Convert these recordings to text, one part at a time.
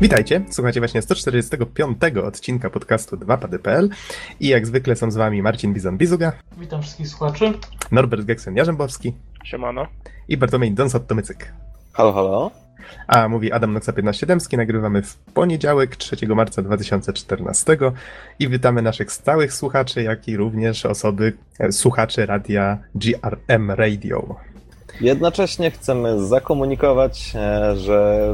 Witajcie, słuchajcie właśnie 145 odcinka podcastu 2pady.pl i jak zwykle są z wami Marcin Bizon-Bizuga, Witam wszystkich słuchaczy. Norbert Geksen-Jarzębowski Siemano. i Bartłomiej Donsot-Tomycyk. Halo, halo. A mówi Adam Noxa 15 Dębski, nagrywamy w poniedziałek 3 marca 2014 i witamy naszych stałych słuchaczy, jak i również osoby, e, słuchaczy radia GRM Radio. Jednocześnie chcemy zakomunikować, e, że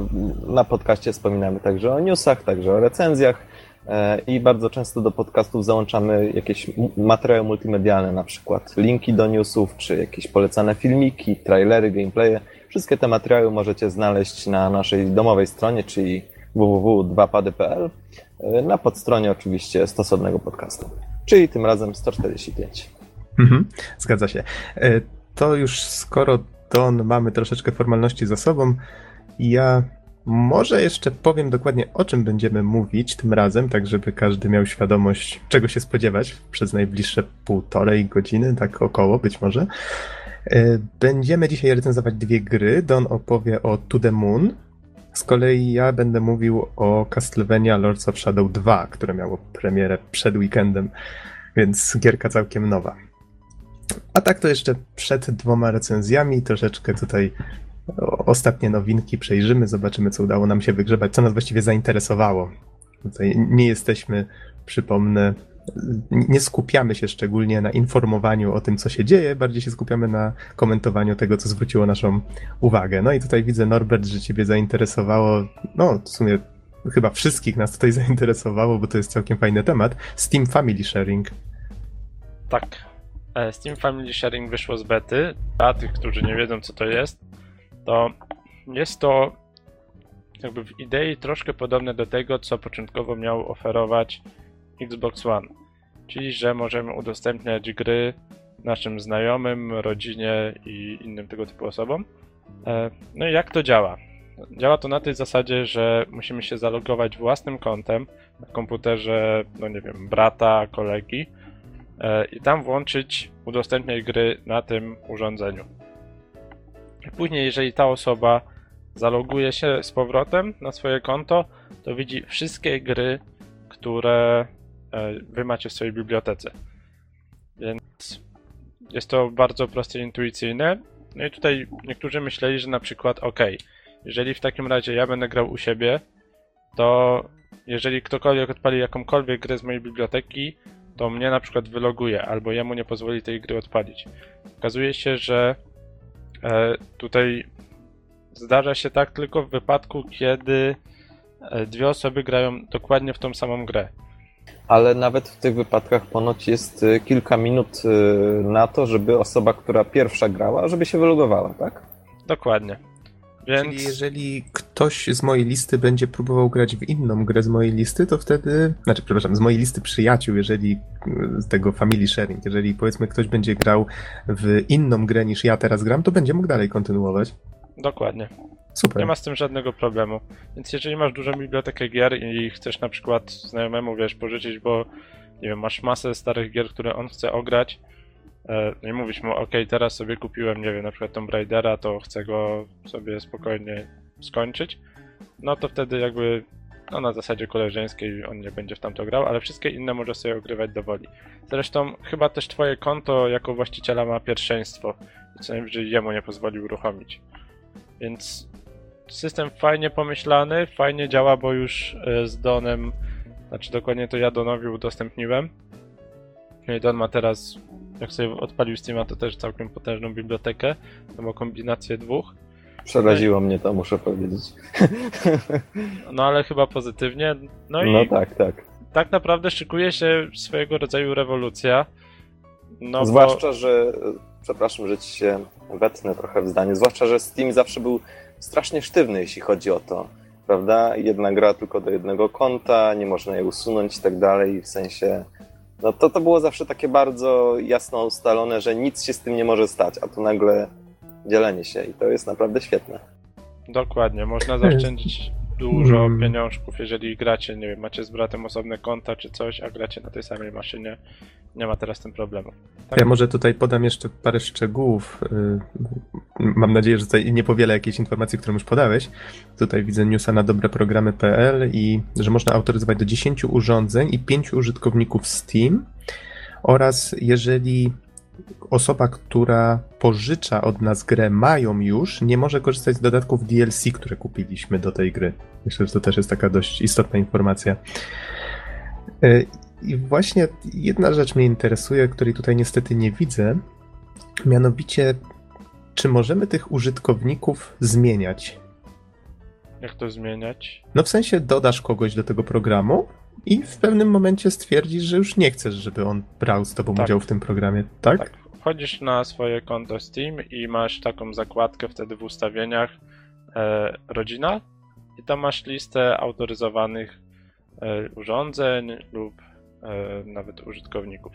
na podcaście wspominamy także o newsach, także o recenzjach e, i bardzo często do podcastów załączamy jakieś materiały multimedialne, na przykład linki do newsów, czy jakieś polecane filmiki, trailery, gameplaye. Wszystkie te materiały możecie znaleźć na naszej domowej stronie, czyli www.2pady.pl e, na podstronie oczywiście stosownego podcastu, czyli tym razem 145. Mhm, zgadza się. To już skoro Don mamy troszeczkę formalności za sobą, ja może jeszcze powiem dokładnie o czym będziemy mówić tym razem, tak żeby każdy miał świadomość, czego się spodziewać przez najbliższe półtorej godziny, tak około być może. E, Będziemy dzisiaj recenzować dwie gry. Don opowie o To The Moon. Z kolei ja będę mówił o Castlevania Lords of Shadow 2, które miało premierę przed weekendem, więc gierka całkiem nowa. A tak to jeszcze przed dwoma recenzjami troszeczkę tutaj ostatnie nowinki przejrzymy, zobaczymy co udało nam się wygrzebać, co nas właściwie zainteresowało. Tutaj nie jesteśmy, przypomnę, nie skupiamy się szczególnie na informowaniu o tym, co się dzieje, bardziej się skupiamy na komentowaniu tego, co zwróciło naszą uwagę. No i tutaj widzę, Norbert, że ciebie zainteresowało, no w sumie chyba wszystkich nas tutaj zainteresowało, bo to jest całkiem fajny temat, Steam Family Sharing. Tak. E, Steam Family Sharing wyszło z bety. Dla tych, którzy nie wiedzą co to jest, to jest to jakby w idei troszkę podobne do tego, co początkowo miał oferować Xbox One. Czyli, że możemy udostępniać gry naszym znajomym, rodzinie i innym tego typu osobom. E, No i jak to działa? Działa to na tej zasadzie, że musimy się zalogować własnym kontem na komputerze, no nie wiem, brata, kolegi e, i tam włączyć udostępniaj gry na tym urządzeniu. Później, jeżeli ta osoba zaloguje się z powrotem na swoje konto, to widzi wszystkie gry, które e, wy macie w swojej bibliotece. Więc jest to bardzo proste i intuicyjne. No i tutaj niektórzy myśleli, że na przykład, ok, jeżeli w takim razie ja będę grał u siebie, to jeżeli ktokolwiek odpali jakąkolwiek grę z mojej biblioteki, to mnie na przykład wyloguje, albo jemu nie pozwoli tej gry odpalić. Okazuje się, że e, tutaj zdarza się tak tylko w wypadku, kiedy e, dwie osoby grają dokładnie w tą samą grę. Ale nawet w tych wypadkach ponoć jest y, kilka minut na to, żeby osoba, która pierwsza grała, żeby się wylogowała, tak? Dokładnie. Więc Czyli jeżeli ktoś z mojej listy będzie próbował grać w inną grę z mojej listy, to wtedy, znaczy przepraszam, z mojej listy przyjaciół, jeżeli z tego family sharing, jeżeli powiedzmy ktoś będzie grał w inną grę niż ja teraz gram, to będzie mógł dalej kontynuować. dokładnie. Super. Nie ma z tym żadnego problemu. Więc jeżeli masz dużą bibliotekę gier i chcesz na przykład znajomemu, wiesz, pożyczyć, bo nie wiem, masz masę starych gier, które on chce ograć, i mówisz mu, ok, teraz sobie kupiłem, nie wiem, na przykład Tomb Raidera, to chcę go sobie spokojnie skończyć, no to wtedy jakby, no na zasadzie koleżeńskiej on nie będzie w tamto grał, ale wszystkie inne może sobie ogrywać do woli. Zresztą chyba też twoje konto jako właściciela ma pierwszeństwo co najwyżej jemu nie pozwoli uruchomić. Więc system fajnie pomyślany, fajnie działa, bo już e, z Donem, znaczy dokładnie to ja Donowi udostępniłem. No i Don ma teraz, jak sobie odpalił Steama, to też całkiem potężną bibliotekę. To ma kombinację dwóch. Przeraziło mnie to, muszę powiedzieć. No ale chyba pozytywnie. No i No tak, tak. tak naprawdę szykuje się swojego rodzaju rewolucja. No zwłaszcza, że, przepraszam, że ci się wetnę trochę w zdanie, zwłaszcza, że Steam zawsze był strasznie sztywny, jeśli chodzi o to, prawda? Jedna gra tylko do jednego konta, nie można jej usunąć i tak dalej, w sensie... No to, to było zawsze takie bardzo jasno ustalone, że nic się z tym nie może stać, a tu nagle dzielenie się i to jest naprawdę świetne. Dokładnie, można zaoszczędzić dużo Hmm. pieniążków, jeżeli gracie, nie wiem, macie z bratem osobne konta czy coś, a gracie na tej samej maszynie. Nie ma teraz tym problemu. Tak? Ja może tutaj podam jeszcze parę szczegółów. Mam nadzieję, że tutaj nie powielę jakiejś informacji, którą już podałeś. Tutaj widzę newsa na dobreprogramy.pl i że można autoryzować do 10 urządzeń i 5 użytkowników Steam oraz jeżeli osoba, która pożycza od nas grę, mają już, nie może korzystać z dodatków DLC, które kupiliśmy do tej gry. Myślę, że to też jest taka dość istotna informacja. E, I właśnie jedna rzecz mnie interesuje, której tutaj niestety nie widzę, mianowicie, czy możemy tych użytkowników zmieniać? Jak to zmieniać? No w sensie dodasz kogoś do tego programu i w pewnym momencie stwierdzisz, że już nie chcesz, żeby on brał z tobą Tak. udział w tym programie, tak? Tak. Wchodzisz na swoje konto Steam i masz taką zakładkę wtedy w ustawieniach e, rodzina i tam masz listę autoryzowanych e, urządzeń lub e, nawet użytkowników.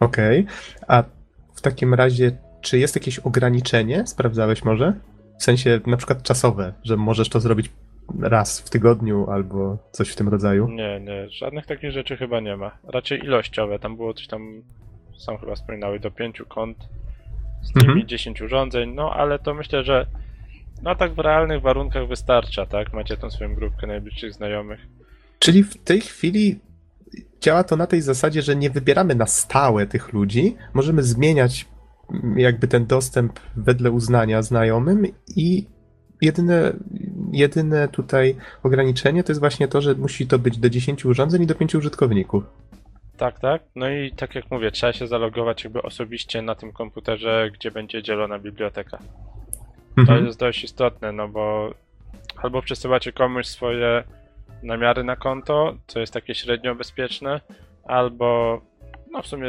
Okej. A w takim razie, czy jest jakieś ograniczenie? Sprawdzałeś może? W sensie na przykład czasowe, że możesz to zrobić raz w tygodniu albo coś w tym rodzaju? Nie, nie, żadnych takich rzeczy chyba nie ma. Raczej ilościowe, tam było coś tam, sam chyba wspominały, do pięciu kont z nimi Mhm. 10 urządzeń, no ale to myślę, że no tak w realnych warunkach wystarcza, tak? Macie tą swoją grupkę najbliższych znajomych. Czyli w tej chwili działa to na tej zasadzie, że nie wybieramy na stałe tych ludzi, możemy zmieniać jakby ten dostęp wedle uznania znajomym i jedyne, jedyne tutaj ograniczenie to jest właśnie to, że musi to być do 10 urządzeń i do 5 użytkowników. Tak, tak. No i tak jak mówię, trzeba się zalogować jakby osobiście na tym komputerze, gdzie będzie dzielona biblioteka. To Mhm. jest dość istotne, no bo albo przesyłacie komuś swoje namiary na konto, co jest takie średnio bezpieczne, albo no w sumie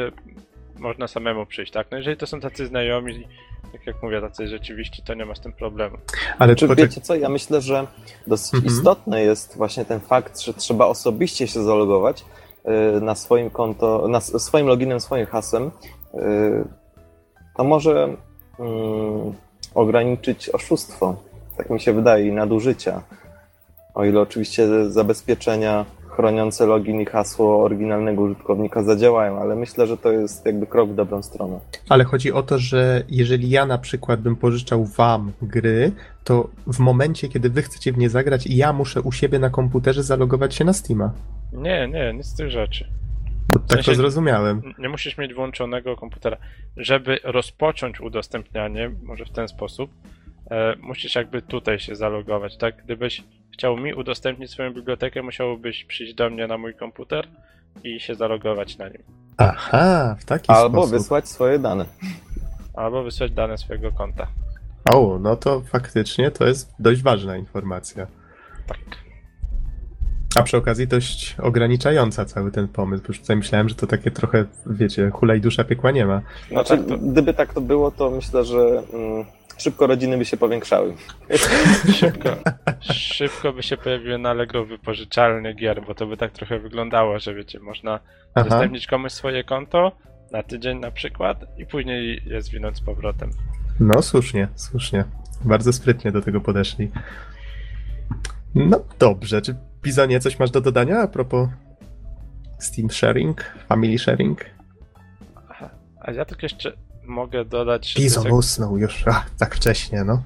można samemu przyjść, tak? No jeżeli to są tacy znajomi, tak jak mówię, tacy rzeczywiście, to nie ma z tym problemu. Ale Czy poczek- wiecie co, ja myślę, że dosyć Mhm. istotny jest właśnie ten fakt, że trzeba osobiście się zalogować y, na swoim konto, na swoim loginem, swoim hasłem. y, To może mm, ograniczyć oszustwo, tak mi się wydaje, i nadużycia. O ile oczywiście zabezpieczenia chroniące login i hasło oryginalnego użytkownika zadziałają, ale myślę, że to jest jakby krok w dobrą stronę. Ale chodzi o to, że jeżeli ja na przykład bym pożyczał wam gry, to w momencie, kiedy wy chcecie w nie zagrać, ja muszę u siebie na komputerze zalogować się na Steama. Nie, nie, nic z tych rzeczy. Tak sensie- to zrozumiałem. Nie musisz mieć włączonego komputera. Żeby rozpocząć udostępnianie, może w ten sposób, e, musisz jakby tutaj się zalogować, tak? Gdybyś chciał mi udostępnić swoją bibliotekę, musiałbyś przyjść do mnie na mój komputer i się zalogować na nim. Aha, w taki Albo sposób. wysłać swoje dane. Albo wysłać dane swojego konta. O, no to faktycznie to jest dość ważna informacja. Tak. A przy okazji dość ograniczająca cały ten pomysł, bo już tutaj myślałem, że to takie trochę, wiecie, hulaj dusza piekła nie ma. No Znaczy, tak, to Gdyby tak to było, to myślę, że mm, szybko rodziny by się powiększały. szybko, szybko by się pojawiły na Allegro wypożyczalne gier, bo to by tak trochę wyglądało, że wiecie, można Aha, udostępnić komuś swoje konto na tydzień na przykład i później je zwinąć z powrotem. no słusznie, słusznie. Bardzo sprytnie do tego podeszli. No dobrze, czy Bizonie coś masz do dodania a propos Steam Sharing, Family Sharing? A ja tylko jeszcze mogę dodać, Bizon jak, usnął już, ach, tak wcześnie, no.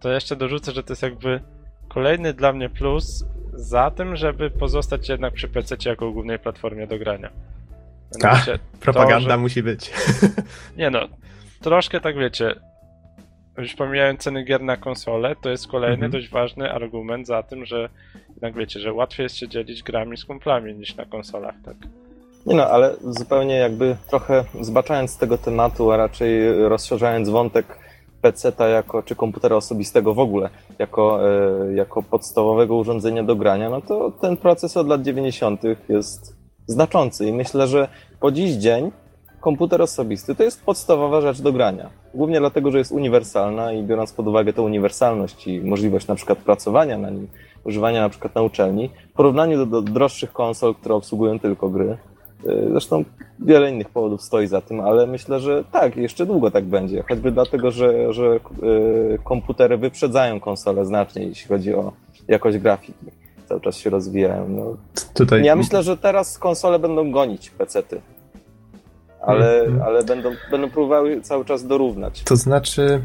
to jeszcze dorzucę, że to jest jakby kolejny dla mnie plus za tym, żeby pozostać jednak przy PC jako głównej platformie do grania. Mianowicie Propaganda że- musi być. Nie no, troszkę tak wiecie. Już pomijając ceny gier na konsolę, to jest kolejny Mhm. dość ważny argument za tym, że jednak wiecie, że łatwiej jest się dzielić grami z kumplami niż na konsolach, tak? Nie no, ale zupełnie jakby trochę zbaczając z tego tematu, a raczej rozszerzając wątek PC-ta jako, czy komputera osobistego w ogóle, jako, e, jako podstawowego urządzenia do grania, no to ten proces od lat 90. jest znaczący i myślę, że po dziś dzień komputer osobisty to jest podstawowa rzecz do grania. Głównie dlatego, że jest uniwersalna i biorąc pod uwagę tę uniwersalność i możliwość na przykład pracowania na nim, używania na przykład na uczelni, w porównaniu do, do droższych konsol, które obsługują tylko gry, Zresztą wiele innych powodów stoi za tym, ale myślę, że tak, jeszcze długo tak będzie. Choćby dlatego, że, że y, komputery wyprzedzają konsole znacznie, jeśli chodzi o jakość grafiki. Cały czas się rozwijają. No. Tutaj Ja myślę, że teraz konsole będą gonić PC-ty. ale, Mhm. ale będą, będą próbowały cały czas dorównać. To znaczy,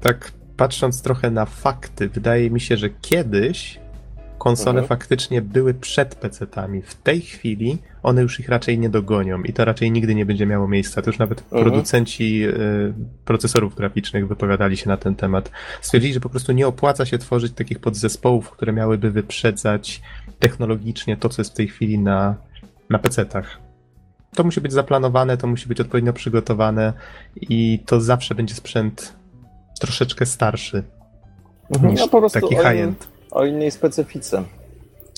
tak patrząc trochę na fakty, wydaje mi się, że kiedyś konsole Mhm. faktycznie były przed PC-tami. W tej chwili one już ich raczej nie dogonią i to raczej nigdy nie będzie miało miejsca. To już nawet Mhm. producenci y, procesorów graficznych wypowiadali się na ten temat. Stwierdzili, że po prostu nie opłaca się tworzyć takich podzespołów, które miałyby wyprzedzać technologicznie to, co jest w tej chwili na, na PC-tach. To musi być zaplanowane, to musi być odpowiednio przygotowane i to zawsze będzie sprzęt troszeczkę starszy niż No taki high-end. O innej specyfice.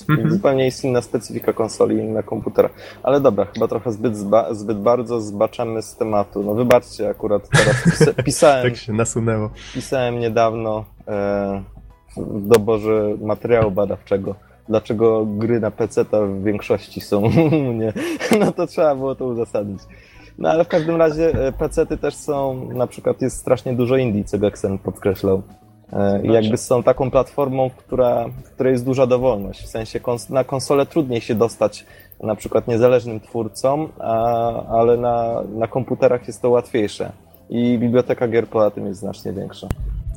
Mhm. Zupełnie jest inna specyfika konsoli inna komputera. Ale dobra, chyba trochę zbyt, zba, zbyt bardzo zbaczamy z tematu. No wybaczcie, akurat teraz pisa, pisałem, Tak się nasunęło. pisałem niedawno e, w doborze materiału badawczego. Dlaczego gry na PC w większości są u mnie? No to trzeba było to uzasadnić. No ale w każdym razie PC-ty też są, na przykład jest strasznie dużo indie, co Gexen podkreślał. I jakby są taką platformą, która, w której jest duża dowolność. W sensie na konsolę trudniej się dostać na przykład niezależnym twórcom, a, ale na, na komputerach jest to łatwiejsze. I biblioteka gier poza tym jest znacznie większa.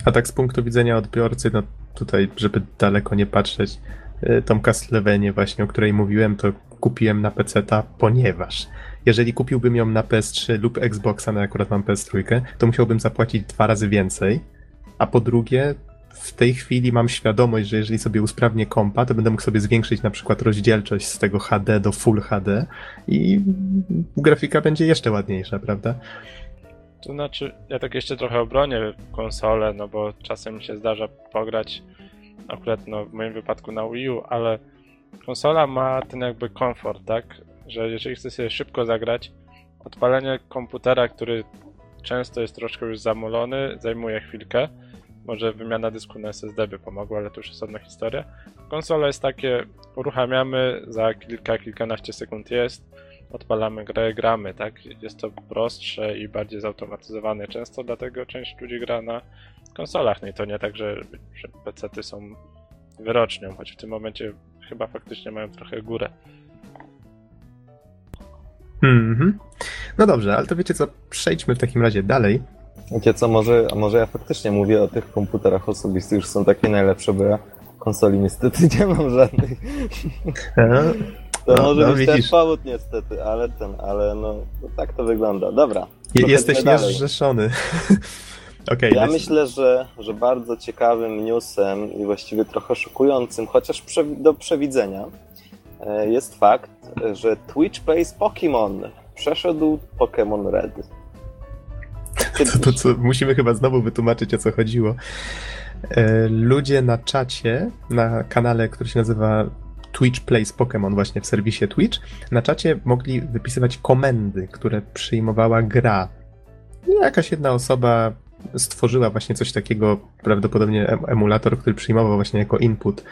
A tak z punktu widzenia odbiorcy, no tutaj, żeby daleko nie patrzeć, y, tą Castlevanię właśnie, o której mówiłem, to kupiłem na PC-ta, ponieważ jeżeli kupiłbym ją na PS3 lub Xboxa, no akurat mam PS3, to musiałbym zapłacić dwa razy więcej, a po drugie w tej chwili mam świadomość, że jeżeli sobie usprawnię kompa, to będę mógł sobie zwiększyć na przykład rozdzielczość z tego HD do Full HD i grafika będzie jeszcze ładniejsza, prawda? To znaczy, ja tak jeszcze trochę obronię konsolę, no bo czasem mi się zdarza pograć, akurat no w moim wypadku na Wii U, ale konsola ma ten jakby komfort, tak? Że jeżeli chce sobie szybko zagrać, odpalenie komputera, który często jest troszkę już zamulony, zajmuje chwilkę. Może wymiana dysku na SSD by pomogła, ale to już osobna historia. Konsola jest takie, uruchamiamy, za kilka, kilkanaście sekund jest, odpalamy grę, gramy, tak? Jest to prostsze i bardziej zautomatyzowane często, dlatego część ludzi gra na konsolach. No i to nie tak, że, że PC-ty są wyrocznią, choć w tym momencie chyba faktycznie mają trochę górę. Mhm. No dobrze, ale to wiecie co, przejdźmy w takim razie dalej. Wiecie co, może, a może ja faktycznie mówię o tych komputerach osobistych, już są takie najlepsze, bo ja konsoli niestety nie mam żadnych. E, To No, może no, być też widzisz. powód niestety, ale ten, ale no, no tak to wygląda. Dobra. Jesteś niezrzeszony. Okej, Ja myślę, że, że bardzo ciekawym newsem i właściwie trochę szokującym, chociaż do przewidzenia, e, jest fakt, że Twitch Plays Pokémon przeszedł Pokémon Red. to, to co, musimy chyba znowu wytłumaczyć o co chodziło. E, Ludzie na czacie, na kanale, który się nazywa Twitch Plays Pokémon właśnie w serwisie Twitch, na czacie mogli wypisywać komendy, które przyjmowała gra. I Jakaś jedna osoba stworzyła właśnie coś takiego, prawdopodobnie em- emulator, który przyjmował właśnie jako input.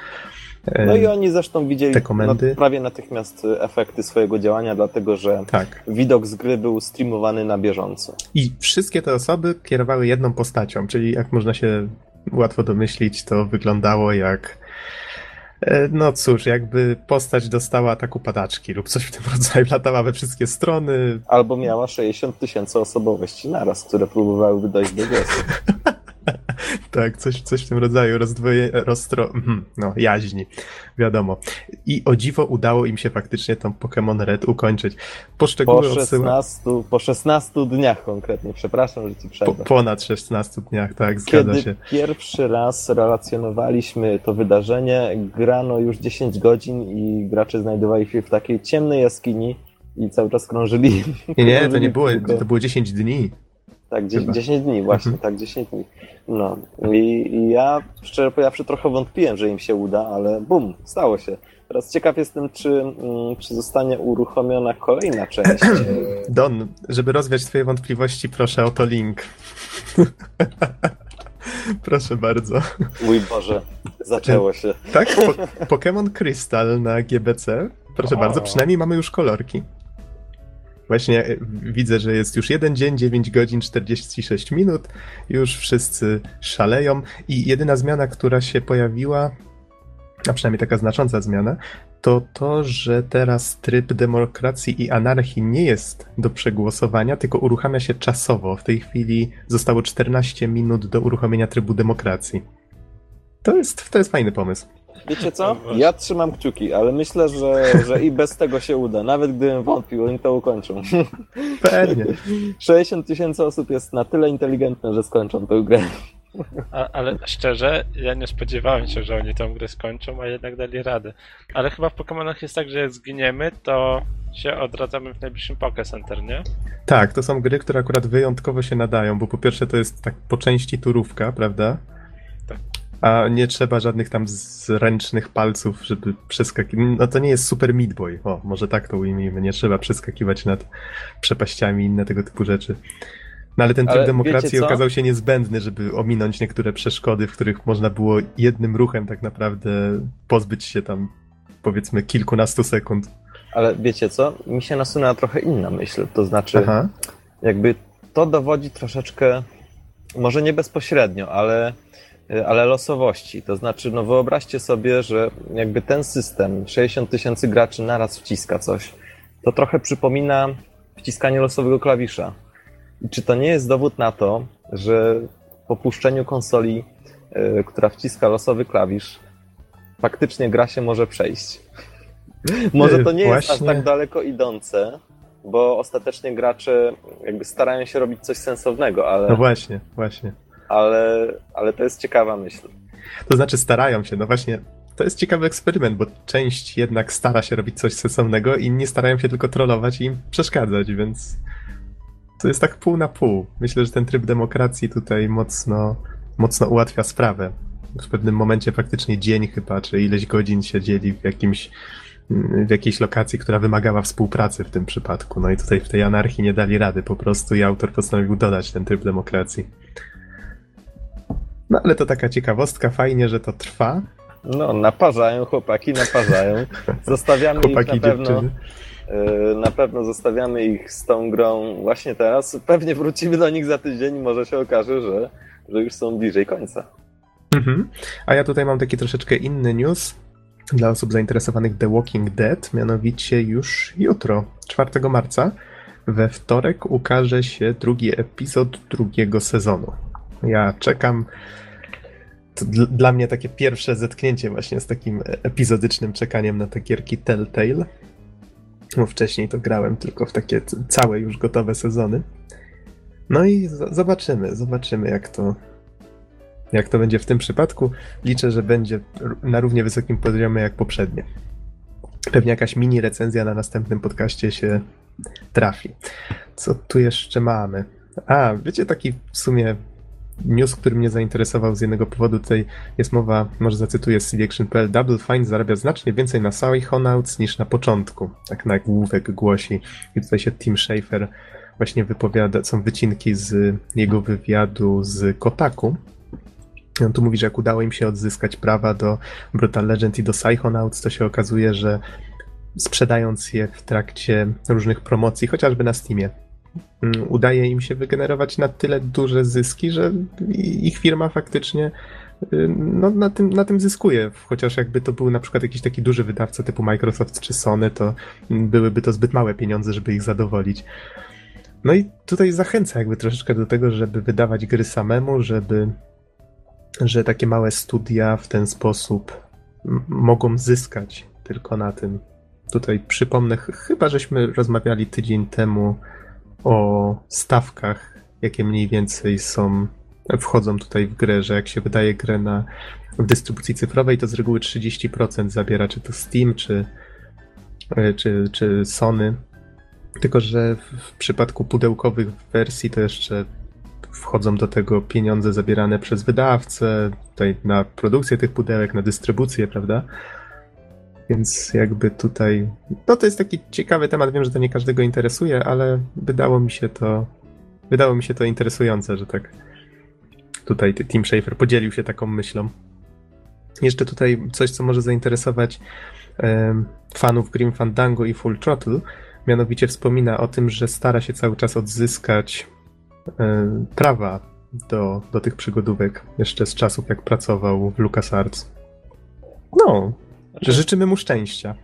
E, No i oni zresztą widzieli na, prawie natychmiast efekty swojego działania, dlatego że Tak. widok z gry był streamowany na bieżąco. I wszystkie te osoby kierowały jedną postacią, czyli jak można się łatwo domyślić, to wyglądało jak. e, No cóż, jakby postać dostała ataku padaczki lub coś w tym rodzaju, latała we wszystkie strony. Albo miała 60 tysięcy osobowości naraz, które próbowały dojść do głosu. Tak, coś, coś w tym rodzaju, rozdwoje, rozstro, mhm, no, jaźni, wiadomo. I o dziwo udało im się faktycznie tą Pokémon Red ukończyć. Po Poszczegóły odsyła 16, po 16 dniach konkretnie, przepraszam, że ci po, przerwę. ponad 16 dniach, tak, zgadza Kiedy się. pierwszy raz relacjonowaliśmy to wydarzenie, grano już 10 godzin i gracze znajdowali się w takiej ciemnej jaskini i cały czas krążyli. Nie, nie, to krążyli nie było, to było 10 dni. Tak, 10, Chyba. 10 dni, właśnie, Mhm. tak, 10 dni. No i, i ja, szczerze powiedziawszy, trochę wątpiłem, że im się uda, ale bum, stało się. Teraz ciekaw jestem, czy, mm, czy zostanie uruchomiona kolejna część. Don, żeby rozwiać twoje wątpliwości, proszę o to link. proszę bardzo. Mój Boże, zaczęło się. Tak, po, Pokémon Crystal na GBC. Proszę O. bardzo, przynajmniej mamy już kolorki. Właśnie e, widzę, że jest już jeden dzień, 9 godzin, 46 minut. Już wszyscy szaleją. I jedyna zmiana, która się pojawiła, a przynajmniej taka znacząca zmiana, to to, że teraz tryb demokracji i anarchii nie jest do przegłosowania, tylko uruchamia się czasowo. W tej chwili zostało 14 minut do uruchomienia trybu demokracji. To jest, to jest fajny pomysł. Wiecie co? Ja trzymam kciuki, ale myślę, że, że i bez tego się uda. Nawet gdybym wątpił, oni to ukończą. Pewnie. 60 tysięcy osób jest na tyle inteligentne, że skończą tę grę. A, ale szczerze, ja nie spodziewałem się, że oni tę grę skończą, a jednak dali radę. Ale chyba w Pokémonach jest tak, że jak zginiemy, to się odradzamy w najbliższym Poké Center, nie? Tak, to są gry, które akurat wyjątkowo się nadają, bo po pierwsze to jest tak po części turówka, prawda? A nie trzeba żadnych tam zręcznych palców, żeby przeskakiwać. No to nie jest Super Meat Boy. O, może tak to ujmijmy. Nie trzeba przeskakiwać nad przepaściami i inne tego typu rzeczy. No ale ten tryb Ale demokracji okazał się niezbędny, żeby ominąć niektóre przeszkody, w których można było jednym ruchem tak naprawdę pozbyć się tam powiedzmy kilkunastu sekund. Ale wiecie co? Mi się nasunęła trochę inna myśl. To znaczy, Aha. jakby to dowodzi troszeczkę, może nie bezpośrednio, ale, ale losowości. To znaczy, no wyobraźcie sobie, że jakby ten system, 60 tysięcy graczy naraz wciska coś, to trochę przypomina wciskanie losowego klawisza. I czy to nie jest dowód na to, że po puszczeniu konsoli, y, która wciska losowy klawisz, faktycznie gra się może przejść? Może to nie jest aż tak daleko idące, bo ostatecznie gracze jakby starają się robić coś sensownego, No ale, właśnie, właśnie. Ale, ale to jest ciekawa myśl. To znaczy starają się, no właśnie. To jest ciekawy eksperyment, bo część jednak stara się robić coś sensownego, inni starają się tylko trollować i im przeszkadzać, więc to jest tak pół na pół. Myślę, że ten tryb demokracji tutaj mocno, mocno ułatwia sprawę. W pewnym momencie faktycznie dzień chyba, czy ileś godzin siedzieli w jakimś w jakiejś lokacji, która wymagała współpracy w tym przypadku. No i tutaj w tej anarchii nie dali rady po prostu i autor postanowił dodać ten tryb demokracji. No ale to taka ciekawostka, fajnie, że to trwa. No, naparzają chłopaki, naparzają. Zostawiamy Chłopaki, ich na pewno. dziewczyny. yy, Na pewno zostawiamy ich z tą grą właśnie teraz. Pewnie wrócimy do nich za tydzień może się okaże, że, że już są bliżej końca. Mhm. A ja tutaj mam taki troszeczkę inny news dla osób zainteresowanych The Walking Dead, mianowicie już jutro, 4 marca, we wtorek ukaże się drugi epizod drugiego sezonu. Ja czekam. To dl- dla mnie takie pierwsze zetknięcie właśnie z takim epizodycznym czekaniem na te gierki Telltale. Bo wcześniej to grałem tylko w takie całe już gotowe sezony. No i zobaczymy, zobaczymy jak to, jak to będzie w tym przypadku. Liczę, że będzie na równie wysokim poziomie jak poprzednie. Pewnie jakaś mini recenzja na następnym podcaście się trafi. Co tu jeszcze mamy? A, wiecie, taki w sumie news, który mnie zainteresował z jednego powodu. Tutaj jest mowa, może zacytuję z CDAction.pl. Double Fine zarabia znacznie więcej na Psychonauts niż na początku. Tak nagłówek głosi. I tutaj się Tim Schafer właśnie wypowiada, są wycinki z jego wywiadu z Kotaku. On tu mówi, że jak udało im się odzyskać prawa do Brutal Legend i do Psychonauts, to się okazuje, że sprzedając je w trakcie różnych promocji, chociażby na Steamie, udaje im się wygenerować na tyle duże zyski, że ich firma faktycznie y, no, na, tym, na tym zyskuje. Chociaż jakby to był na przykład jakiś taki duży wydawca typu Microsoft czy Sony, to mm, byłyby to zbyt małe pieniądze, żeby ich zadowolić. No i tutaj zachęca jakby troszeczkę do tego, żeby wydawać gry samemu, żeby że takie małe studia w ten sposób mogą zyskać tylko na tym. Tutaj przypomnę, ch- chyba żeśmy rozmawiali tydzień temu o stawkach, jakie mniej więcej są, wchodzą tutaj w grę, że jak się wydaje grę na, w dystrybucji cyfrowej, to z reguły 30% zabiera, czy to Steam, czy, e, czy, czy Sony. Tylko, że w- przypadku pudełkowych wersji to jeszcze wchodzą do tego pieniądze zabierane przez wydawcę, tutaj na produkcję tych pudełek, na dystrybucję, prawda? Więc jakby tutaj, no to jest taki ciekawy temat, wiem, że to nie każdego interesuje, ale wydało mi się to, wydało mi się to interesujące, że tak tutaj Tim Schafer podzielił się taką myślą. Jeszcze tutaj coś, co może zainteresować fanów Grim Fandango i Full Throttle, mianowicie wspomina o tym, że stara się cały czas odzyskać prawa do, do tych przygodówek jeszcze z czasów, jak pracował w LucasArts. No, Znaczy, życzymy mu szczęścia.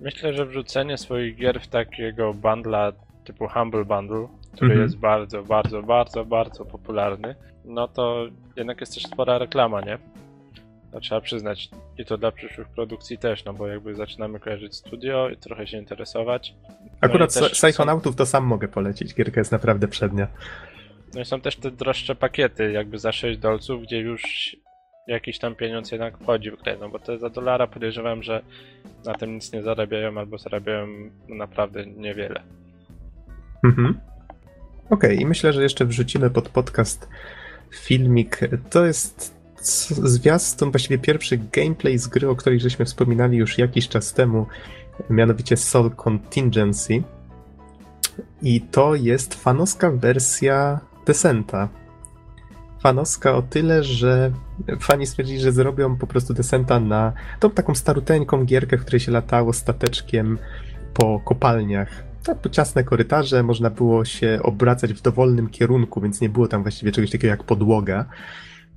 myślę, że wrzucenie swoich gier w takiego bundla typu Humble Bundle, który Mhm. jest bardzo, bardzo, bardzo, bardzo popularny, no to jednak jest też spora reklama, nie? To trzeba przyznać. I to dla przyszłych produkcji też, no bo jakby zaczynamy kojarzyć studio i trochę się interesować. No Akurat i też są- Psychonautów to sam mogę polecić. Gierka jest naprawdę przednia. No i są też te droższe pakiety, jakby za 6 dolców, gdzie już jakiś tam pieniądz jednak wchodzi w grę, no bo te za dolara podejrzewam, że na tym nic nie zarabiają albo zarabiają naprawdę niewiele. Mhm. Okej, i myślę, że jeszcze wrzucimy pod podcast filmik. To jest zwiastun, właściwie pierwszy gameplay z gry, o której żeśmy wspominali już jakiś czas temu, mianowicie Soul Contingency. I to jest fanowska wersja Descenta. Fanowska o tyle, że fani stwierdzili, że zrobią po prostu Descenta na tą taką staruteńką gierkę, w której się latało stateczkiem po kopalniach. Tak, to ciasne korytarze, można było się obracać w dowolnym kierunku, więc nie było tam właściwie czegoś takiego jak podłoga.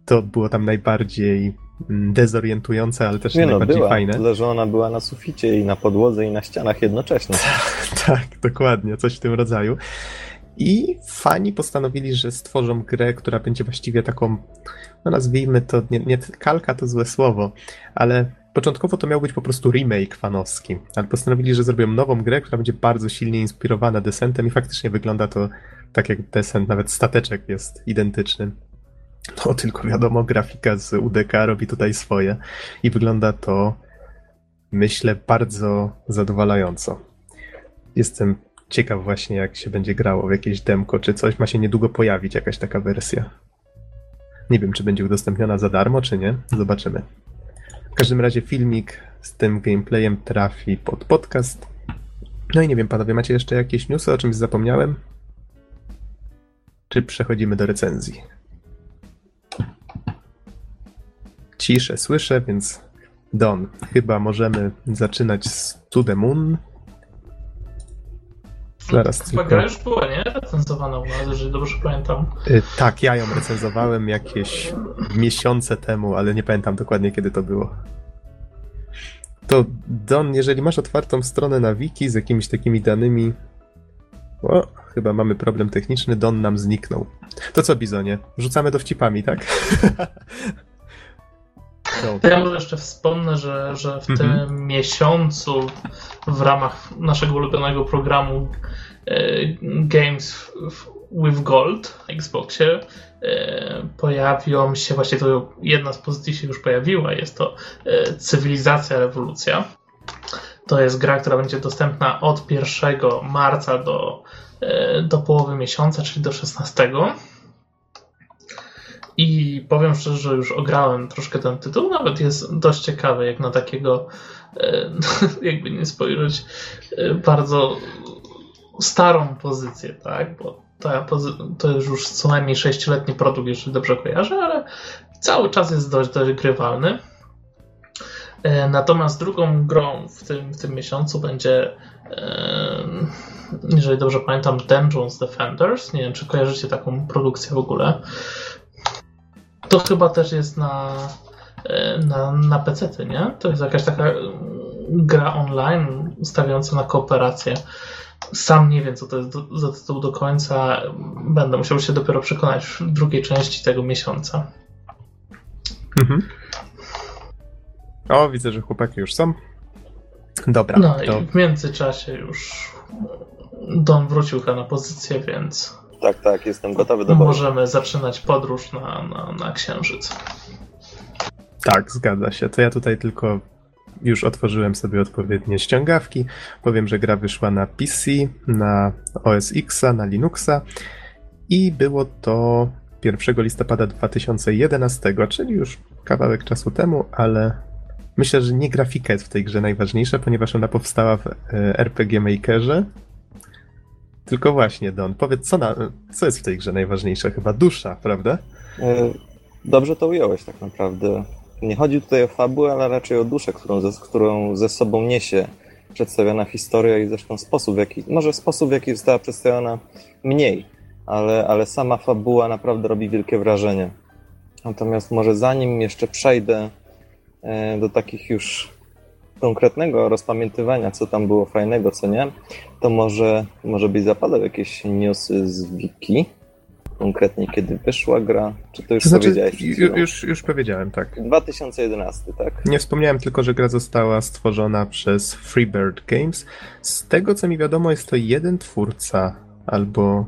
To było tam najbardziej mm, dezorientujące, ale też Nie no, najbardziej była. fajne. Tyle, że ona była na suficie i na podłodze i na ścianach jednocześnie. Tak, dokładnie, coś w tym rodzaju. I fani postanowili, że stworzą grę, która będzie właściwie taką, no nazwijmy to, nie, nie kalka to złe słowo, ale początkowo to miał być po prostu remake fanowski, ale postanowili, że zrobią nową grę, która będzie bardzo silnie inspirowana Descentem i faktycznie wygląda to tak jak Descent, nawet stateczek jest identyczny. No tylko wiadomo, grafika z UDK robi tutaj swoje i wygląda to, myślę, bardzo zadowalająco. Jestem ciekaw właśnie, jak się będzie grało w jakieś demko czy coś. Ma się niedługo pojawić jakaś taka wersja. Nie wiem, czy będzie udostępniona za darmo, czy nie. Zobaczymy. W każdym razie filmik z tym gameplayem trafi pod podcast. No i nie wiem, panowie, macie jeszcze jakieś newsy, o czymś zapomniałem? Czy przechodzimy do recenzji? Ciszę słyszę, więc Don, chyba możemy zaczynać z To The Moon. Zaraz Chyba tylko... gra już była, nie? Recenzowana u nas, jeżeli dobrze pamiętam. Y, Tak, ja ją recenzowałem jakieś miesiące temu, ale nie pamiętam dokładnie kiedy to było. To Don, jeżeli masz otwartą stronę na wiki z jakimiś takimi danymi. O, chyba mamy problem techniczny, Don nam zniknął. To co, Bizonie? Rzucamy dowcipami, tak? To ja może jeszcze wspomnę, że, że w tym Mhm. miesiącu w ramach naszego ulubionego programu e, Games with Gold na Xboxie e, pojawią się, właśnie to jedna z pozycji się już pojawiła, jest to e, Cywilizacja Rewolucja. To jest gra, która będzie dostępna od 1 marca do, do połowy miesiąca, czyli do 16. I powiem szczerze, że już ograłem troszkę ten tytuł, nawet jest dość ciekawy, jak na takiego, e, jakby nie spojrzeć, e, bardzo starą pozycję, tak? Bo pozy- to jest już co najmniej 6-letni produkt, jeżeli dobrze kojarzę, ale cały czas jest dość, dość grywalny. E, Natomiast drugą grą w tym, w tym miesiącu będzie, jeżeli dobrze pamiętam, Dungeons Defenders. Nie wiem, czy kojarzycie taką produkcję w ogóle. To chyba też jest na, e, na, na PC, nie? To jest jakaś taka mm, gra online stawiająca na kooperację. Sam nie wiem, co to jest do, za tytuł do końca. Będę musiał się dopiero przekonać w drugiej części tego miesiąca. Mhm. O, widzę, że chłopaki już są. Dobra, No to i w międzyczasie już Don wrócił na pozycję, więc Tak, tak, jestem gotowy do boju. możemy zaczynać podróż na, na, na Księżyc. Tak, zgadza się. To ja tutaj tylko już otworzyłem sobie odpowiednie ściągawki. Powiem, że gra wyszła na PC, na OS X, na Linuxa i było to 1 listopada 2011, czyli już kawałek czasu temu, ale myślę, że nie grafika jest w tej grze najważniejsza, ponieważ ona powstała w e, RPG Makerze. Tylko właśnie, Don, powiedz, co, na, co jest w tej grze najważniejsze? Chyba dusza, prawda? E, Dobrze to ująłeś tak naprawdę. Nie chodzi tutaj o fabułę, ale raczej o duszę, którą ze, którą ze sobą niesie przedstawiona historia i zresztą sposób, w jaki, może sposób, w jaki została przedstawiona mniej, ale, ale sama fabuła naprawdę robi wielkie wrażenie. Natomiast może zanim jeszcze przejdę e, do takich już konkretnego rozpamiętywania, co tam było fajnego, co nie, to może, może byś zapadał jakieś newsy z wiki, konkretnie kiedy wyszła gra, czy to już znaczy, powiedziałeś? przed ju- chwilą? już, już powiedziałem, tak. 2011, tak? Nie wspomniałem tylko, że gra została stworzona przez Freebird Games. Z tego co mi wiadomo, jest to jeden twórca albo,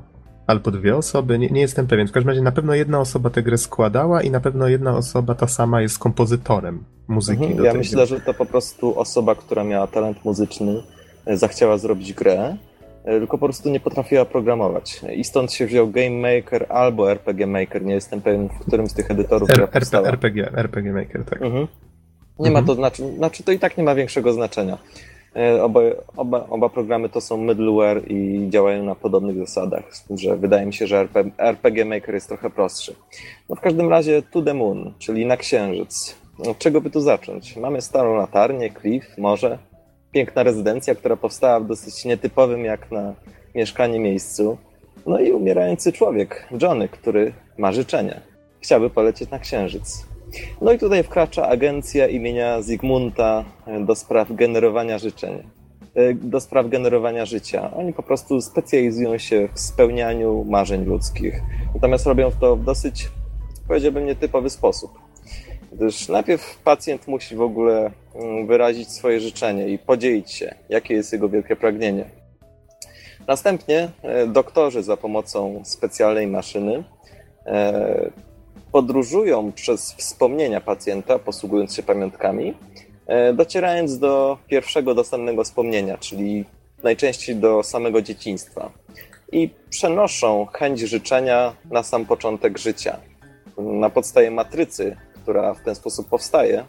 albo dwie osoby, nie, nie jestem pewien. W każdym razie na pewno jedna osoba tę grę składała i na pewno jedna osoba ta sama jest kompozytorem muzyki Mhm, ja myślę, gry. że to po prostu osoba, która miała talent muzyczny, e, zachciała zrobić grę, e, tylko po prostu nie potrafiła programować. I stąd się wziął Game Maker albo RPG Maker, nie jestem pewien, w którym z tych edytorów R- powstała. RPG, RPG Maker, tak. Mhm. Nie ma Mhm. to znaczy, znaczy, to i tak nie ma większego znaczenia. E, Oba, oba, oba programy to są middleware i działają na podobnych zasadach, z tym, że wydaje mi się, że RP, RPG Maker jest trochę prostszy. No w każdym razie To The Moon, czyli na Księżyc. Od czego by tu zacząć? Mamy starą latarnię, klif, morze, piękna rezydencja, która powstała w dosyć nietypowym jak na mieszkanie miejscu. No i umierający człowiek, Johnny, który ma życzenie. Chciałby polecieć na Księżyc. No i tutaj wkracza agencja imienia Zygmunta do spraw generowania życzeń, e, do spraw generowania życia. Oni po prostu specjalizują się w spełnianiu marzeń ludzkich. Natomiast robią to w dosyć, powiedziałbym, nietypowy sposób. Gdyż najpierw pacjent musi w ogóle mm, wyrazić swoje życzenie i podzielić się, jakie jest jego wielkie pragnienie. Następnie e, doktorzy za pomocą specjalnej maszyny e, podróżują przez wspomnienia pacjenta, posługując się pamiątkami, e, docierając do pierwszego dostępnego wspomnienia, czyli najczęściej do samego dzieciństwa. I przenoszą chęć życzenia na sam początek życia. Na podstawie matrycy, która w ten sposób powstaje,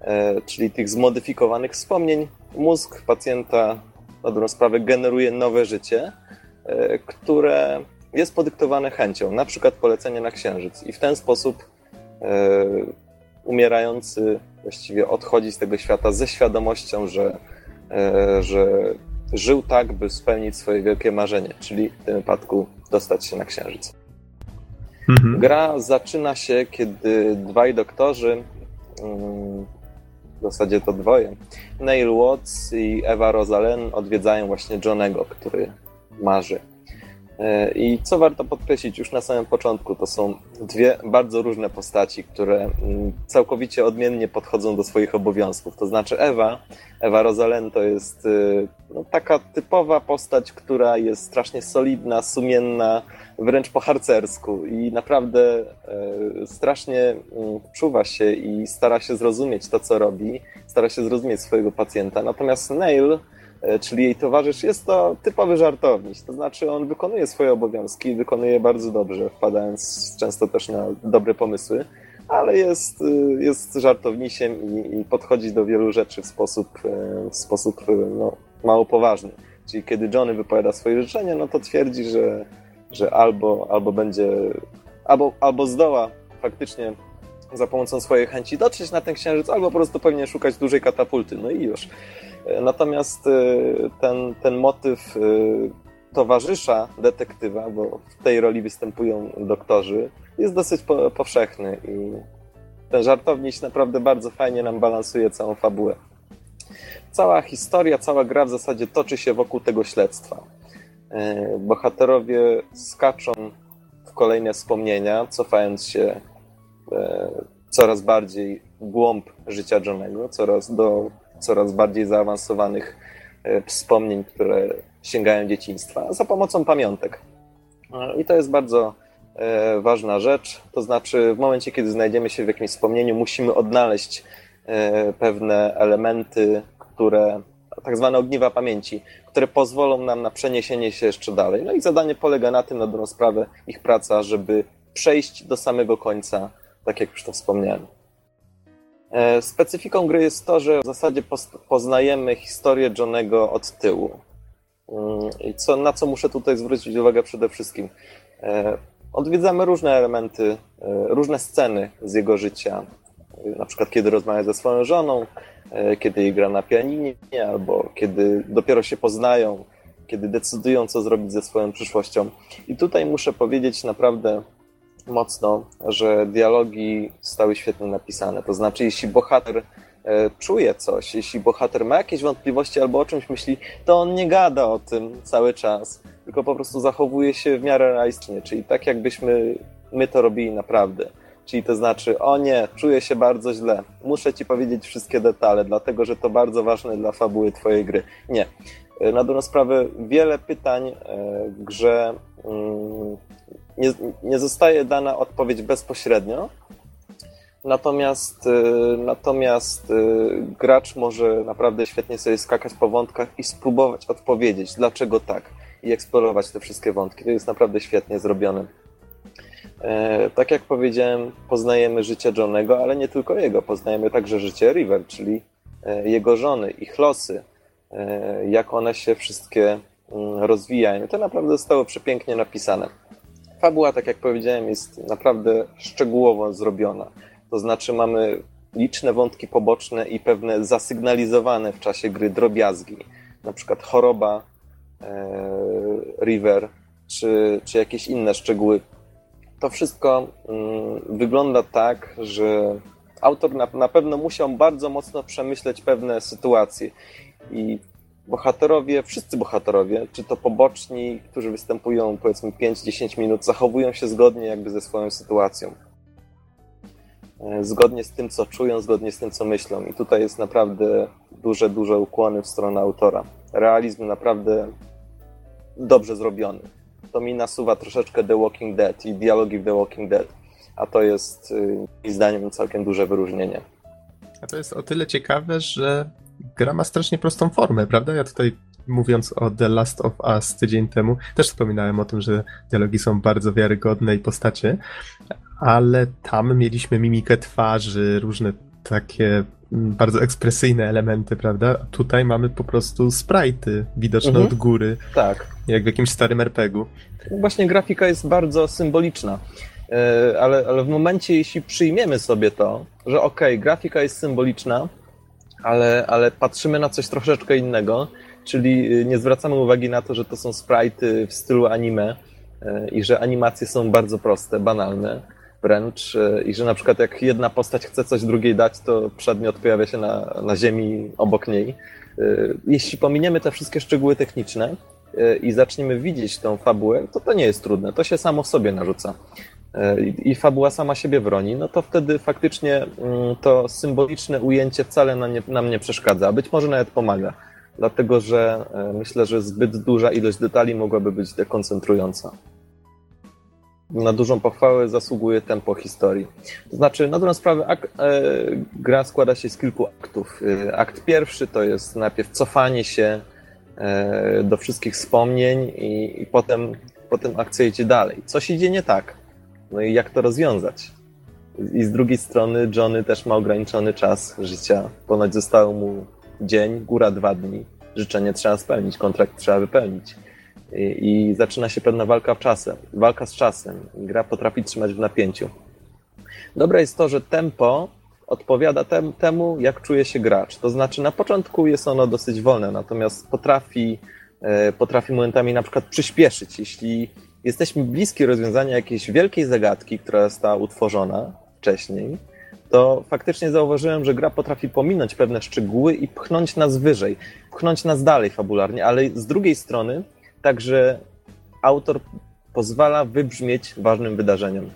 e, czyli tych zmodyfikowanych wspomnień, mózg pacjenta na dobrą sprawę generuje nowe życie, e, które jest podyktowane chęcią, na przykład polecenia na księżyc. I w ten sposób e, umierający właściwie odchodzi z tego świata ze świadomością, że, e, że żył tak, by spełnić swoje wielkie marzenie, czyli w tym wypadku dostać się na księżyc. Mhm. Gra zaczyna się, kiedy dwaj doktorzy, mm, w zasadzie to dwoje, Neil Watts i Ewa Rosalen odwiedzają właśnie Johnego, który marzy. E, I co warto podkreślić już na samym początku, to są dwie bardzo różne postaci, które mm, całkowicie odmiennie podchodzą do swoich obowiązków. To znaczy Ewa, Ewa Rosalen to jest y, no, taka typowa postać, która jest strasznie solidna, sumienna, wręcz po harcersku i naprawdę e, strasznie mm, czuwa się i stara się zrozumieć to, co robi, stara się zrozumieć swojego pacjenta. Natomiast Neil, czyli jej towarzysz, jest to typowy żartownik, to znaczy on wykonuje swoje obowiązki, wykonuje bardzo dobrze, wpadając często też na dobre pomysły, ale jest, y, jest żartownisiem i, i podchodzi do wielu rzeczy w sposób, e, w sposób e, no, mało poważny. Czyli kiedy Johnny wypowiada swoje życzenie, no to twierdzi, że że albo, albo będzie, albo, albo zdoła faktycznie za pomocą swojej chęci dotrzeć na ten księżyc, albo po prostu powinien szukać dużej katapulty. No i już. Natomiast y, ten, ten motyw y, towarzysza detektywa, bo w tej roli występują doktorzy, jest dosyć po, powszechny i ten żartowniś naprawdę bardzo fajnie nam balansuje całą fabułę. Cała historia, cała gra w zasadzie toczy się wokół tego śledztwa. E, bohaterowie skaczą w kolejne wspomnienia, cofając się e, coraz bardziej w głąb życia Johnego, coraz do coraz bardziej zaawansowanych e, wspomnień, które sięgają dzieciństwa, za pomocą pamiątek. I to jest bardzo ważna rzecz. To znaczy, w momencie, kiedy znajdziemy się w jakimś wspomnieniu, musimy odnaleźć pewne elementy, które tak zwane ogniwa pamięci, które pozwolą nam na przeniesienie się jeszcze dalej. No i zadanie polega na tym, na dobrą sprawę, ich praca, żeby przejść do samego końca, tak jak już to wspomniałem. E, specyfiką gry jest to, że w zasadzie poznajemy historię Johnego od tyłu. Mm, I co, na co muszę tutaj zwrócić uwagę przede wszystkim? E, odwiedzamy różne elementy, e, różne sceny z jego życia. Na przykład, kiedy rozmawia ze swoją żoną, kiedy jej gra na pianinie, albo kiedy dopiero się poznają, kiedy decydują, co zrobić ze swoją przyszłością. I tutaj muszę powiedzieć naprawdę mocno, że dialogi zostały świetnie napisane. To znaczy, jeśli bohater e, czuje coś, jeśli bohater ma jakieś wątpliwości albo o czymś myśli, to on nie gada o tym cały czas, tylko po prostu zachowuje się w miarę realistycznie, czyli tak jakbyśmy my to robili naprawdę. Czyli to znaczy, o nie, czuję się bardzo źle, muszę ci powiedzieć wszystkie detale, dlatego że to bardzo ważne dla fabuły twojej gry. Nie. E, na dobrą sprawę, wiele pytań w grze mm, nie, nie zostaje dana odpowiedź bezpośrednio, Natomiast, y, natomiast y, gracz może naprawdę świetnie sobie skakać po wątkach i spróbować odpowiedzieć, dlaczego tak, i eksplorować te wszystkie wątki. To jest naprawdę świetnie zrobione. E, tak jak powiedziałem, poznajemy życie Johnego, ale nie tylko jego. Poznajemy także życie River, czyli e, jego żony, ich losy, e, jak one się wszystkie mm, rozwijają. To naprawdę zostało przepięknie napisane. Fabuła, tak jak powiedziałem, jest naprawdę szczegółowo zrobiona. To znaczy mamy liczne wątki poboczne i pewne zasygnalizowane w czasie gry drobiazgi, na przykład choroba e, River, czy, czy jakieś inne szczegóły. To wszystko mm, wygląda tak, że autor na, na pewno musiał bardzo mocno przemyśleć pewne sytuacje. I bohaterowie, wszyscy bohaterowie, czy to poboczni, którzy występują powiedzmy 5-10 minut, zachowują się zgodnie jakby ze swoją sytuacją. E, zgodnie z tym, co czują, zgodnie z tym, co myślą. I tutaj jest naprawdę duże, duże ukłony w stronę autora. Realizm naprawdę dobrze zrobiony. To mi nasuwa troszeczkę The Walking Dead i dialogi w The Walking Dead, a to jest y, moim zdaniem całkiem duże wyróżnienie. A to jest o tyle ciekawe, że gra ma strasznie prostą formę, prawda? Ja tutaj mówiąc o The Last of Us tydzień temu, też wspominałem o tym, że dialogi są bardzo wiarygodne i postacie, ale tam mieliśmy mimikę twarzy, różne takie mm, bardzo ekspresyjne elementy, prawda? Tutaj mamy po prostu sprite'y widoczne mhm. od góry. Tak. Jak w jakimś starym RPG-u. Właśnie grafika jest bardzo symboliczna. E, ale, ale w momencie, jeśli przyjmiemy sobie to, że okej, okay, grafika jest symboliczna, ale, ale patrzymy na coś troszeczkę innego, czyli y, nie zwracamy uwagi na to, że to są sprite'y w stylu anime e, i że animacje są bardzo proste, banalne wręcz e, i że na przykład jak jedna postać chce coś drugiej dać, to przedmiot pojawia się na, na ziemi obok niej. Jeśli pominiemy te wszystkie szczegóły techniczne i zaczniemy widzieć tą fabułę, to to nie jest trudne, to się samo w sobie narzuca. I fabuła sama siebie broni, no to wtedy faktycznie mm, to symboliczne ujęcie wcale nam nie, nam nie przeszkadza, a być może nawet pomaga dlatego że e, myślę, że zbyt duża ilość detali mogłaby być dekoncentrująca. Na dużą pochwałę zasługuje tempo historii. To znaczy, na dobrą sprawę, ak- e, gra składa się z kilku aktów. E, akt pierwszy to jest najpierw cofanie się e, do wszystkich wspomnień i, i potem, potem akcja idzie dalej. Co się dzieje nie tak? No i jak to rozwiązać? I z drugiej strony Johnny też ma ograniczony czas życia. Ponoć zostało mu dzień, góra dwa dni. Życzenie trzeba spełnić, kontrakt trzeba wypełnić. I, i zaczyna się pewna walka w czasem, walka z czasem. Gra potrafi trzymać w napięciu. Dobre jest to, że tempo odpowiada tem, temu, jak czuje się gracz. To znaczy, na początku jest ono dosyć wolne, natomiast potrafi, e, potrafi momentami na przykład przyspieszyć. Jeśli jesteśmy bliski rozwiązania jakiejś wielkiej zagadki, która została utworzona wcześniej, to faktycznie zauważyłem, że gra potrafi pominąć pewne szczegóły i pchnąć nas wyżej, pchnąć nas dalej fabularnie, ale z drugiej strony także autor pozwala wybrzmieć ważnym wydarzeniom.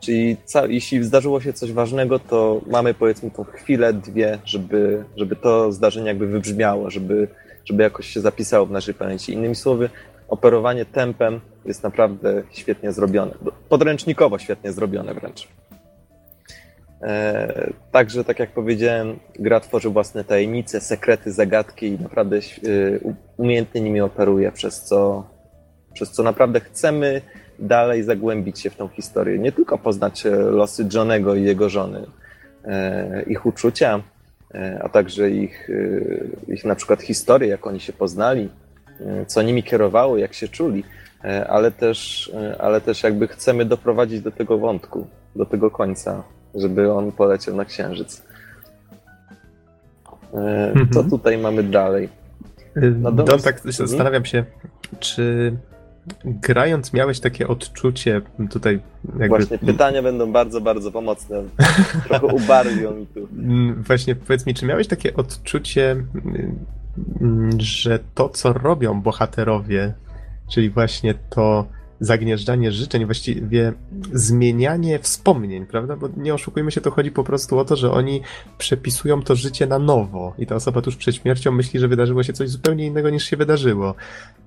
Czyli jeśli zdarzyło się coś ważnego, to mamy powiedzmy tą chwilę, dwie, żeby, żeby to zdarzenie jakby wybrzmiało, żeby, żeby jakoś się zapisało w naszej pamięci. Innymi słowy, operowanie tempem jest naprawdę świetnie zrobione. Podręcznikowo świetnie zrobione wręcz. E, także, tak jak powiedziałem, gra tworzy własne tajemnice, sekrety, zagadki i naprawdę e, umiejętnie nimi operuje, przez co, przez co naprawdę chcemy dalej zagłębić się w tą historię. Nie tylko poznać e, losy Johnego i jego żony, ich uczucia, a także ich, ich na przykład historię, jak oni się poznali, co nimi kierowało, jak się czuli, ale też, ale też jakby chcemy doprowadzić do tego wątku, do tego końca żeby on poleciał na Księżyc. E, co mhm. tutaj mamy dalej? No Don, tak zastanawiam się, czy grając miałeś takie odczucie tutaj jakby... Właśnie pytania będą bardzo, bardzo pomocne. Trochę ubarwią mi tu. Mm, właśnie powiedz mi, czy miałeś takie odczucie, mm, że to, co robią bohaterowie, czyli właśnie to zagnieżdżanie życzeń, właściwie zmienianie wspomnień, prawda? Bo nie oszukujmy się, to chodzi po prostu o to, że oni przepisują to życie na nowo i ta osoba tuż przed śmiercią myśli, że wydarzyło się coś zupełnie innego niż się wydarzyło.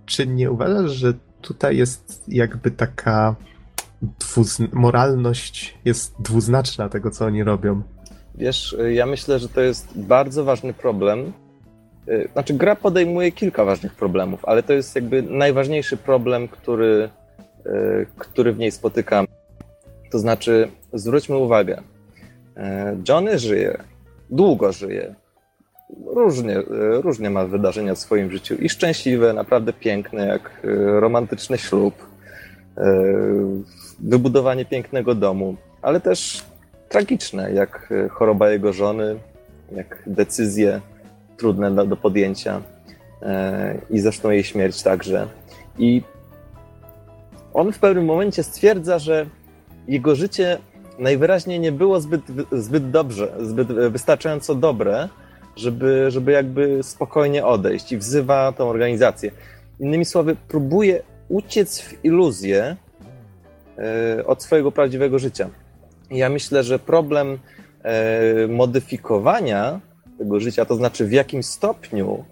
Czy nie uważasz, że tutaj jest jakby taka dwuzn- moralność jest dwuznaczna tego, co oni robią? Wiesz, ja myślę, że to jest bardzo ważny problem. Znaczy, gra podejmuje kilka ważnych problemów, ale to jest jakby najważniejszy problem, który E, który w niej spotykam. To znaczy, zwróćmy uwagę, e, Johnny żyje, długo żyje, różnie, różnie ma wydarzenia w swoim życiu. I szczęśliwe, naprawdę piękne, jak romantyczny ślub, wybudowanie pięknego domu, ale też tragiczne, jak choroba jego żony, jak decyzje trudne do podjęcia i zresztą jej śmierć także. I on w pewnym momencie stwierdza, że jego życie najwyraźniej nie było zbyt, zbyt dobrze, zbyt wystarczająco dobre, żeby, żeby jakby spokojnie odejść i wzywa tą organizację. Innymi słowy, próbuje uciec w iluzję e, od swojego prawdziwego życia. Ja myślę, że problem e, modyfikowania tego życia, to znaczy w jakim stopniu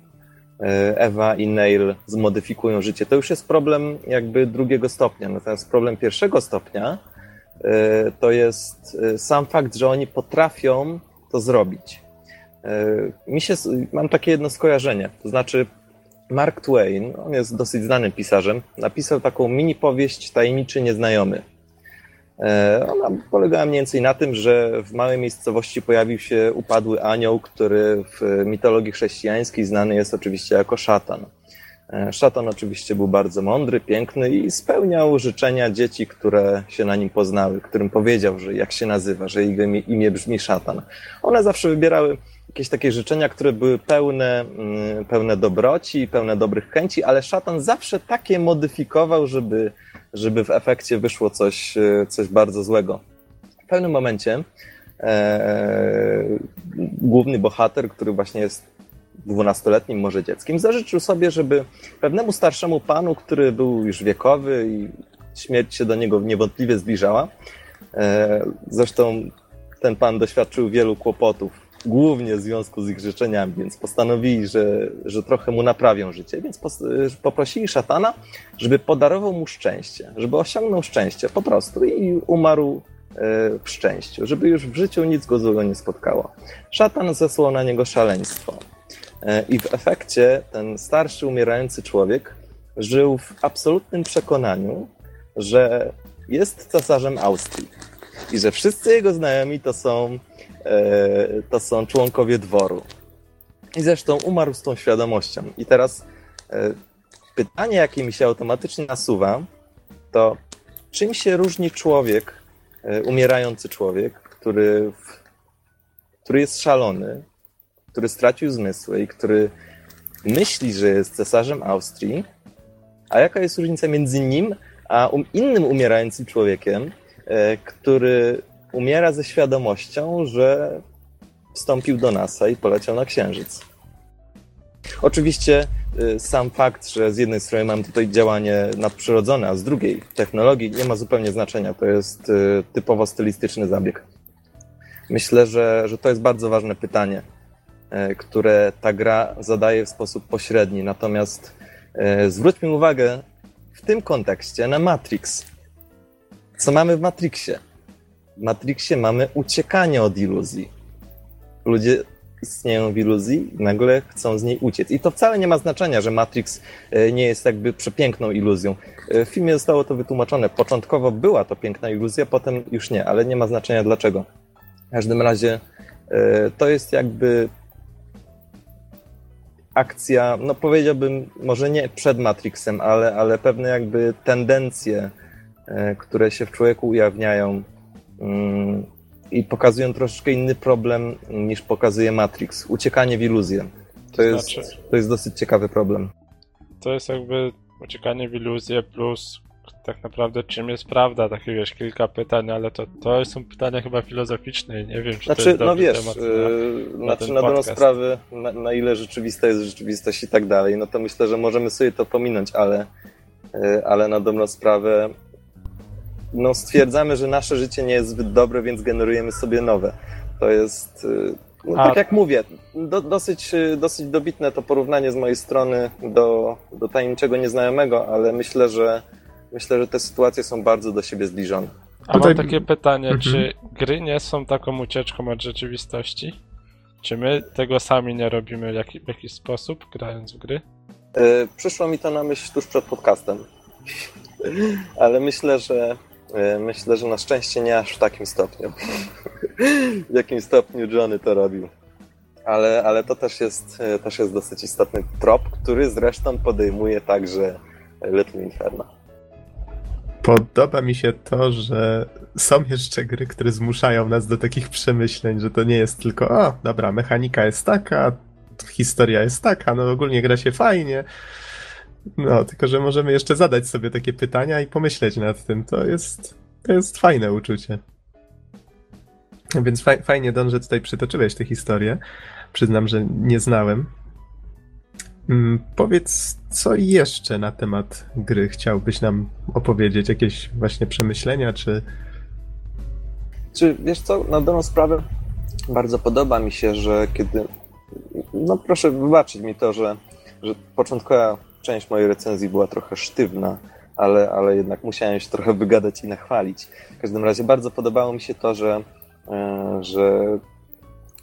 E, Ewa i Neil zmodyfikują życie. To już jest problem jakby drugiego stopnia. Natomiast problem pierwszego stopnia e, to jest e, sam fakt, że oni potrafią to zrobić. Mi się, mam takie jedno skojarzenie, to znaczy Mark Twain, on jest dosyć znanym pisarzem, napisał taką mini powieść Tajemniczy Nieznajomy. E, ona polegała mniej więcej na tym, że w małej miejscowości pojawił się upadły anioł, który w mitologii chrześcijańskiej znany jest oczywiście jako szatan. E, szatan oczywiście był bardzo mądry, piękny i spełniał życzenia dzieci, które się na nim poznały, którym powiedział, że jak się nazywa, że jego imię brzmi szatan. One zawsze wybierały jakieś takie życzenia, które były pełne, mm, pełne dobroci, pełne dobrych chęci, ale szatan zawsze takie modyfikował, żeby żeby w efekcie wyszło coś, e, coś bardzo złego. W pewnym momencie e, główny bohater, który właśnie jest dwunastoletnim może dzieckiem, zażyczył sobie, żeby pewnemu starszemu panu, który był już wiekowy i śmierć się do niego niewątpliwie zbliżała, e, zresztą ten pan doświadczył wielu kłopotów głównie w związku z ich życzeniami, więc postanowili, że, że trochę mu naprawią życie, więc poprosili szatana, żeby podarował mu szczęście, żeby osiągnął szczęście po prostu i umarł e, w szczęściu, żeby już w życiu nic go złego nie spotkało. Szatan zesłał na niego szaleństwo. E, I w efekcie ten starszy, umierający człowiek żył w absolutnym przekonaniu, że jest cesarzem Austrii i że wszyscy jego znajomi to są E, to są członkowie dworu. I zresztą umarł z tą świadomością. I teraz e, pytanie, jakie mi się automatycznie nasuwa, to czym się różni człowiek, e, umierający człowiek, który, który jest szalony, który stracił zmysły i który myśli, że jest cesarzem Austrii, a jaka jest różnica między nim a um, innym umierającym człowiekiem, który umiera ze świadomością, że wstąpił do NASA i poleciał na Księżyc. Oczywiście y, sam fakt, że z jednej strony mam tutaj działanie nadprzyrodzone, a z drugiej technologii nie ma zupełnie znaczenia. To jest y, typowo stylistyczny zabieg. Myślę, że, że to jest bardzo ważne pytanie, które ta gra zadaje w sposób pośredni. Natomiast zwróćmy uwagę w tym kontekście na Matrix. Co mamy w Matrixie? w Matrixie mamy uciekanie od iluzji. Ludzie istnieją w iluzji nagle chcą z niej uciec. I to wcale nie ma znaczenia, że Matrix e, nie jest jakby przepiękną iluzją. E, w filmie zostało to wytłumaczone. Początkowo była to piękna iluzja, potem już nie, ale nie ma znaczenia dlaczego. W każdym razie e, to jest jakby akcja, no powiedziałbym, może nie przed Matrixem, ale, ale pewne jakby tendencje, które się w człowieku ujawniają i pokazują troszeczkę inny problem niż pokazuje Matrix. Uciekanie w iluzję. To, to jest, znaczy, to jest dosyć ciekawy problem. To jest jakby uciekanie w iluzję plus tak naprawdę czym jest prawda, takie wiesz, kilka pytań, ale to, to są pytania chyba filozoficzne i nie wiem, czy Znaczy, to jest no wiesz, temat yy, na znaczy ten na dobrą sprawę, na, na ile rzeczywista jest rzeczywistość i tak dalej, no to myślę, że możemy sobie to pominąć, ale, yy, ale na dobrą sprawę no stwierdzamy, że nasze życie nie jest zbyt dobre, więc generujemy sobie nowe. To jest, yy, no, A- tak jak mówię, do, dosyć, yy, dosyć dobitne to porównanie z mojej strony do, do tajemniczego nieznajomego, ale myślę, że myślę, że te sytuacje są bardzo do siebie zbliżone. A Tutaj- mam takie pytanie, Mhm. czy gry nie są taką ucieczką od rzeczywistości? Czy my tego sami nie robimy w, jaki, w jakiś sposób, grając w gry? E, Przyszło mi to na myśl tuż przed podcastem. Ale myślę, że myślę, że na szczęście nie aż w takim stopniu. W jakim stopniu Johnny to robił. Ale, ale to też jest, e, też jest dosyć istotny trop, który zresztą podejmuje także Little Inferno. Podoba mi się to, że są jeszcze gry, które zmuszają nas do takich przemyśleń, że to nie jest tylko, o, dobra, mechanika jest taka, historia jest taka, no ogólnie gra się fajnie. No, tylko że możemy jeszcze zadać sobie takie pytania i pomyśleć nad tym. To jest, to jest fajne uczucie. Więc faj, fajnie, Don, że tutaj przytoczyłeś tę historię. Przyznam, że nie znałem. Mm, Powiedz, co jeszcze na temat gry chciałbyś nam opowiedzieć? Jakieś właśnie przemyślenia, czy... Czy wiesz co, na dobrą sprawę bardzo podoba mi się, że kiedy. No proszę wybaczyć mi to, że, że początkowa część mojej recenzji była trochę sztywna, ale, ale jednak musiałem się trochę wygadać i nachwalić. W każdym razie bardzo podobało mi się to, że, e, że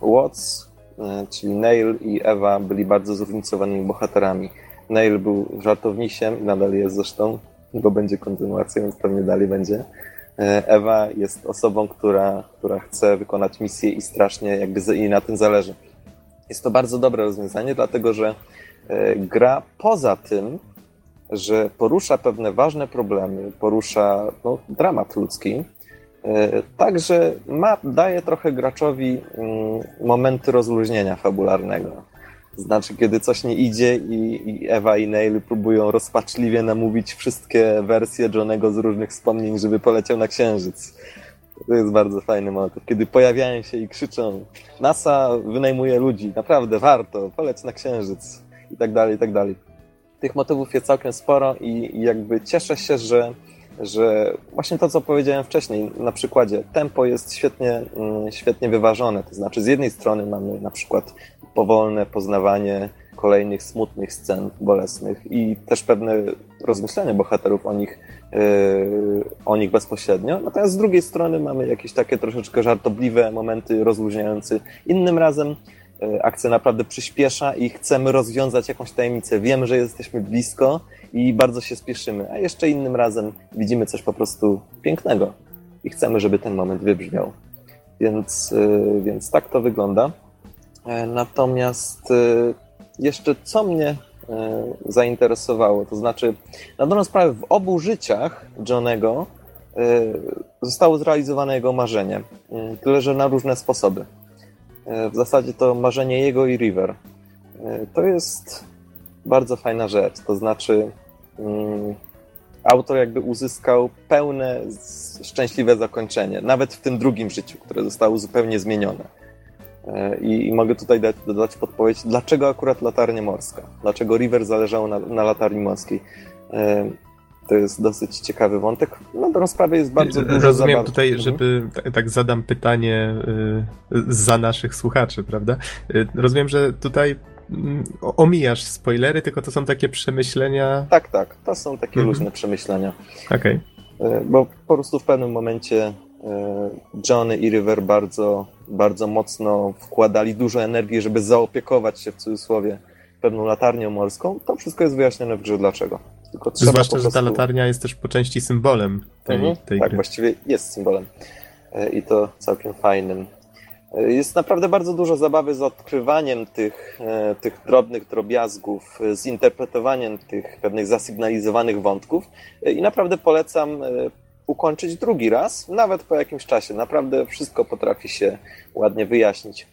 Watts, e, czyli Neil i Ewa byli bardzo zróżnicowanymi bohaterami. Neil był żartownisiem i nadal jest zresztą, bo będzie kontynuacja, więc pewnie dalej będzie. E, Ewa jest osobą, która, która chce wykonać misję i strasznie jakby jej na tym zależy. Jest to bardzo dobre rozwiązanie, dlatego że gra poza tym, że porusza pewne ważne problemy, porusza no, dramat ludzki, e, także ma, daje trochę graczowi mm, momenty rozluźnienia fabularnego. Znaczy, kiedy coś nie idzie i, i Ewa i Neil próbują rozpaczliwie namówić wszystkie wersje Johnego z różnych wspomnień, żeby poleciał na Księżyc. To jest bardzo fajny motyw, kiedy pojawiają się i krzyczą NASA wynajmuje ludzi, naprawdę warto, poleć na Księżyc i tak dalej, i tak dalej. Tych motywów jest całkiem sporo i, jakby cieszę się, że, że właśnie to, co powiedziałem wcześniej na przykładzie, tempo jest świetnie, mm, świetnie wyważone. To znaczy, z jednej strony mamy na przykład powolne poznawanie kolejnych smutnych scen bolesnych i też pewne rozmyślenie bohaterów o nich, yy, o nich bezpośrednio. Natomiast z drugiej strony mamy jakieś takie troszeczkę żartobliwe momenty rozluźniające. Innym razem akcja naprawdę przyspiesza i chcemy rozwiązać jakąś tajemnicę. Wiemy, że jesteśmy blisko i bardzo się spieszymy, a jeszcze innym razem widzimy coś po prostu pięknego i chcemy, żeby ten moment wybrzmiał. Więc, yy, więc tak to wygląda. E, Natomiast e, jeszcze co mnie e, zainteresowało, to znaczy, na dobrą sprawę, w obu życiach Johnego e, zostało zrealizowane jego marzenie, tyle że na różne sposoby. E, W zasadzie to marzenie jego i River. E, To jest bardzo fajna rzecz, to znaczy mm, autor jakby uzyskał pełne, szczęśliwe zakończenie, nawet w tym drugim życiu, które zostało zupełnie zmienione. E, I, I mogę tutaj dać, dodać podpowiedź, dlaczego akurat latarnia morska? Dlaczego River zależało na, na latarni morskiej? To jest dosyć ciekawy wątek. Na dobrą sprawę jest bardzo dużo Rozumiem zabaw. tutaj, Mhm. żeby tak, tak zadam pytanie y, za naszych słuchaczy, prawda? Y, Rozumiem, że tutaj mm, omijasz spoilery, tylko to są takie przemyślenia. Tak, tak. To są takie Mhm. luźne przemyślenia. Okej. E, Bo po prostu w pewnym momencie e, Johnny i River bardzo, bardzo mocno wkładali dużo energii, żeby zaopiekować się w cudzysłowie pewną latarnią morską. To wszystko jest wyjaśnione w grze dlaczego. Tylko trzeba Zwłaszcza, po że ta prostu... latarnia jest też po części symbolem tej, Mhm, tej tak, gry. właściwie jest symbolem. E, I to całkiem fajnym. E, Jest naprawdę bardzo dużo zabawy z odkrywaniem tych, e, tych drobnych drobiazgów, z interpretowaniem tych pewnych zasygnalizowanych wątków i naprawdę polecam ukończyć drugi raz, nawet po jakimś czasie. Naprawdę wszystko potrafi się ładnie wyjaśnić.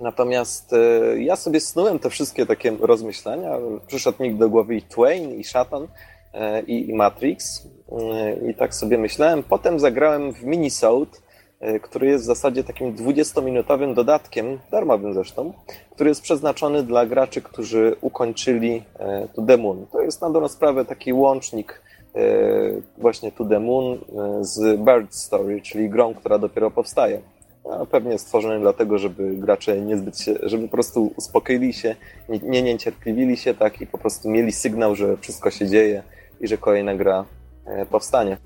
Natomiast e, ja sobie snułem te wszystkie takie rozmyślenia. Przyszedł mi do głowy i Twain, i Shatan, e, i, i Matrix. E, I tak sobie myślałem. Potem zagrałem w Minisode, który jest w zasadzie takim 20-minutowym dodatkiem, darmowym zresztą, który jest przeznaczony dla graczy, którzy ukończyli To The Moon. To jest na dobrą sprawę taki łącznik właśnie To The Moon z Bird Story, czyli grą, która dopiero powstaje. Pewnie stworzony dlatego, żeby gracze niezbyt się, żeby po prostu uspokoili się, nie niecierpliwili się, tak, i po prostu mieli sygnał, że wszystko się dzieje i że kolejna gra e, powstanie.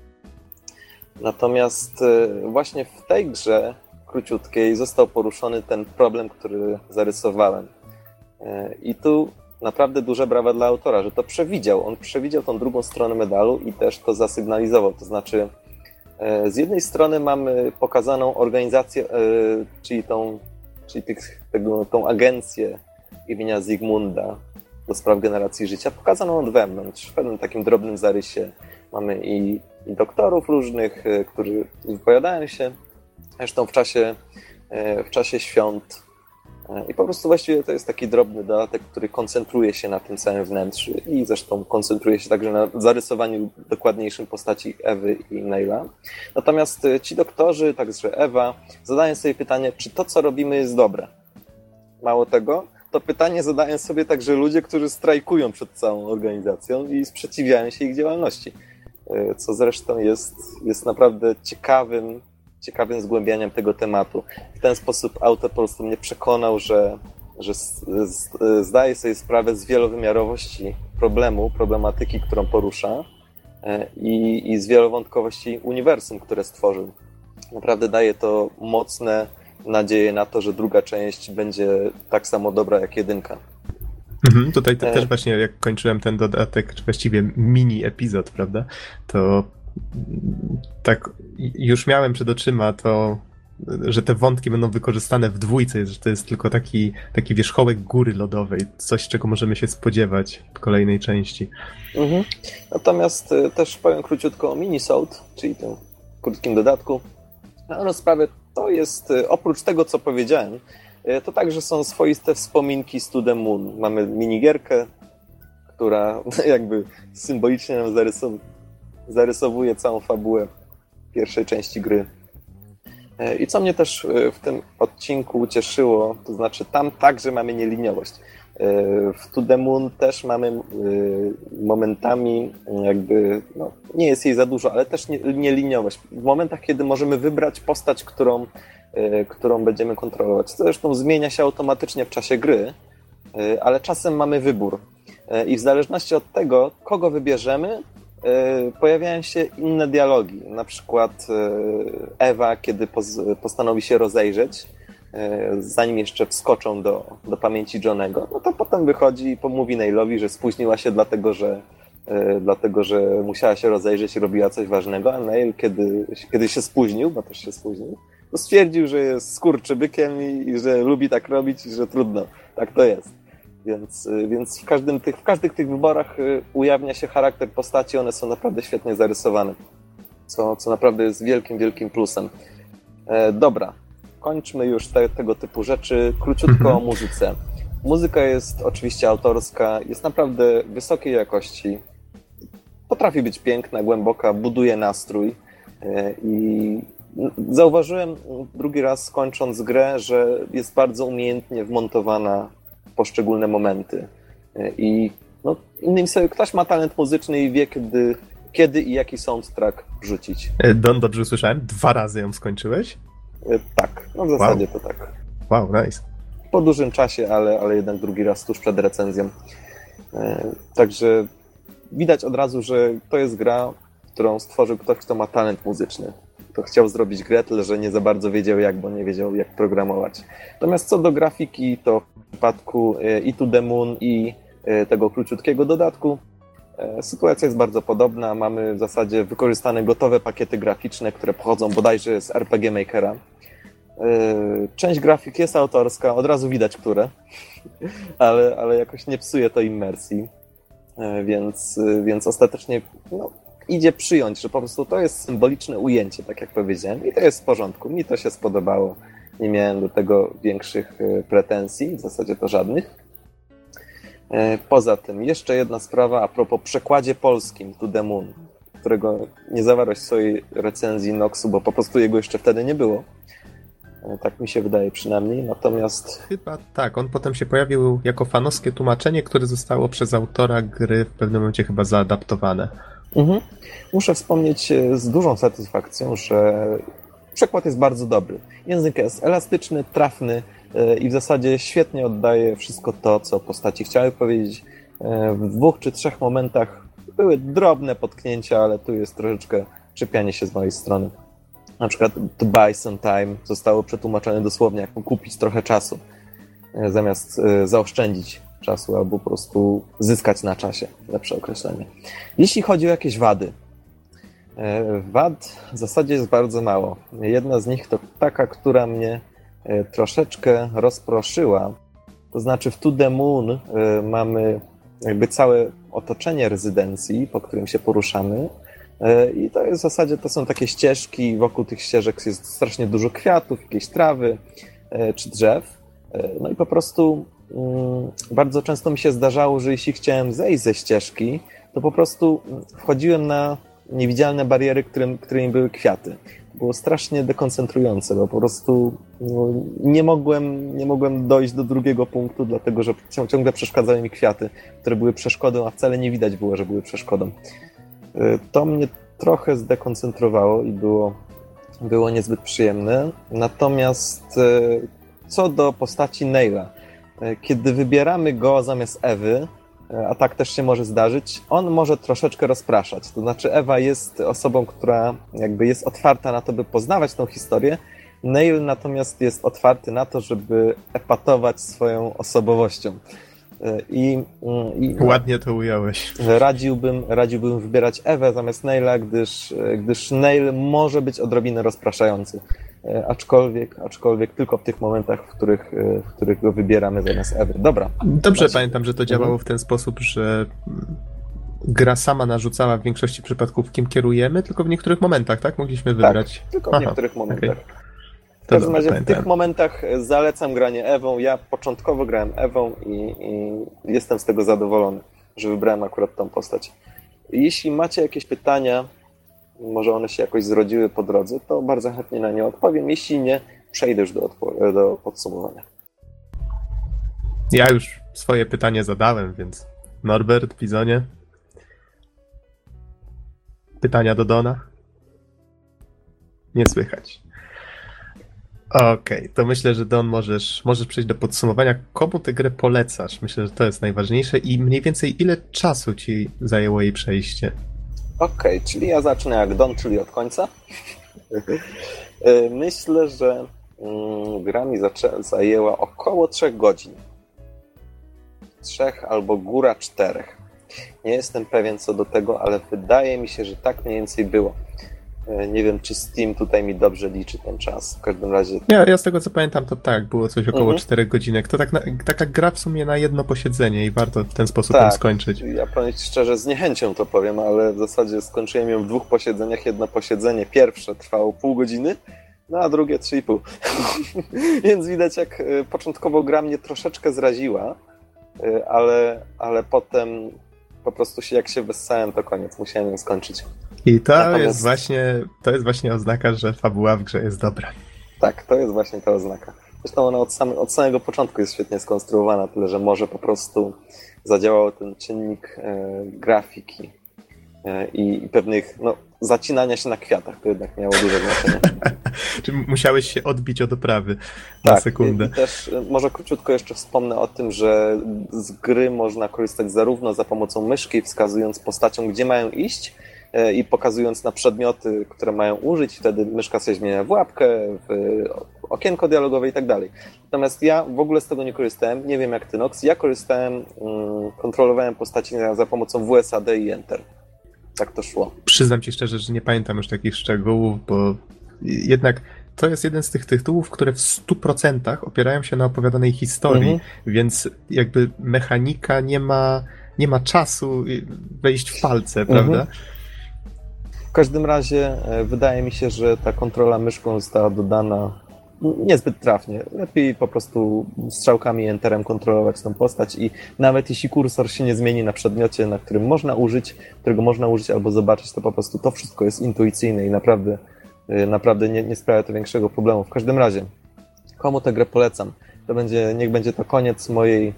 Natomiast e, właśnie w tej grze króciutkiej został poruszony ten problem, który zarysowałem. E, I tu naprawdę duże brawa dla autora, że to przewidział. On przewidział tą drugą stronę medalu i też to zasygnalizował. To znaczy, z jednej strony mamy pokazaną organizację, e, czyli tą, czyli tych, tego, tą agencję imienia Zygmunda do spraw generacji życia, pokazaną od wewnątrz, w pewnym takim drobnym zarysie. Mamy i, i doktorów różnych, e, którzy wypowiadają się. Zresztą w czasie, w czasie świąt i po prostu właściwie to jest taki drobny dodatek, który koncentruje się na tym całym wnętrzu i zresztą koncentruje się także na zarysowaniu dokładniejszym postaci Ewy i Neila. Natomiast e, ci doktorzy, także Ewa, zadają sobie pytanie, czy to, co robimy, jest dobre. Mało tego, to pytanie zadają sobie także ludzie, którzy strajkują przed całą organizacją i sprzeciwiają się ich działalności. E, co zresztą jest, jest naprawdę ciekawym ciekawym zgłębianiem tego tematu. W ten sposób autor po prostu mnie przekonał, że, że zdaje sobie sprawę z wielowymiarowości problemu, problematyki, którą porusza e, i, i z wielowątkowości uniwersum, które stworzył. Naprawdę daje to mocne nadzieje na to, że druga część będzie tak samo dobra jak jedynka. Mhm, tutaj te, też właśnie jak kończyłem ten dodatek, czy właściwie mini epizod, prawda, to tak już miałem przed oczyma to, że te wątki będą wykorzystane w dwójce, że to jest tylko taki, taki wierzchołek góry lodowej, coś czego możemy się spodziewać w kolejnej części. Mhm. Natomiast y, też powiem króciutko o Minisode, czyli tym krótkim dodatku. No, sprawę to jest, y, oprócz tego co powiedziałem, y, to także są swoiste wspominki z The Moon. Mamy minigierkę, która jakby symbolicznie nam zarysowuje zarysowuje całą fabułę pierwszej części gry. E, I co mnie też e, w tym odcinku ucieszyło, to znaczy tam także mamy nieliniowość. E, w To The Moon też mamy momentami jakby, no, nie jest jej za dużo, ale też nieliniowość. W momentach, kiedy możemy wybrać postać, którą, którą będziemy kontrolować. To zresztą zmienia się automatycznie w czasie gry, ale czasem mamy wybór. I w zależności od tego, kogo wybierzemy, pojawiają się inne dialogi. Na przykład e, Ewa, kiedy postanowi się rozejrzeć, e, zanim jeszcze wskoczą do, do pamięci Johnego, no to potem wychodzi i pomówi Nailowi, że spóźniła się dlatego, że dlatego, że musiała się rozejrzeć i robiła coś ważnego, a Nail, kiedy, kiedy się spóźnił, bo też się spóźnił, to stwierdził, że jest skurczybykiem i, i że lubi tak robić i że trudno. Tak to jest. Więc, y, więc w, każdym tych, w każdych tych wyborach y, ujawnia się charakter postaci, one są naprawdę świetnie zarysowane, co, co naprawdę jest wielkim, wielkim plusem. E, dobra, kończmy już te, tego typu rzeczy. Króciutko mhm. o muzyce. Muzyka jest oczywiście autorska, jest naprawdę wysokiej jakości. Potrafi być piękna, głęboka, buduje nastrój. E, I zauważyłem drugi raz kończąc grę, że jest bardzo umiejętnie wmontowana poszczególne momenty. E, I no, innymi słowy, ktoś ma talent muzyczny i wie, kiedy, kiedy i jaki soundtrack rzucić. E, Don, dobrze usłyszałem? Dwa razy ją skończyłeś? E, tak, no w zasadzie wow. to tak. Wow, nice. Po dużym czasie, ale, ale jednak drugi raz tuż przed recenzją. Także widać od razu, że to jest gra, którą stworzył ktoś, kto ma talent muzyczny. To chciał zrobić grę, tyle że nie za bardzo wiedział jak, bo nie wiedział jak programować. Natomiast co do grafiki, to przypadku e, i To The Moon i e, tego króciutkiego dodatku e, sytuacja jest bardzo podobna. Mamy w zasadzie wykorzystane gotowe pakiety graficzne, które pochodzą bodajże z RPG Makera. Część grafik jest autorska, od razu widać które, ale, ale jakoś nie psuje to imersji, więc, więc ostatecznie no, idzie przyjąć, że po prostu to jest symboliczne ujęcie, tak jak powiedziałem, i to jest w porządku. Mi to się spodobało. nie miałem do tego większych e, pretensji, w zasadzie to żadnych. E, poza tym, jeszcze jedna sprawa a propos przekładzie polskim To The Moon, którego nie zawarłeś w swojej recenzji Noxu, bo po prostu jego jeszcze wtedy nie było. E, tak mi się wydaje przynajmniej. Natomiast. Chyba tak. On potem się pojawił jako fanowskie tłumaczenie, które zostało przez autora gry w pewnym momencie chyba zaadaptowane. Mhm. Muszę wspomnieć e, z dużą satysfakcją, że przekład jest bardzo dobry. Język jest elastyczny, trafny e, i w zasadzie świetnie oddaje wszystko to, co postaci chciały powiedzieć. W dwóch czy trzech momentach były drobne potknięcia, ale tu jest troszeczkę czepianie się z mojej strony. Na przykład to buy some time zostało przetłumaczone dosłownie jak kupić trochę czasu, e, zamiast e, zaoszczędzić czasu albo po prostu zyskać na czasie, lepsze określenie. Jeśli chodzi o jakieś wady, e, wad w zasadzie jest bardzo mało. Jedna z nich to taka, która mnie troszeczkę rozproszyła. To znaczy w To The Moon mamy jakby całe otoczenie rezydencji, po którym się poruszamy, E, I to jest w zasadzie to są takie ścieżki, wokół tych ścieżek jest strasznie dużo kwiatów, jakieś trawy e, czy drzew. E, no i po prostu bardzo często mi się zdarzało, że jeśli chciałem zejść ze ścieżki, to po prostu wchodziłem na niewidzialne bariery, którym, którymi były kwiaty. Było strasznie dekoncentrujące, bo po prostu no, nie, mogłem, nie mogłem dojść do drugiego punktu, dlatego że ciągle przeszkadzały mi kwiaty, które były przeszkodą, a wcale nie widać było, że były przeszkodą. Y, to mnie trochę zdekoncentrowało i było, było niezbyt przyjemne. Natomiast y, co do postaci Neila, kiedy wybieramy go zamiast Ewy, a tak też się może zdarzyć, on może troszeczkę rozpraszać. To znaczy, Ewa jest osobą, która jakby jest otwarta na to, by poznawać tą historię. Neil natomiast jest otwarty na to, żeby epatować swoją osobowością. I, i, Ładnie to ująłeś. Radziłbym, radziłbym wybierać Ewę zamiast Naila, gdyż, gdyż Nail może być odrobinę rozpraszający. Aczkolwiek, aczkolwiek tylko w tych momentach, w których, w których go wybieramy zamiast Ewy. Dobra. Dobrze pamiętam, że to działało mhm. w ten sposób, że gra sama narzucała w większości przypadków, kim kierujemy, tylko w niektórych momentach, tak? Mogliśmy tak, wybrać. Tak, tylko w Aha, niektórych momentach. Okay. W każdym razie w tych momentach zalecam granie Ewą. Ja początkowo grałem Ewą i, i, jestem z tego zadowolony, że wybrałem akurat tą postać. Jeśli macie jakieś pytania, może one się jakoś zrodziły po drodze, to bardzo chętnie na nie odpowiem. Jeśli nie, przejdę już do, do podsumowania. Ja już swoje pytanie zadałem, więc Norbert, Bizonie. Pytania do Dona? Nie słychać. Okej, okay, to myślę, że Don możesz, możesz przejść do podsumowania. Komu tę grę polecasz? Myślę, że to jest najważniejsze i mniej więcej ile czasu ci zajęło jej przejście? Okej, okay, czyli ja zacznę jak Don, czyli od końca. E, myślę, że mm, gra mi zajęła około 3 godzin. Trzech albo góra czterech. Nie jestem pewien co do tego, ale wydaje mi się, że tak mniej więcej było. E, nie wiem, czy Steam tutaj mi dobrze liczy ten czas. W każdym razie. Ja, ja z tego co pamiętam, to tak, było coś około mhm. 4 godzinek. To tak na, taka gra w sumie na jedno posiedzenie i warto w ten sposób tak, skończyć. Ja powiem szczerze, z niechęcią to powiem, ale w zasadzie skończyłem ją w dwóch posiedzeniach. Jedno posiedzenie pierwsze trwało pół godziny, no a drugie 3,5. Więc widać, jak e, początkowo gra mnie troszeczkę zraziła, e, ale, ale potem po prostu się jak się wessałem, to koniec. Musiałem ją skończyć. I to Natomiast... jest właśnie to jest właśnie oznaka, że fabuła w grze jest dobra. Tak, to jest właśnie ta oznaka. Zresztą ona od, same, od samego początku jest świetnie skonstruowana, tyle że może po prostu zadziałał ten czynnik e, grafiki e, i, i, pewnych no, zacinania się na kwiatach. To jednak miało duże znaczenie. Czy musiałeś się odbić od oprawy na tak, sekundę. I, i też e, może króciutko jeszcze wspomnę o tym, że z gry można korzystać zarówno za pomocą myszki, wskazując postacią, gdzie mają iść, i pokazując na przedmioty, które mają użyć, wtedy myszka sobie zmienia w łapkę, w okienko dialogowe i tak dalej. Natomiast ja w ogóle z tego nie korzystałem, nie wiem jak ty, Nox. Ja korzystałem, mm, kontrolowałem postaci za pomocą WSAD i Enter. Tak to szło. Przyznam ci szczerze, że nie pamiętam już takich szczegółów, bo jednak to jest jeden z tych tytułów, które w 100% opierają się na opowiadanej historii, mhm. więc jakby mechanika nie ma, nie ma czasu wejść w palce, mhm. prawda? Każdym razie e, wydaje mi się, że ta kontrola myszką została dodana niezbyt trafnie. Lepiej po prostu strzałkami enterem kontrolować tą postać i nawet jeśli kursor się nie zmieni na przedmiocie, na którym można użyć, którego można użyć albo zobaczyć, to po prostu to wszystko jest intuicyjne i naprawdę, y, naprawdę nie, nie sprawia to większego problemu. W każdym razie, komu tę grę polecam? To będzie, niech będzie to koniec mojej,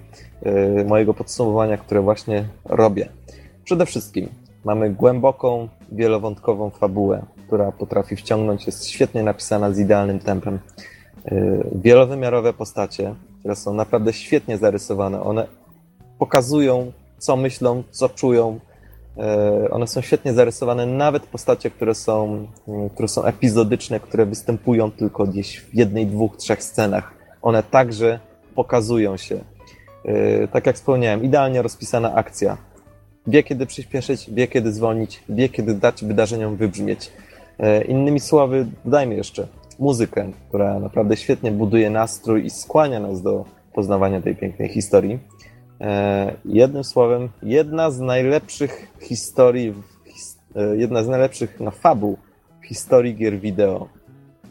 y, mojego podsumowania, które właśnie robię. Przede wszystkim mamy głęboką, wielowątkową fabułę, która potrafi wciągnąć, jest świetnie napisana z idealnym tempem. Y, wielowymiarowe postacie, które są naprawdę świetnie zarysowane. One pokazują, co myślą, co czują. Y, one są świetnie zarysowane, nawet postacie, które są, y, które są epizodyczne, które występują tylko gdzieś w jednej, dwóch, trzech scenach. One także pokazują się. Tak jak wspomniałem, idealnie rozpisana akcja. Wie, kiedy przyspieszyć, wie, kiedy zwolnić, wie, kiedy dać wydarzeniom wybrzmieć. Innymi słowy, dodajmy jeszcze, muzykę, która naprawdę świetnie buduje nastrój i skłania nas do poznawania tej pięknej historii. E, jednym słowem, jedna z najlepszych historii, e, jedna z najlepszych na fabuł w historii gier wideo.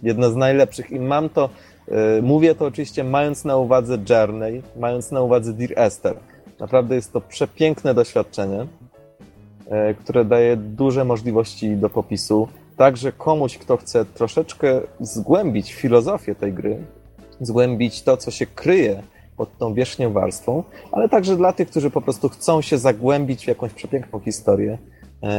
Jedna z najlepszych i mam to, e, mówię to oczywiście mając na uwadze Journey, mając na uwadze Dear Esther. Naprawdę jest to przepiękne doświadczenie, które daje duże możliwości do popisu. Także komuś, kto chce troszeczkę zgłębić filozofię tej gry, zgłębić to, co się kryje pod tą wierzchnią warstwą, ale także dla tych, którzy po prostu chcą się zagłębić w jakąś przepiękną historię e,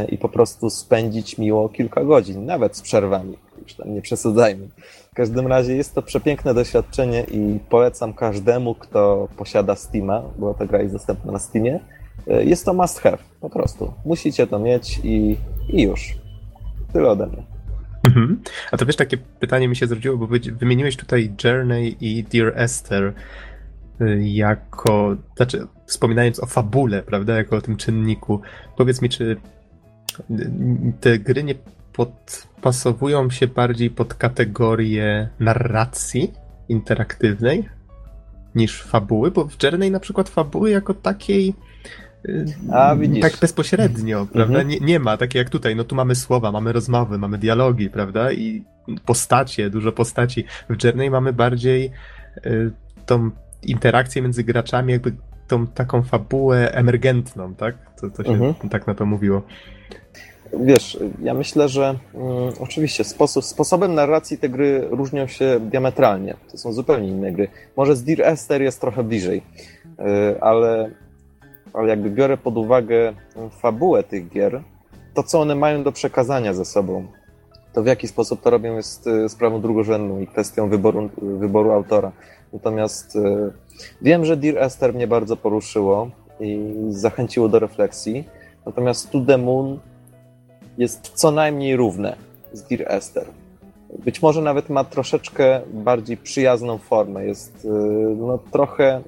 i po prostu spędzić miło kilka godzin, nawet z przerwami. Już tam nie przesadzajmy. W każdym razie jest to przepiękne doświadczenie i polecam każdemu, kto posiada Steama, bo ta gra jest dostępna na Steamie. E, jest to must have, po prostu. Musicie to mieć i, i już. Tyle ode mnie. Mhm. A to wiesz, takie pytanie mi się zrodziło, bo wymieniłeś tutaj Journey i Dear Esther y, jako, znaczy wspominając o fabule, prawda, jako o tym czynniku. Powiedz mi, czy te gry nie podpasowują się bardziej pod kategorię narracji interaktywnej niż fabuły, bo w Journey na przykład fabuły jako takiej a, widzisz. Tak bezpośrednio, mhm. prawda? Nie, nie ma, takie jak tutaj, no tu mamy słowa, mamy rozmowy, mamy dialogi, prawda? I postacie, dużo postaci. W Journey mamy bardziej y, tą interakcję między graczami, jakby tą taką fabułę emergentną, tak? To, to się mhm. tak na to mówiło. Wiesz, ja myślę, że mm, oczywiście sposób, sposobem narracji te gry różnią się diametralnie. To są zupełnie inne gry. Może z Dear Esther jest trochę bliżej, y, ale ale jakby biorę pod uwagę fabułę tych gier, to co one mają do przekazania ze sobą, to w jaki sposób to robią jest y, sprawą drugorzędną i kwestią wyboru, wyboru autora. Natomiast y, wiem, że Dear Esther mnie bardzo poruszyło i zachęciło do refleksji, natomiast To The Moon jest co najmniej równe z Dear Esther. Być może nawet ma troszeczkę bardziej przyjazną formę, jest y, no, trochę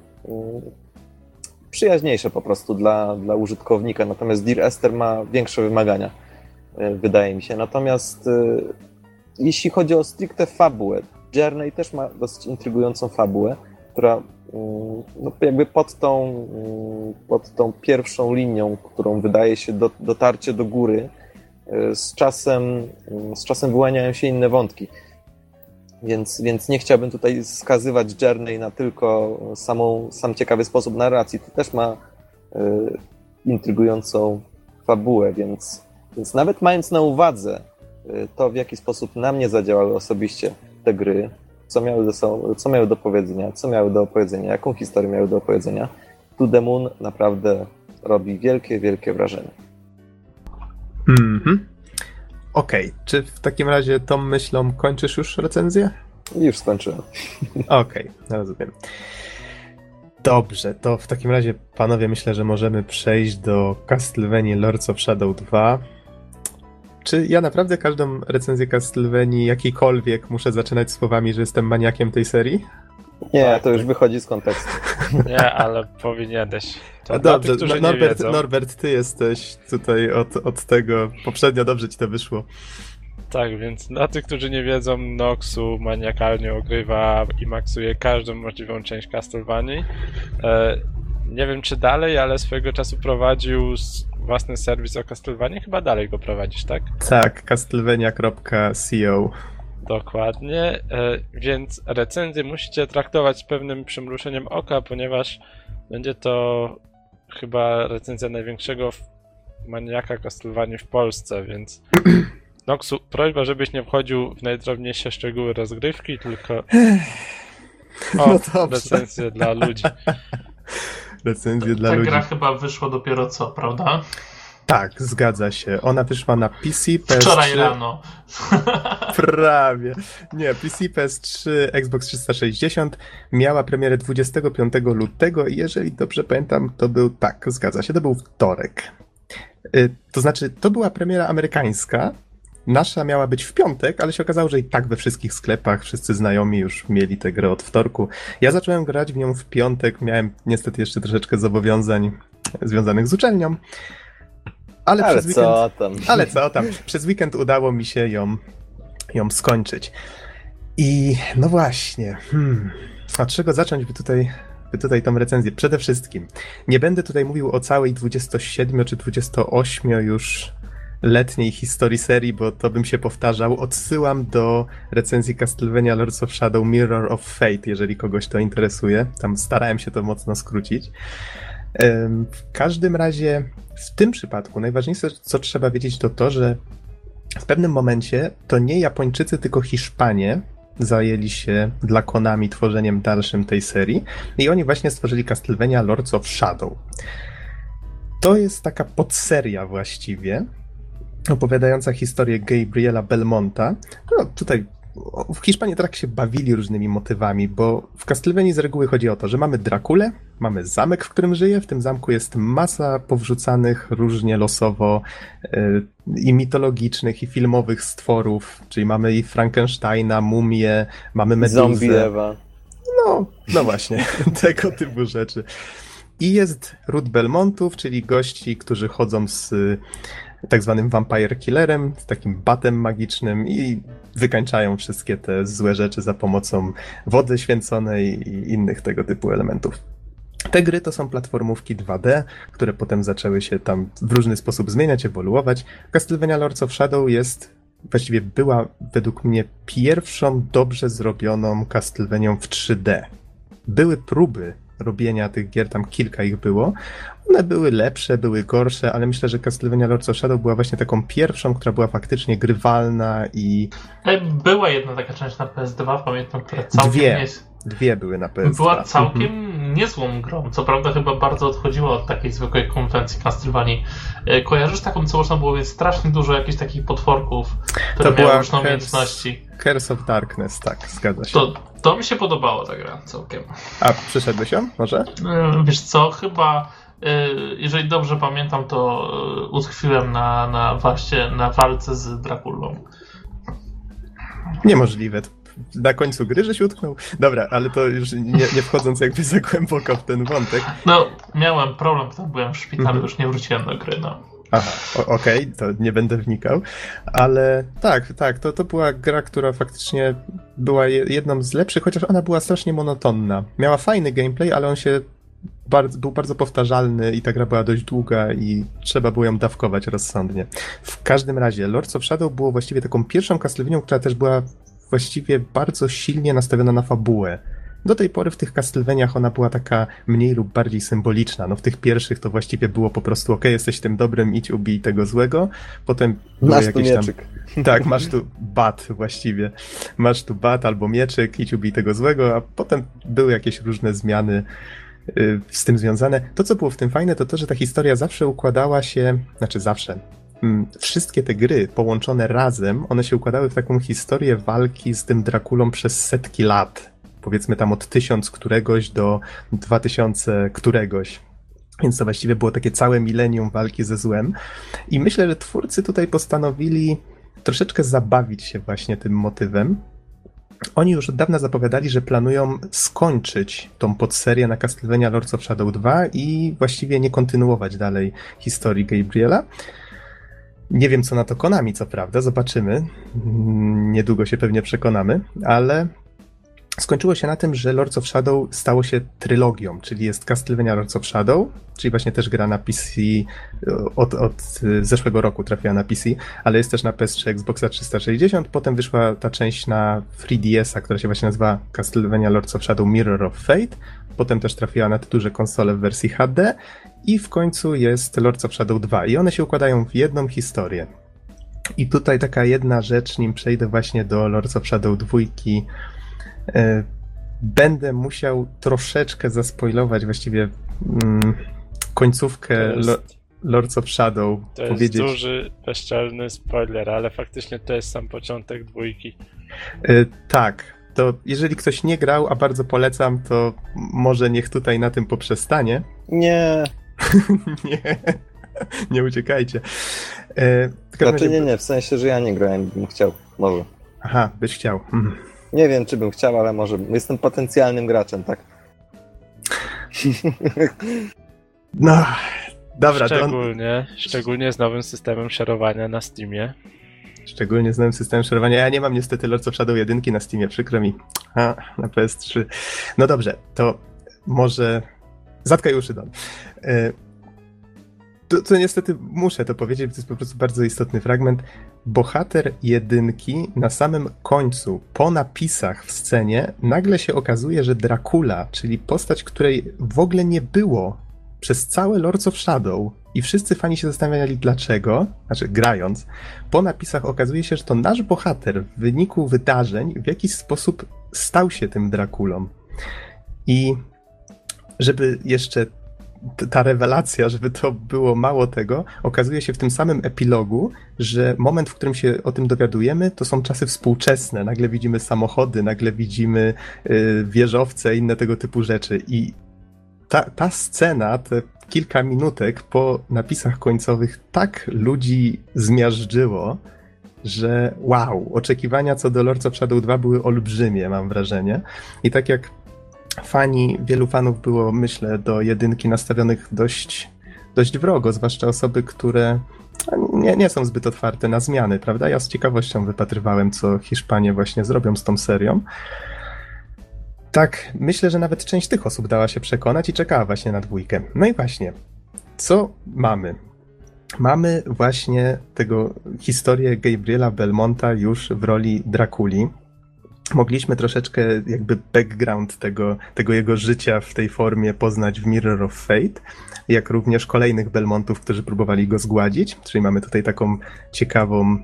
przyjaźniejsze po prostu dla, dla użytkownika. Natomiast Dear Esther ma większe wymagania, e, wydaje mi się. Natomiast jeśli chodzi o stricte fabułę, Journey też ma dosyć intrygującą fabułę, która mm, no, jakby pod tą, mm, pod tą pierwszą linią, którą wydaje się do, dotarcie do góry, e, z czasem, mm, z czasem wyłaniają się inne wątki. Więc, więc nie chciałbym tutaj skazywać Journey na tylko samą, sam ciekawy sposób narracji. To też ma y, intrygującą fabułę, więc, więc nawet mając na uwadze y, to, w jaki sposób na mnie zadziałały osobiście te gry, co miały, do, co miały do powiedzenia, co miały do opowiedzenia, jaką historię miały do opowiedzenia, To The Moon naprawdę robi wielkie, wielkie wrażenie. Mhm. Okej, okay. czy w takim razie tą myślą kończysz już recenzję? Już skończyłem. Okej, okay, rozumiem. Dobrze, to w takim razie, panowie, myślę, że możemy przejść do Castlevania Lords of Shadow 2. Czy ja naprawdę każdą recenzję Castlevanii jakiejkolwiek muszę zaczynać słowami, że jestem maniakiem tej serii? Nie, tak, to już wychodzi z kontekstu. Nie, ale powinieneś. To dobrze, tych, Norbert, Norbert, ty jesteś tutaj od, od tego. Poprzednio dobrze ci to wyszło. Tak, więc dla tych, którzy nie wiedzą, Noxu maniakalnie ogrywa i maksuje każdą możliwą część Castlevanii. E, nie wiem czy dalej, ale swojego czasu prowadził własny serwis o Castlevanii. Chyba dalej go prowadzisz, tak? Tak, castlevania.co Dokładnie, e, więc recenzję musicie traktować z pewnym przymruszeniem oka, ponieważ będzie to chyba recenzja największego maniaka Castlevanii w Polsce, więc Noxu, prośba, żebyś nie wchodził w najdrobniejsze szczegóły rozgrywki, tylko o, No recenzję dla ludzi. Recenzję dla Ta ludzi. gra chyba wyszła dopiero co, prawda? Tak, zgadza się. Ona wyszła na PC, PS3. Wczoraj rano. Prawie. Nie, PC, PS3, Xbox 360 miała premierę 25 lutego i jeżeli dobrze pamiętam, to był, tak, zgadza się, to był wtorek. Y, To znaczy, to była premiera amerykańska, nasza miała być w piątek, ale się okazało, że i tak we wszystkich sklepach wszyscy znajomi już mieli tę grę od wtorku. Ja zacząłem grać w nią w piątek, miałem niestety jeszcze troszeczkę zobowiązań związanych z uczelnią, ale, Ale przez weekend... co tam? Ale co tam? Przez weekend udało mi się ją, ją skończyć. I no właśnie, hmm, od czego zacząć by tutaj, by tutaj tą recenzję? Przede wszystkim, nie będę tutaj mówił o całej 27 czy 28 już letniej historii serii, bo to bym się powtarzał. Odsyłam do recenzji Castlevania Lords of Shadow Mirror of Fate, jeżeli kogoś to interesuje. Tam starałem się to mocno skrócić. W każdym razie, w tym przypadku najważniejsze, co trzeba wiedzieć, to to, że w pewnym momencie to nie Japończycy, tylko Hiszpanie zajęli się dla Konami tworzeniem dalszym tej serii i oni właśnie stworzyli Castlevania Lords of Shadow. To jest taka podseria właściwie, opowiadająca historię Gabriela Belmonta. No, tutaj w Hiszpanii tak się bawili różnymi motywami, bo w Castlevanii z reguły chodzi o to, że mamy Drakulę, mamy zamek, w którym żyje, w tym zamku jest masa powrzucanych różnie losowo y, i mitologicznych, i filmowych stworów, czyli mamy i Frankensteina, mumię, mamy Meduzę. Zombie Ewa. No, no właśnie, tego typu rzeczy. I jest ród Belmontów, czyli gości, którzy chodzą z tak zwanym Vampire Killerem, z takim batem magicznym i wykańczają wszystkie te złe rzeczy za pomocą wody święconej i innych tego typu elementów. Te gry to są platformówki 2D, które potem zaczęły się tam w różny sposób zmieniać, ewoluować. Castlevania Lords of Shadow jest, właściwie była według mnie pierwszą dobrze zrobioną Castlevanią w 3D. Były próby robienia tych gier, tam kilka ich było. One były lepsze, były gorsze, ale myślę, że Castlevania Lords of Shadow była właśnie taką pierwszą, która była faktycznie grywalna i Była jedna taka część na PS2, pamiętam, która całkiem Dwie. nie... dwie były na PS2. Była całkiem Mhm. niezłą grą. Co prawda chyba bardzo odchodziła od takiej zwykłej konwencji Castlevanii. E, Kojarzysz taką, co można było mieć strasznie dużo jakichś takich potworków, które To miały różne umiejętności. Curse of Darkness, tak, zgadza się. To, to mi się podobała ta gra całkiem. A przeszedłeś ją? Może? E, Wiesz co, chyba e, jeżeli dobrze pamiętam, to e, utkwiłem na, na właśnie na walce z Drakulą. Niemożliwe. Na końcu gry, że się utknął? Dobra, ale to już nie, nie wchodząc jakby za głęboko w ten wątek. No, miałem problem, potem byłem w szpitalu, Mhm. już nie wróciłem do gry, no. Aha, okej, to nie będę wnikał, ale tak, tak, to, to była gra, która faktycznie była je- jedną z lepszych, chociaż ona była strasznie monotonna. Miała fajny gameplay, ale on się bardzo, był bardzo powtarzalny i ta gra była dość długa i trzeba było ją dawkować rozsądnie. W każdym razie, Lords of Shadow było właściwie taką pierwszą Castlevanią, która też była właściwie bardzo silnie nastawiona na fabułę. Do tej pory w tych Castlevaniach ona była taka mniej lub bardziej symboliczna. No w tych pierwszych to właściwie było po prostu ok, jesteś tym dobrym, idź ubij tego złego. Potem były Masz tu jakieś tam... mieczyk. Tak, masz tu bat właściwie. Masz tu bat albo mieczyk, idź ubij tego złego, a potem były jakieś różne zmiany y, z tym związane. To, co było w tym fajne, to to, że ta historia zawsze układała się, znaczy zawsze, mm, wszystkie te gry połączone razem, one się układały w taką historię walki z tym Drakulą przez setki lat. Powiedzmy tam od tysiąc któregoś do 2000 któregoś. Więc to właściwie było takie całe milenium walki ze złem. I myślę, że twórcy tutaj postanowili troszeczkę zabawić się właśnie tym motywem. Oni już od dawna zapowiadali, że planują skończyć tą podserię na Castlevania Lords of Shadow 2 i właściwie nie kontynuować dalej historii Gabriela. Nie wiem, co na to Konami, co prawda, zobaczymy. Mm, Niedługo się pewnie przekonamy, ale skończyło się na tym, że Lords of Shadow stało się trylogią, czyli jest Castlevania Lords of Shadow, czyli właśnie też gra na PC od, od zeszłego roku trafiła na PC, ale jest też na PS3, Xboxa 360, potem wyszła ta część na 3DS-a, która się właśnie nazywa Castlevania Lords of Shadow Mirror of Fate, potem też trafiła na te duże konsole w wersji HD i w końcu jest Lords of Shadow 2 i one się układają w jedną historię. I tutaj taka jedna rzecz, nim przejdę właśnie do Lords of Shadow 2, E, będę musiał troszeczkę zaspoilować właściwie mm, końcówkę jest, Lords of Shadow. To powiedzieć. jest duży, bezczelny spoiler, ale faktycznie to jest sam początek dwójki. Yy, tak. To jeżeli ktoś nie grał, a bardzo polecam, to może niech tutaj na tym poprzestanie. Nie. nie. nie uciekajcie. Znaczy razie... nie, nie, w sensie, że ja nie grałem, bym chciał. Może. Aha, byś chciał. Mhm. Nie wiem, czy bym chciał, ale może jestem potencjalnym graczem, tak? No, dobra. Szczególnie, to... szczególnie z nowym systemem szerowania na Steamie. Szczególnie z nowym systemem szerowania. Ja nie mam niestety Lords of Shadow 1 na Steamie, przykro mi. A, na PS3. No dobrze, to może... Zatkaj uszy, Don. E, to, to niestety muszę to powiedzieć, to jest po prostu bardzo istotny fragment. Bohater jedynki na samym końcu, po napisach w scenie, nagle się okazuje, że Dracula, czyli postać, której w ogóle nie było przez całe Lords of Shadow i wszyscy fani się zastanawiali dlaczego, znaczy grając, po napisach okazuje się, że to nasz bohater w wyniku wydarzeń w jakiś sposób stał się tym Drakulą. I żeby jeszcze ta rewelacja, żeby to było mało tego, okazuje się w tym samym epilogu, że moment, w którym się o tym dowiadujemy, to są czasy współczesne. Nagle widzimy samochody, nagle widzimy y, wieżowce, inne tego typu rzeczy. I ta, ta scena, te kilka minutek po napisach końcowych tak ludzi zmiażdżyło, że wow, oczekiwania co do Lords of Shadow 2 były olbrzymie, mam wrażenie. I tak jak fani, wielu fanów było, myślę, do jedynki nastawionych dość, dość wrogo, zwłaszcza osoby, które nie, nie są zbyt otwarte na zmiany, prawda? Ja z ciekawością wypatrywałem, co Hiszpanie właśnie zrobią z tą serią. Tak, myślę, że nawet część tych osób dała się przekonać i czekała właśnie na dwójkę. No i właśnie, co mamy? Mamy właśnie tego historię Gabriela Belmonta już w roli Drakuli mogliśmy troszeczkę jakby background tego, tego jego życia w tej formie poznać w Mirror of Fate, jak również kolejnych Belmontów, którzy próbowali go zgładzić, czyli mamy tutaj taką ciekawą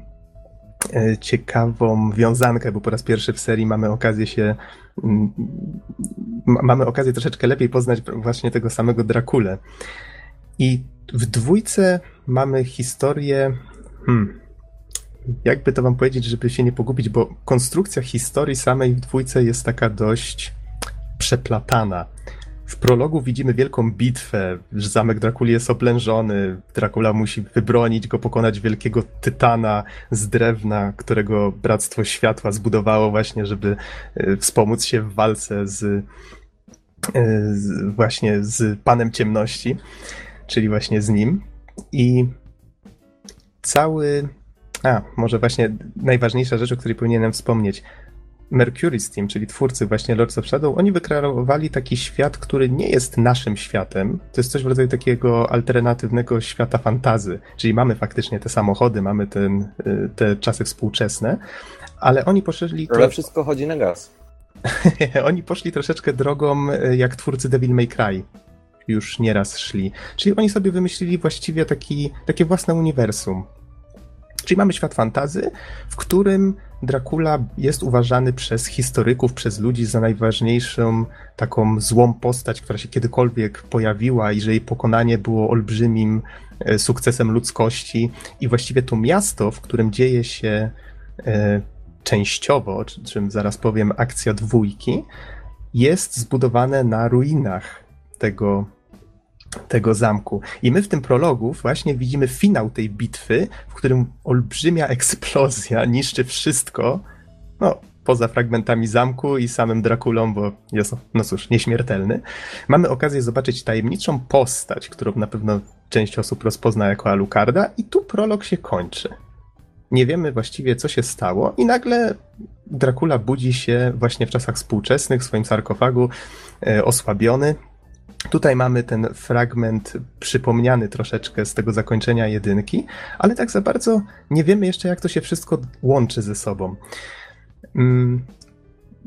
e, ciekawą wiązankę, bo po raz pierwszy w serii mamy okazję się mamy okazję troszeczkę lepiej poznać właśnie tego samego Drakule. I w dwójce mamy historię hmm, jakby to wam powiedzieć, żeby się nie pogubić, bo konstrukcja historii samej w dwójce jest taka dość przeplatana. W prologu widzimy wielką bitwę, że zamek Drakuli jest oblężony, Dracula musi wybronić go, pokonać wielkiego tytana z drewna, którego Bractwo Światła zbudowało właśnie, żeby e, wspomóc się w walce z, e, z właśnie z Panem Ciemności, czyli właśnie z nim. I cały a, może właśnie najważniejsza rzecz, o której powinienem wspomnieć. Mercury Steam, czyli twórcy właśnie Lords of Shadow, oni wykreowali taki świat, który nie jest naszym światem. To jest coś w rodzaju takiego alternatywnego świata fantazy. Czyli mamy faktycznie te samochody, mamy ten, y, te czasy współczesne, ale oni poszli... Ale wszystko chodzi na gaz. oni poszli troszeczkę drogą y, jak twórcy Devil May Cry już nieraz szli. Czyli oni sobie wymyślili właściwie taki, takie własne uniwersum. Czyli mamy świat fantazy, w którym Dracula jest uważany przez historyków, przez ludzi za najważniejszą taką złą postać, która się kiedykolwiek pojawiła i że jej pokonanie było olbrzymim e, sukcesem ludzkości. I właściwie to miasto, w którym dzieje się e, częściowo, czym zaraz powiem, akcja dwójki, jest zbudowane na ruinach tego tego zamku. I my w tym prologu właśnie widzimy finał tej bitwy, w którym olbrzymia eksplozja niszczy wszystko, no, poza fragmentami zamku i samym Drakulą, bo jest, no cóż, nieśmiertelny. Mamy okazję zobaczyć tajemniczą postać, którą na pewno część osób rozpozna jako Alucarda i tu prolog się kończy. Nie wiemy właściwie, co się stało i nagle Dracula budzi się właśnie w czasach współczesnych w swoim sarkofagu, e, osłabiony. Tutaj mamy ten fragment przypomniany troszeczkę z tego zakończenia jedynki, ale tak za bardzo nie wiemy jeszcze, jak to się wszystko łączy ze sobą. Mm,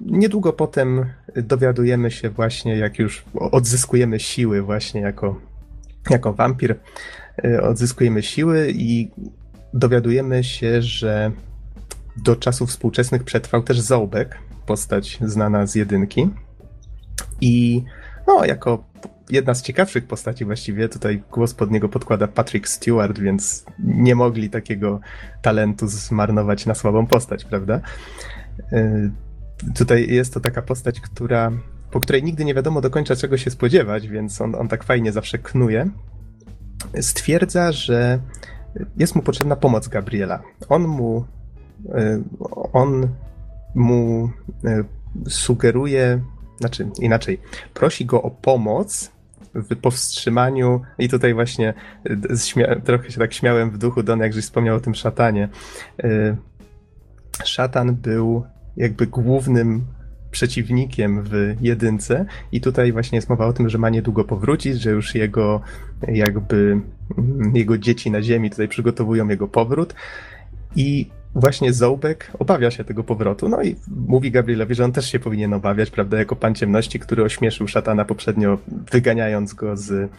niedługo potem dowiadujemy się właśnie, jak już odzyskujemy siły właśnie jako, jako wampir, e, odzyskujemy siły i dowiadujemy się, że do czasów współczesnych przetrwał też Zołbek, postać znana z jedynki. I no, jako jedna z ciekawszych postaci właściwie, tutaj głos pod niego podkłada Patrick Stewart, więc nie mogli takiego talentu zmarnować na słabą postać, prawda? Y, tutaj jest to taka postać, która, po której nigdy nie wiadomo do końca czego się spodziewać, więc on, on tak fajnie zawsze knuje. Stwierdza, że jest mu potrzebna pomoc Gabriela. On mu y, on mu y, sugeruje, znaczy inaczej, prosi go o pomoc w powstrzymaniu i tutaj właśnie śmia- trochę się tak śmiałem w duchu Don, jak żeś wspomniał o tym szatanie. Szatan był jakby głównym przeciwnikiem w jedynce i tutaj właśnie jest mowa o tym, że ma niedługo powrócić, że już jego jakby mm, jego dzieci na ziemi tutaj przygotowują jego powrót i właśnie Zołbek obawia się tego powrotu, no i mówi Gabrielowi, że on też się powinien obawiać, prawda, jako pan ciemności, który ośmieszył szatana poprzednio wyganiając go z,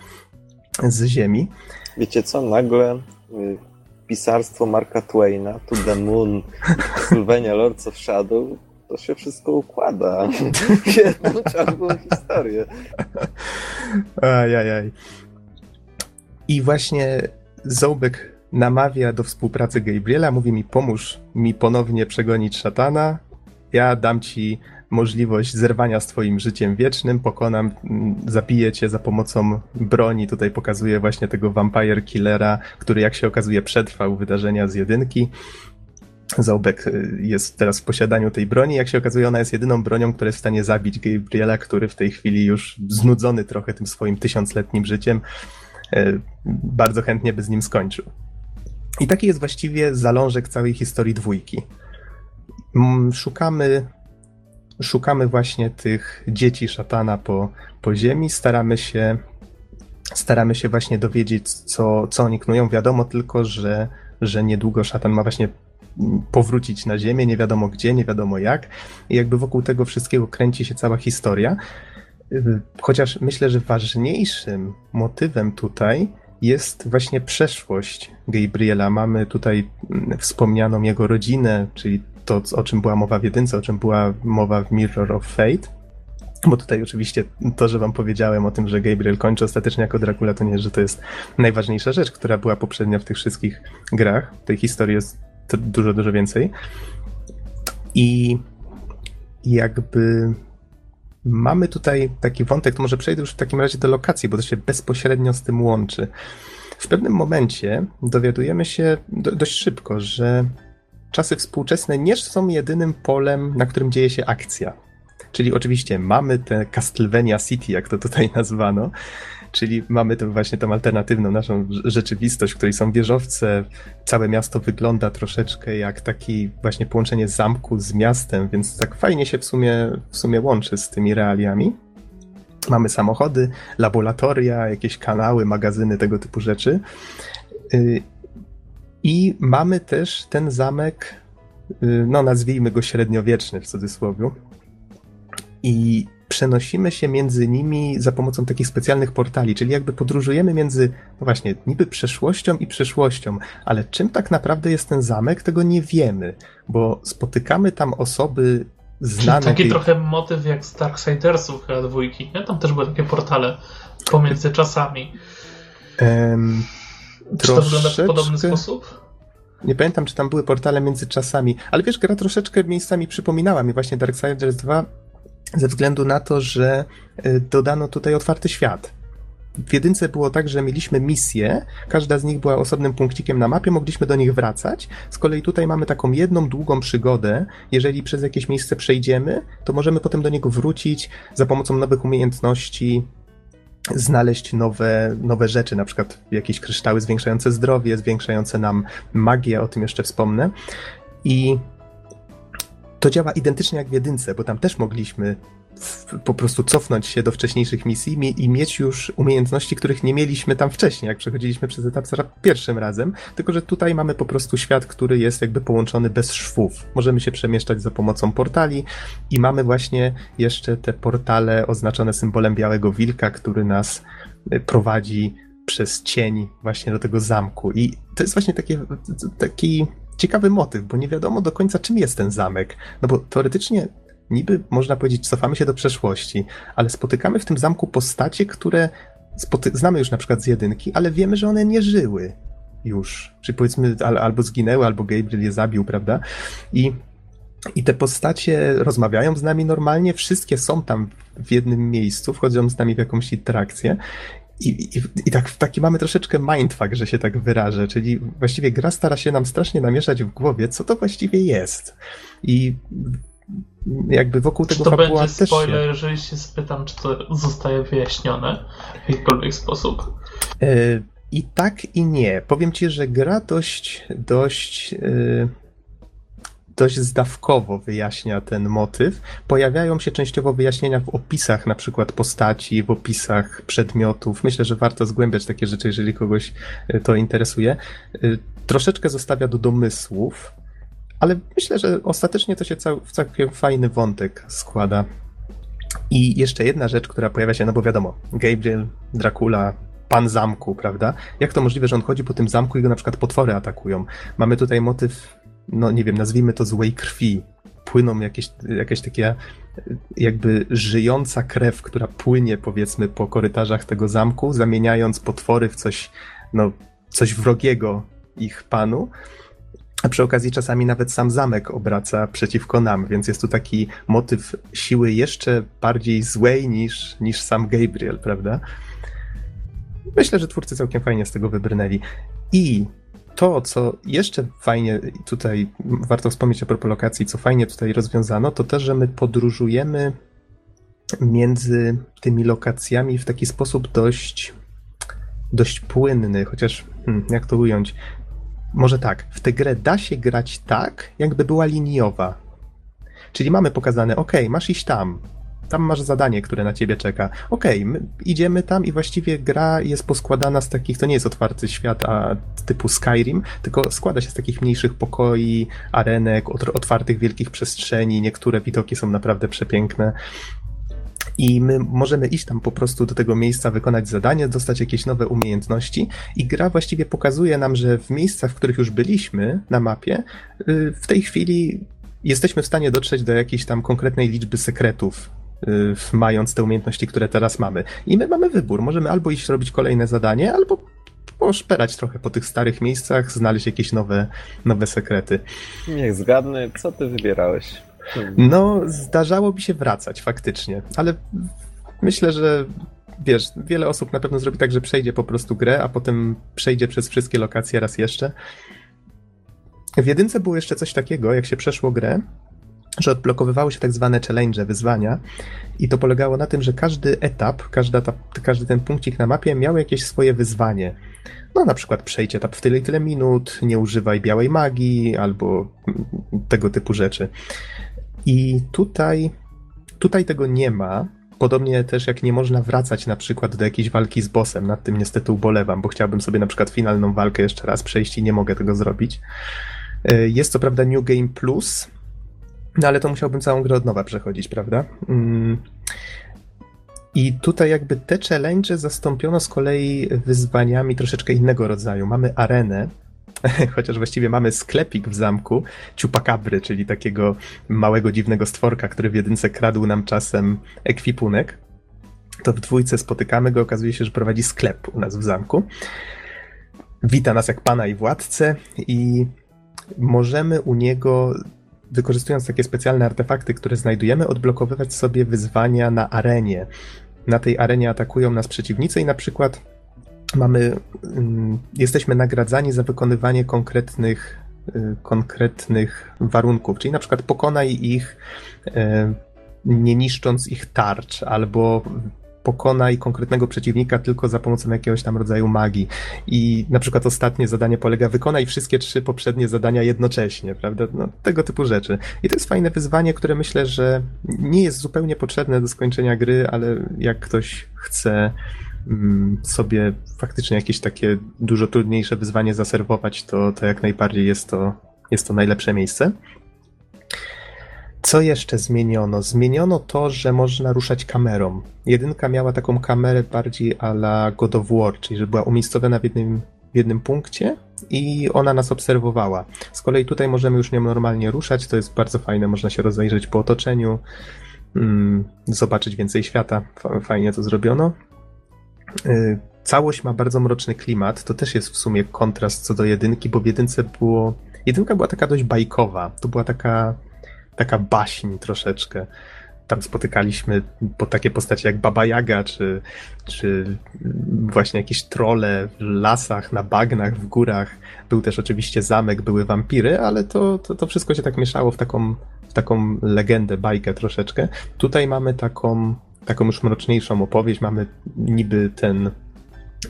z ziemi. Wiecie co, nagle y, pisarstwo Marka Twaina, To the Moon, Sylvania Lords of Shadow, to się wszystko układa w jedną ciągłą historię. Ajajaj. I właśnie Zołbek namawia do współpracy Gabriela, mówi mi pomóż mi ponownie przegonić szatana, ja dam ci możliwość zerwania z twoim życiem wiecznym, pokonam, mm, zabiję cię za pomocą broni. Tutaj pokazuje właśnie tego Vampire Killera, który jak się okazuje przetrwał wydarzenia z jedynki. Zaubek y, jest teraz w posiadaniu tej broni. Jak się okazuje, ona jest jedyną bronią, która jest w stanie zabić Gabriela, który w tej chwili już znudzony trochę tym swoim tysiącletnim życiem, y, bardzo chętnie by z nim skończył. I taki jest właściwie zalążek całej historii dwójki. Mm, szukamy szukamy właśnie tych dzieci szatana po, po ziemi, staramy się staramy się właśnie dowiedzieć, co, co oni knują. Wiadomo tylko, że, że niedługo szatan ma właśnie powrócić na ziemię, nie wiadomo gdzie, nie wiadomo jak. I jakby wokół tego wszystkiego kręci się cała historia. Chociaż myślę, że ważniejszym motywem tutaj jest właśnie przeszłość Gabriela. Mamy tutaj wspomnianą jego rodzinę, czyli to, o czym była mowa w jedynce, o czym była mowa w Mirror of Fate. Bo tutaj oczywiście to, że wam powiedziałem o tym, że Gabriel kończy ostatecznie jako Dracula, to nie że to jest najważniejsza rzecz, która była poprzednio w tych wszystkich grach. Tej historii jest dużo, dużo więcej. I jakby mamy tutaj taki wątek, to może przejdę już w takim razie do lokacji, bo to się bezpośrednio z tym łączy. W pewnym momencie dowiadujemy się do, dość szybko, że czasy współczesne nie są jedynym polem, na którym dzieje się akcja. Czyli oczywiście mamy te Castlevania City, jak to tutaj nazwano, czyli mamy to właśnie tą alternatywną naszą rzeczywistość, w której są wieżowce, całe miasto wygląda troszeczkę jak taki właśnie połączenie zamku z miastem, więc tak fajnie się w sumie, w sumie łączy z tymi realiami. Mamy samochody, laboratoria, jakieś kanały, magazyny, tego typu rzeczy. Y, i mamy też ten zamek, y, no nazwijmy go średniowieczny w cudzysłowie. I przenosimy się między nimi za pomocą takich specjalnych portali, czyli jakby podróżujemy między, no właśnie, niby przeszłością i przyszłością, ale czym tak naprawdę jest ten zamek, tego nie wiemy, bo spotykamy tam osoby znane. Czyli taki tej... trochę motyw jak z Darksidersów chyba dwójki, nie? Tam też były takie portale pomiędzy czasami. Um, czy to wygląda w podobny sposób? Nie pamiętam, czy tam były portale między czasami, ale wiesz, gra troszeczkę miejscami przypominała mi właśnie Darksiders 2 ze względu na to, że y, dodano tutaj otwarty świat. W jedynce było tak, że mieliśmy misje, każda z nich była osobnym punkcikiem na mapie, mogliśmy do nich wracać. Z kolei tutaj mamy taką jedną długą przygodę. Jeżeli przez jakieś miejsce przejdziemy, to możemy potem do niego wrócić za pomocą nowych umiejętności, znaleźć nowe, nowe rzeczy, na przykład jakieś kryształy zwiększające zdrowie, zwiększające nam magię, o tym jeszcze wspomnę. I to działa identycznie jak w jedynce, bo tam też mogliśmy po prostu cofnąć się do wcześniejszych misji i mieć już umiejętności, których nie mieliśmy tam wcześniej, jak przechodziliśmy przez etap za pierwszym razem, tylko że tutaj mamy po prostu świat, który jest jakby połączony bez szwów. Możemy się przemieszczać za pomocą portali i mamy właśnie jeszcze te portale oznaczone symbolem białego wilka, który nas y, prowadzi przez cień właśnie do tego zamku. I to jest właśnie takie, taki ciekawy motyw, bo nie wiadomo do końca, czym jest ten zamek. No bo teoretycznie niby można powiedzieć, cofamy się do przeszłości, ale spotykamy w tym zamku postacie, które spoty- znamy już na przykład z jedynki, ale wiemy, że one nie żyły już. Czyli powiedzmy, al- albo zginęły, albo Gabriel je zabił, prawda? I i te postacie rozmawiają z nami normalnie, wszystkie są tam w jednym miejscu, wchodzą z nami w jakąś interakcję. I, i, I tak taki mamy troszeczkę mindfuck, że się tak wyrażę, czyli właściwie gra stara się nam strasznie namieszać w głowie, co to właściwie jest. I jakby wokół Czy tego to fabuła będzie też spoiler, się... jeżeli się spytam, czy to zostaje wyjaśnione w jakikolwiek sposób? E, I tak i nie. Powiem ci, że gra dość, dość, e, dość zdawkowo wyjaśnia ten motyw. Pojawiają się częściowo wyjaśnienia w opisach na przykład postaci, w opisach przedmiotów. Myślę, że warto zgłębiać takie rzeczy, jeżeli kogoś e, to interesuje. E, Troszeczkę zostawia do domysłów, ale myślę, że ostatecznie to się cał, w całkiem fajny wątek składa. I jeszcze jedna rzecz, która pojawia się, no bo wiadomo, Gabriel, Dracula, pan zamku, prawda? Jak to możliwe, że on chodzi po tym zamku i go na przykład potwory atakują? Mamy tutaj motyw, no nie wiem, nazwijmy to złej krwi. Płyną jakieś, jakieś takie jakby żyjąca krew, która płynie powiedzmy po korytarzach tego zamku, zamieniając potwory w coś, no, coś wrogiego ich panu. A przy okazji czasami nawet sam zamek obraca przeciwko nam, więc jest tu taki motyw siły jeszcze bardziej złej niż, niż sam Gabriel, prawda? Myślę, że twórcy całkiem fajnie z tego wybrnęli. I to, co jeszcze fajnie tutaj warto wspomnieć a propos lokacji, co fajnie tutaj rozwiązano, to też, że my podróżujemy między tymi lokacjami w taki sposób dość, dość płynny, chociaż hmm, jak to ująć? Może tak, w tę grę da się grać tak, jakby była liniowa. Czyli mamy pokazane, ok, masz iść tam, tam masz zadanie, które na ciebie czeka. Okej, okay, idziemy tam i właściwie gra jest poskładana z takich, to nie jest otwarty świat a typu Skyrim, tylko składa się z takich mniejszych pokoi, arenek, otwartych wielkich przestrzeni, niektóre widoki są naprawdę przepiękne. I my możemy iść tam po prostu do tego miejsca, wykonać zadanie, dostać jakieś nowe umiejętności, i gra właściwie pokazuje nam, że w miejscach, w których już byliśmy na mapie, w tej chwili jesteśmy w stanie dotrzeć do jakiejś tam konkretnej liczby sekretów, mając te umiejętności, które teraz mamy. I my mamy wybór. Możemy albo iść robić kolejne zadanie, albo poszperać trochę po tych starych miejscach, znaleźć jakieś nowe, nowe sekrety. Niech zgadnę, co ty wybierałeś? No, zdarzało mi się wracać faktycznie, ale myślę, że wiesz, wiele osób na pewno zrobi tak, że przejdzie po prostu grę, a potem przejdzie przez wszystkie lokacje raz jeszcze. W jedynce było jeszcze coś takiego, jak się przeszło grę, że odblokowywały się tak zwane challenge, wyzwania i to polegało na tym, że każdy etap, każda ta, każdy ten punkcik na mapie miał jakieś swoje wyzwanie. No na przykład przejdź etap w tyle i tyle minut, nie używaj białej magii albo tego typu rzeczy. I tutaj, tutaj tego nie ma. Podobnie też jak nie można wracać na przykład do jakiejś walki z bossem, nad tym niestety ubolewam, bo chciałbym sobie na przykład finalną walkę jeszcze raz przejść i nie mogę tego zrobić. Jest co prawda New Game Plus, no ale to musiałbym całą grę od nowa przechodzić, prawda? I tutaj jakby te challenge zastąpiono z kolei wyzwaniami troszeczkę innego rodzaju. Mamy arenę, chociaż właściwie mamy sklepik w zamku Ciupakabry, czyli takiego małego, dziwnego stworka, który w jedynce kradł nam czasem ekwipunek. To w dwójce spotykamy go, okazuje się, że prowadzi sklep u nas w zamku. Wita nas jak pana i władcę i możemy u niego wykorzystując takie specjalne artefakty, które znajdujemy, odblokowywać sobie wyzwania na arenie. Na tej arenie atakują nas przeciwnicy i na przykład mamy, jesteśmy nagradzani za wykonywanie konkretnych, konkretnych warunków, czyli na przykład pokonaj ich nie niszcząc ich tarcz, albo pokonaj konkretnego przeciwnika tylko za pomocą jakiegoś tam rodzaju magii. I na przykład ostatnie zadanie polega wykonaj wszystkie trzy poprzednie zadania jednocześnie, prawda? No, tego typu rzeczy. I to jest fajne wyzwanie, które myślę, że nie jest zupełnie potrzebne do skończenia gry, ale jak ktoś chce mm, sobie faktycznie jakieś takie dużo trudniejsze wyzwanie zaserwować, to, to jak najbardziej jest to, jest to najlepsze miejsce. Co jeszcze zmieniono? Zmieniono to, że można ruszać kamerą. Jedynka miała taką kamerę bardziej a la God of War, czyli że była umiejscowiona w jednym, w jednym punkcie i ona nas obserwowała. Z kolei tutaj możemy już nią normalnie ruszać, to jest bardzo fajne, można się rozejrzeć po otoczeniu, mm, zobaczyć więcej świata. Fajnie to zrobiono. Y, całość ma bardzo mroczny klimat, to też jest w sumie kontrast co do jedynki, bo w jedynce było... Jedynka była taka dość bajkowa, to była taka taka baśń troszeczkę. Tam spotykaliśmy po takie postacie jak Baba Jaga, czy, czy właśnie jakieś trole w lasach, na bagnach, w górach. Był też oczywiście zamek, były wampiry, ale to, to, to wszystko się tak mieszało w taką, w taką legendę, bajkę troszeczkę. Tutaj mamy taką, taką już mroczniejszą opowieść, mamy niby ten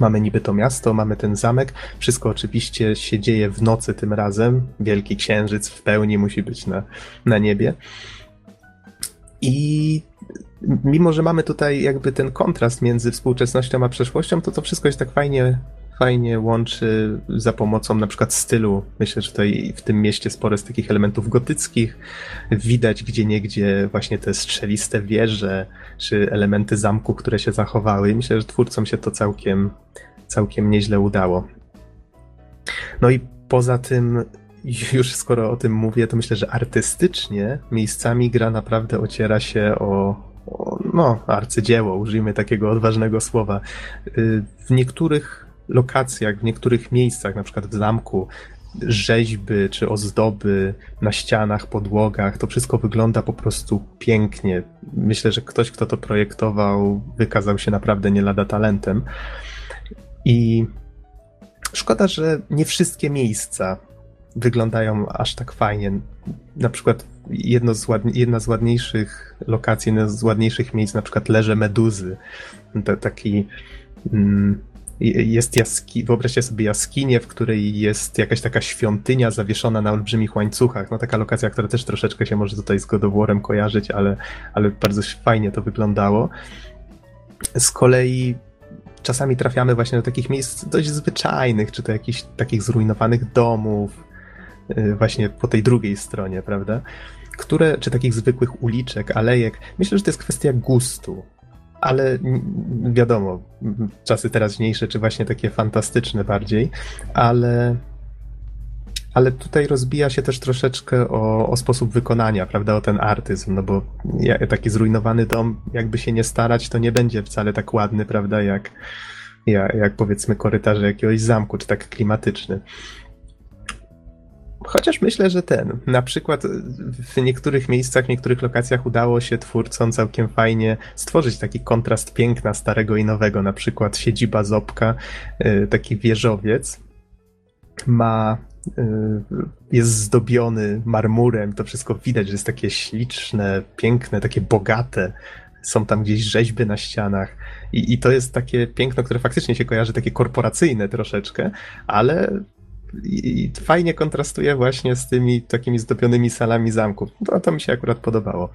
Mamy niby to miasto, mamy ten zamek. Wszystko oczywiście się dzieje w nocy tym razem. Wielki księżyc w pełni musi być na, na niebie. I mimo, że mamy tutaj jakby ten kontrast między współczesnością a przeszłością, to to wszystko jest tak fajnie fajnie łączy za pomocą na przykład stylu. Myślę, że tutaj w tym mieście sporo z takich elementów gotyckich. Widać gdzie niegdzie właśnie te strzeliste wieże, czy elementy zamku, które się zachowały. myślę, że twórcom się to całkiem, całkiem nieźle udało. No i poza tym, już skoro o tym mówię, to myślę, że artystycznie miejscami gra naprawdę ociera się o, no, arcydzieło, użyjmy takiego odważnego słowa. Y, w niektórych lokacjach, w niektórych miejscach, na przykład w zamku, rzeźby czy ozdoby na ścianach, podłogach, to wszystko wygląda po prostu pięknie. Myślę, że ktoś, kto to projektował, wykazał się naprawdę nie lada talentem. I szkoda, że nie wszystkie miejsca wyglądają aż tak fajnie. Na przykład jedno z ładni- jedna z ładniejszych lokacji, jedno z ładniejszych miejsc, na przykład leże meduzy. To taki mm, jest jaski, wyobraźcie sobie jaskinię, w której jest jakaś taka świątynia zawieszona na olbrzymich łańcuchach. No taka lokacja, która też troszeczkę się może tutaj z Godoworem kojarzyć, ale, ale bardzo fajnie to wyglądało. Z kolei czasami trafiamy właśnie do takich miejsc dość zwyczajnych, czy to jakichś takich zrujnowanych domów, y, właśnie po tej drugiej stronie, prawda? Które, czy takich zwykłych uliczek, alejek. Myślę, że to jest kwestia gustu ale wiadomo, czasy teraźniejsze, czy właśnie takie fantastyczne bardziej, ale, ale tutaj rozbija się też troszeczkę o, o sposób wykonania, prawda, o ten artyzm, no bo taki zrujnowany dom, jakby się nie starać, to nie będzie wcale tak ładny, prawda, jak, jak, powiedzmy korytarze jakiegoś zamku, czy tak klimatyczny. Chociaż myślę, że ten, na przykład w niektórych miejscach, w niektórych lokacjach udało się twórcom całkiem fajnie stworzyć taki kontrast piękna starego i nowego. Na przykład siedziba Zopka, y, taki wieżowiec, ma y, jest zdobiony marmurem, to wszystko widać, że jest takie śliczne, piękne, takie bogate. Są tam gdzieś rzeźby na ścianach. I, I to jest takie piękno, które faktycznie się kojarzy, takie korporacyjne troszeczkę, ale i fajnie kontrastuje właśnie z tymi takimi zdobionymi salami zamków. To, to mi się akurat podobało.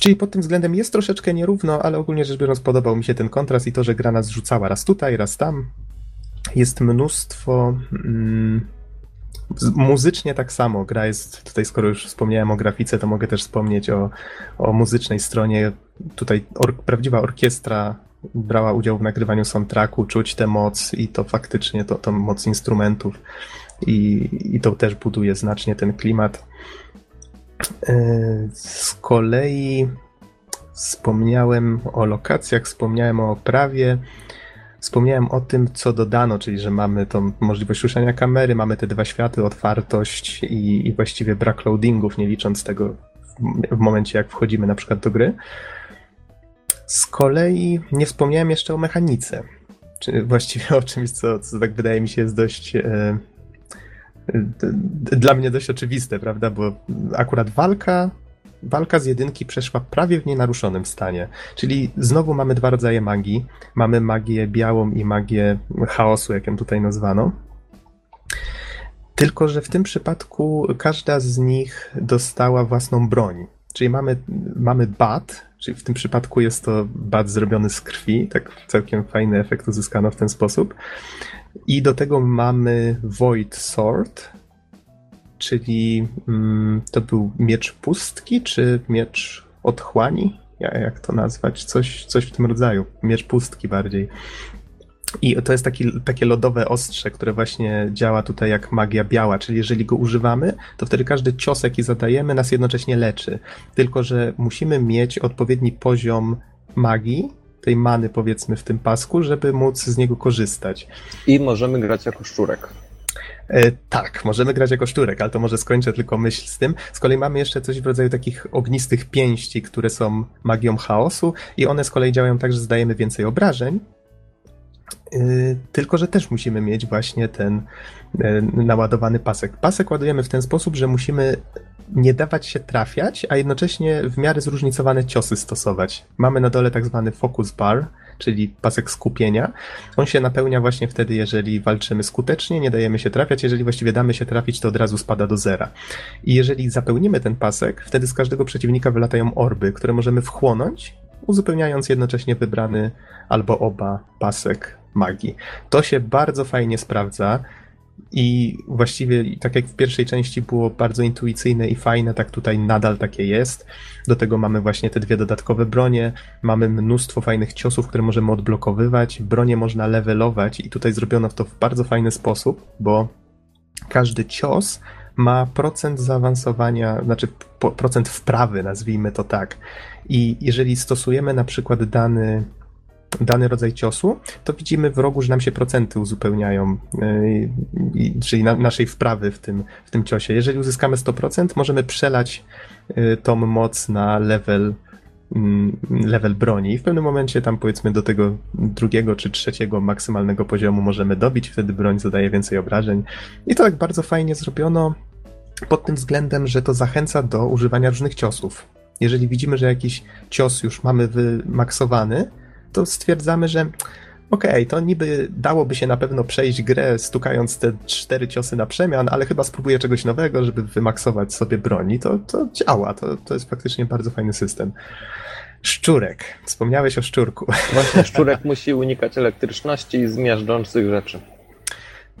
Czyli pod tym względem jest troszeczkę nierówno, ale ogólnie rzecz biorąc podobał mi się ten kontrast i to, że gra nas rzucała raz tutaj, raz tam. Jest mnóstwo... Mm, muzycznie tak samo. Gra jest, tutaj skoro już wspomniałem o grafice, to mogę też wspomnieć o, o muzycznej stronie. Tutaj or, prawdziwa orkiestra brała udział w nagrywaniu soundtracku, czuć tę moc i to faktycznie, to, to moc instrumentów i, i to też buduje znacznie ten klimat. E, z kolei wspomniałem o lokacjach, wspomniałem o oprawie, wspomniałem o tym, co dodano, czyli że mamy tą możliwość ruszania kamery, mamy te dwa światy, otwartość i, i właściwie brak loadingów, nie licząc tego w momencie, jak wchodzimy na przykład do gry. Z kolei nie wspomniałem jeszcze o mechanice. Czy właściwie o czymś, co, co tak wydaje mi się jest dość. E, e, dla mnie dość oczywiste, prawda? Bo akurat walka walka z jedynki przeszła prawie w nienaruszonym stanie. Czyli znowu mamy dwa rodzaje magii. Mamy magię białą i magię chaosu, jak ją tutaj nazwano. Tylko, że w tym przypadku każda z nich dostała własną broń. Czyli mamy, mamy bat, czyli w tym przypadku jest to bat zrobiony z krwi, tak całkiem fajny efekt uzyskano w ten sposób. I do tego mamy Void Sword, czyli mm, to był miecz pustki, czy miecz otchłani? Jak to nazwać? Coś, coś w tym rodzaju. Miecz pustki bardziej. I to jest taki, takie lodowe ostrze, które właśnie działa tutaj jak magia biała, czyli jeżeli go używamy, to wtedy każdy cios, jaki zadajemy, nas jednocześnie leczy. Tylko, że musimy mieć odpowiedni poziom magii, tej many powiedzmy w tym pasku, żeby móc z niego korzystać. I możemy grać jako szczurek. E, tak, możemy grać jako szczurek, ale to może skończę tylko myśl z tym. Z kolei mamy jeszcze coś w rodzaju takich ognistych pięści, które są magią chaosu i one z kolei działają tak, że zdajemy więcej obrażeń, tylko, że też musimy mieć właśnie ten yy, naładowany pasek. Pasek ładujemy w ten sposób, że musimy nie dawać się trafiać, a jednocześnie w miarę zróżnicowane ciosy stosować. Mamy na dole tak zwany focus bar, czyli pasek skupienia. On się napełnia właśnie wtedy, jeżeli walczymy skutecznie, nie dajemy się trafiać. Jeżeli właściwie damy się trafić, to od razu spada do zera. I jeżeli zapełnimy ten pasek, wtedy z każdego przeciwnika wylatają orby, które możemy wchłonąć, uzupełniając jednocześnie wybrany albo oba pasek magii. To się bardzo fajnie sprawdza. I właściwie, tak jak w pierwszej części było bardzo intuicyjne i fajne, tak tutaj nadal takie jest. Do tego mamy właśnie te dwie dodatkowe bronie, mamy mnóstwo fajnych ciosów, które możemy odblokowywać, bronie można levelować i tutaj zrobiono to w bardzo fajny sposób, bo każdy cios ma procent zaawansowania, znaczy procent wprawy, nazwijmy to tak. I jeżeli stosujemy na przykład dany dany rodzaj ciosu, to widzimy w rogu, że nam się procenty uzupełniają, yy, czyli na, naszej wprawy w tym, w tym ciosie. Jeżeli uzyskamy 100%, możemy przelać yy, tą moc na level mm, level broni i w pewnym momencie tam powiedzmy do tego drugiego czy trzeciego maksymalnego poziomu możemy dobić, wtedy broń zadaje więcej obrażeń. I to tak bardzo fajnie zrobiono pod tym względem, że to zachęca do używania różnych ciosów. Jeżeli widzimy, że jakiś cios już mamy wymaksowany, to stwierdzamy, że okej, okay, to niby dałoby się na pewno przejść grę stukając te cztery ciosy na przemian, ale chyba spróbuję czegoś nowego, żeby wymaksować sobie broni. To, to działa, to, to jest faktycznie bardzo fajny system. Szczurek. Wspomniałeś o szczurku. Właśnie, szczurek musi unikać elektryczności i zmiażdżących rzeczy.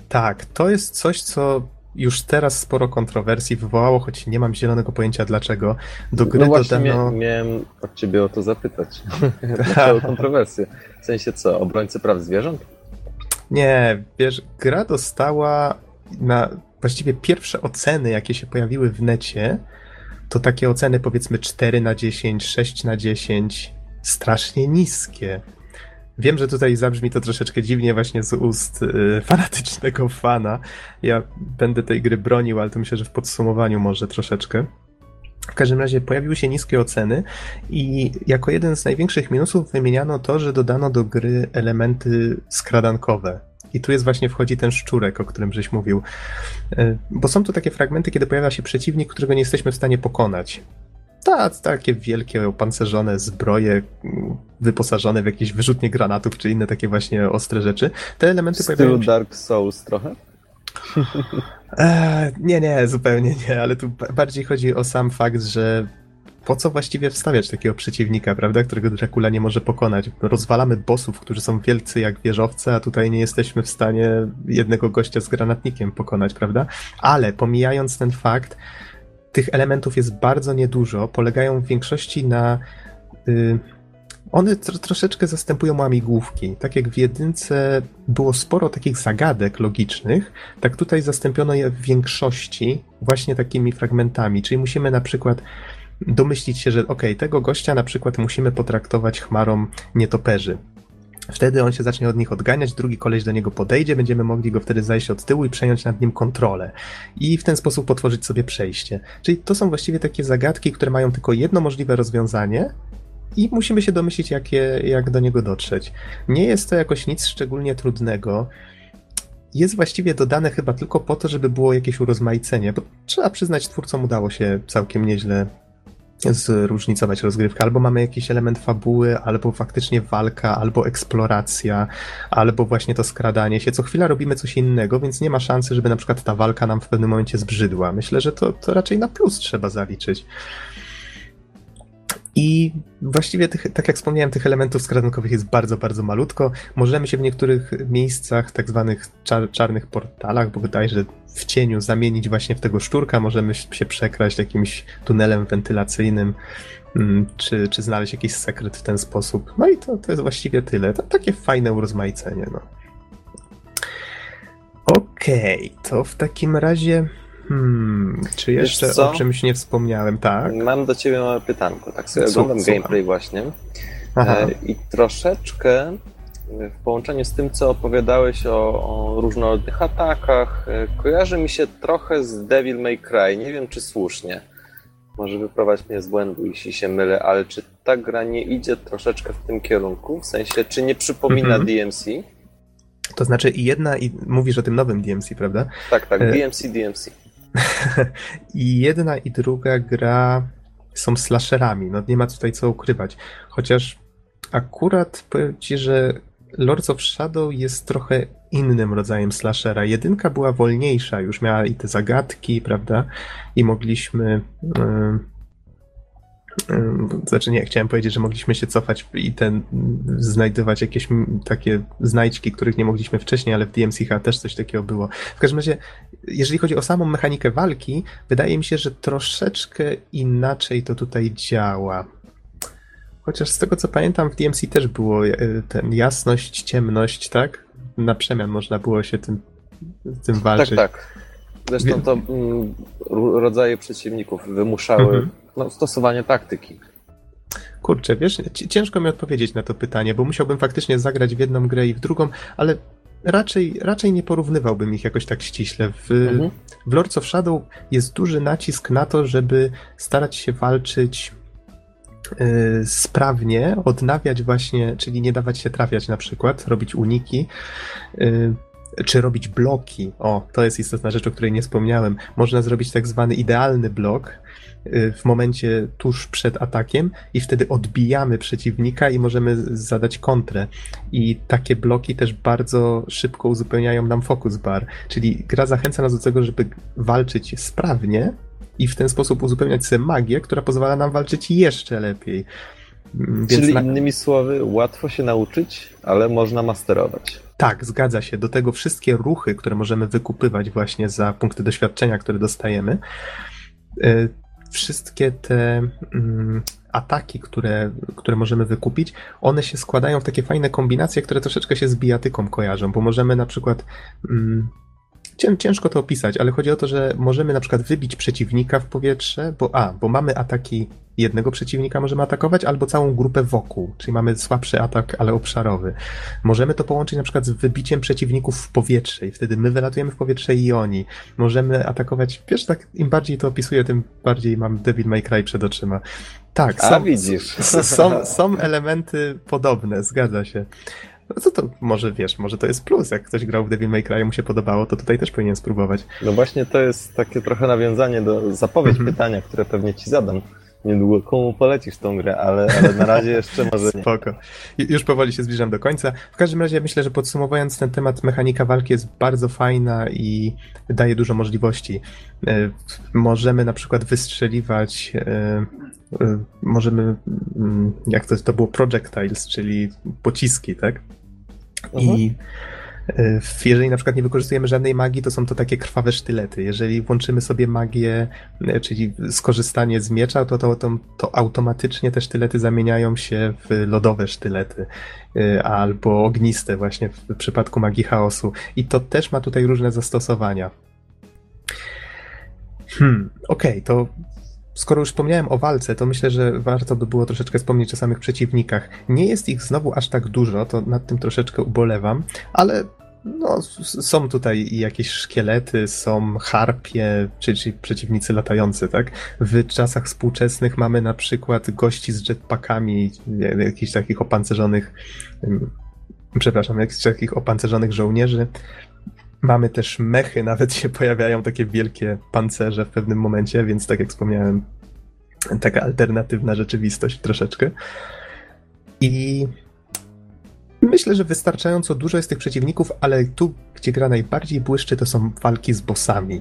Tak, to jest coś, co już teraz sporo kontrowersji wywołało, choć nie mam zielonego pojęcia dlaczego. Do gry no właśnie dodano... miałem od ciebie o to zapytać. Dlaczego kontrowersje? W sensie co, obrońcy praw zwierząt? Nie, wiesz, gra dostała na właściwie pierwsze oceny, jakie się pojawiły w necie, to takie oceny powiedzmy 4 na 10, 6 na 10, strasznie niskie. Wiem, że tutaj zabrzmi to troszeczkę dziwnie właśnie z ust y, fanatycznego fana. Ja będę tej gry bronił, ale to myślę, że w podsumowaniu może troszeczkę. W każdym razie pojawiły się niskie oceny i jako jeden z największych minusów wymieniano to, że dodano do gry elementy skradankowe. I tu jest właśnie wchodzi ten szczurek, o którym żeś mówił. Y, bo są to takie fragmenty, kiedy pojawia się przeciwnik, którego nie jesteśmy w stanie pokonać. Tak, takie wielkie opancerzone zbroje wyposażone w jakieś wyrzutnie granatów czy inne takie właśnie ostre rzeczy. Te elementy w pojawiają się... Dark Souls trochę? Eee, nie, nie, zupełnie nie, ale tu bardziej chodzi o sam fakt, że po co właściwie wstawiać takiego przeciwnika, prawda, którego Dracula nie może pokonać? Rozwalamy bossów, którzy są wielcy jak wieżowce, a tutaj nie jesteśmy w stanie jednego gościa z granatnikiem pokonać, prawda? Ale pomijając ten fakt, tych elementów jest bardzo niedużo, polegają w większości na. Y, one tro, troszeczkę zastępują łamigłówki. Tak jak w jedynce było sporo takich zagadek logicznych, tak tutaj zastąpiono je w większości właśnie takimi fragmentami. Czyli musimy na przykład domyślić się, że ok, tego gościa na przykład musimy potraktować chmarą nietoperzy. Wtedy on się zacznie od nich odganiać, drugi koleś do niego podejdzie, będziemy mogli go wtedy zajść od tyłu i przejąć nad nim kontrolę. I w ten sposób potworzyć sobie przejście. Czyli to są właściwie takie zagadki, które mają tylko jedno możliwe rozwiązanie, i musimy się domyślić, jak, je, jak do niego dotrzeć. Nie jest to jakoś nic szczególnie trudnego. Jest właściwie dodane chyba tylko po to, żeby było jakieś urozmaicenie, bo trzeba przyznać, twórcom udało się całkiem nieźle zróżnicować rozgrywkę. Albo mamy jakiś element fabuły, albo faktycznie walka, albo eksploracja, albo właśnie to skradanie się. Co chwila robimy coś innego, więc nie ma szansy, żeby na przykład ta walka nam w pewnym momencie zbrzydła. Myślę, że to, to raczej na plus trzeba zaliczyć. I właściwie, tych, tak jak wspomniałem, tych elementów skradankowych jest bardzo, bardzo malutko. Możemy się w niektórych miejscach, tak zwanych czar, czarnych portalach, bo wydaje że w cieniu zamienić właśnie w tego szczurka, możemy się przekraść jakimś tunelem wentylacyjnym, mm, czy, czy znaleźć jakiś sekret w ten sposób. No i to, to jest właściwie tyle. To takie fajne urozmaicenie. No. Okej, okay, to w takim razie Hmm, czy jeszcze o czymś nie wspomniałem, tak? Mam do ciebie małe pytanko. Tak sobie Co, oglądam gameplay właśnie. E, I troszeczkę w połączeniu z tym, co opowiadałeś o, o, różnorodnych atakach, e, kojarzy mi się trochę z Devil May Cry. Nie wiem, czy słusznie. Może wyprowadź mnie z błędu, jeśli się mylę, ale czy ta gra nie idzie troszeczkę w tym kierunku? W sensie, czy nie przypomina mm -hmm. DMC? To znaczy i jedna, i mówisz o tym nowym DMC, prawda? Tak, tak, DMC, DMC. I jedna i druga gra są slasherami. No nie ma tutaj co ukrywać. Chociaż akurat powiem ci, że Lords of Shadow jest trochę innym rodzajem slashera. Jedynka była wolniejsza, już miała i te zagadki, prawda? I mogliśmy. Yy znaczy nie, chciałem powiedzieć, że mogliśmy się cofać i ten, znajdować jakieś takie znajdźki, których nie mogliśmy wcześniej, ale w DMC też coś takiego było. W każdym razie, jeżeli chodzi o samą mechanikę walki, wydaje mi się, że troszeczkę inaczej to tutaj działa. Chociaż z tego co pamiętam, w DMC też było e, ten jasność, ciemność, tak? Na przemian można było się tym, tym walczyć. Tak, tak. Zresztą to mm, rodzaje przeciwników wymuszały mhm no, stosowanie taktyki. Kurczę, wiesz, ciężko mi odpowiedzieć na to pytanie, bo musiałbym faktycznie zagrać w jedną grę i w drugą, ale raczej, raczej nie porównywałbym ich jakoś tak ściśle. W, mhm. w Lords of Shadow jest duży nacisk na to, żeby starać się walczyć sprawnie, odnawiać właśnie, czyli nie dawać się trafiać na przykład, robić uniki. Yy, czy robić bloki. O, to jest istotna rzecz, o której nie wspomniałem. Można zrobić tak zwany idealny blok, Y, w momencie tuż przed atakiem i wtedy odbijamy przeciwnika i możemy zadać kontrę. I takie bloki też bardzo szybko uzupełniają nam focus bar, czyli gra zachęca nas do tego, żeby walczyć sprawnie i w ten sposób uzupełniać sobie magię, która pozwala nam walczyć jeszcze lepiej. Mm, więc Czyli na... innymi słowy, łatwo się nauczyć, ale można masterować. Tak, zgadza się. Do tego wszystkie ruchy, które możemy wykupywać właśnie za punkty doświadczenia, które dostajemy, y, wszystkie te mm, ataki, które, które możemy wykupić, one się składają w takie fajne kombinacje, które troszeczkę się z bijatyką kojarzą, bo możemy na przykład. Ciężko to opisać, ale chodzi o to, że możemy na przykład wybić przeciwnika w powietrze, bo a, bo mamy ataki jednego przeciwnika możemy atakować, albo całą grupę wokół, czyli mamy słabszy atak, ale obszarowy. Możemy to połączyć na przykład z wybiciem przeciwników w powietrze i wtedy my wylatujemy w powietrze i oni. Możemy atakować, wiesz, tak im bardziej to opisuję, tym bardziej mam Devil May Cry przed oczyma. Tak, są, A, widzisz. Są, są elementy podobne, zgadza się. No co to może wiesz, może to jest plus. Jak ktoś grał w Devil May Cry mu się podobało, to tutaj też powinien spróbować. No właśnie to jest takie trochę nawiązanie do zapowiedź mm -hmm. pytania, które pewnie ci zadam niedługo komu polecisz tą grę, ale, ale na razie jeszcze może nie. Spoko. Już powoli się zbliżam do końca. W każdym razie myślę, że podsumowując ten temat, mechanika walki jest bardzo fajna i daje dużo możliwości. E, możemy na przykład wystrzeliwać e, e, możemy, mm, jak to, to było projectiles, czyli pociski, tak? I mhm. E, jeżeli na przykład nie wykorzystujemy żadnej magii, to są to takie krwawe sztylety. Jeżeli włączymy sobie magię, e, czyli skorzystanie z miecza, to, to, to, to automatycznie te sztylety zamieniają się w lodowe sztylety e, albo ogniste właśnie w przypadku magii chaosu. I to też ma tutaj różne zastosowania. Hmm, okej, okay, to skoro już wspomniałem o walce, to myślę, że warto by było troszeczkę wspomnieć o samych przeciwnikach. Nie jest ich znowu aż tak dużo, to nad tym troszeczkę ubolewam, ale no, są tutaj jakieś szkielety, są harpie, czyli przeciwnicy latający, tak? W czasach współczesnych mamy na przykład gości z jetpackami, jakichś takich opancerzonych, przepraszam, jakichś takich opancerzonych żołnierzy. Mamy też mechy, nawet się pojawiają takie wielkie pancerze w pewnym momencie, więc tak jak wspomniałem, taka alternatywna rzeczywistość troszeczkę. I myślę, że wystarczająco dużo jest tych przeciwników, ale tu, gdzie gra najbardziej błyszczy, to są walki z bossami.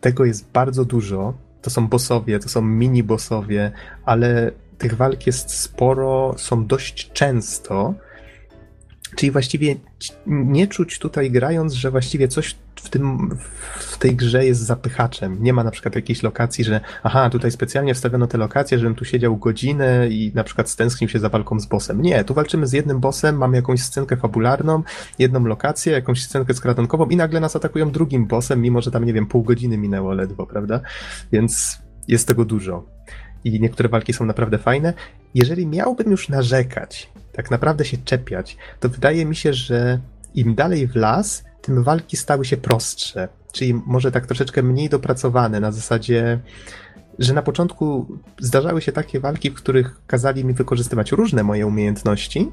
Tego jest bardzo dużo. To są bossowie, to są mini-bossowie, ale tych walk jest sporo, są dość często. Czyli właściwie nie czuć tutaj grając, że właściwie coś w, tym, w tej grze jest zapychaczem. Nie ma na przykład jakiejś lokacji, że aha, tutaj specjalnie wstawiono tę lokację, żebym tu siedział godzinę i na przykład stęsknił się za walką z bossem. Nie, tu walczymy z jednym bossem, mamy jakąś scenkę fabularną, jedną lokację, jakąś scenkę skratonkową i nagle nas atakują drugim bossem, mimo że tam, nie wiem, pół godziny minęło ledwo, prawda? Więc jest tego dużo. I niektóre walki są naprawdę fajne. Jeżeli miałbym już narzekać, tak naprawdę się czepiać, to wydaje mi się, że im dalej w las, tym walki stały się prostsze. Czyli może tak troszeczkę mniej dopracowane na zasadzie, że na początku zdarzały się takie walki, w których kazali mi wykorzystywać różne moje umiejętności,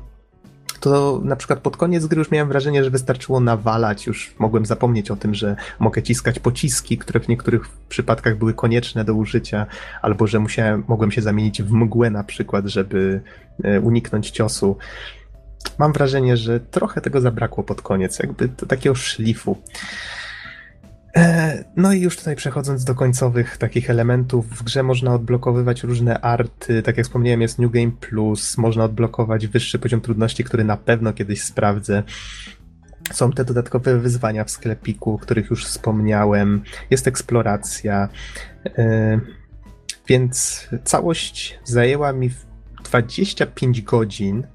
to na przykład pod koniec gry już miałem wrażenie, że wystarczyło nawalać, już mogłem zapomnieć o tym, że mogę ciskać pociski, które w niektórych przypadkach były konieczne do użycia, albo że musiałem, mogłem się zamienić w mgłę na przykład, żeby uniknąć ciosu. Mam wrażenie, że trochę tego zabrakło pod koniec, jakby takiego szlifu. E, no i już tutaj przechodząc do końcowych takich elementów, w grze można odblokowywać różne arty, tak jak wspomniałem jest New Game Plus, można odblokować wyższy poziom trudności, który na pewno kiedyś sprawdzę. Są te dodatkowe wyzwania w sklepiku, o których już wspomniałem, jest eksploracja, e, więc całość zajęła mi 25 godzin,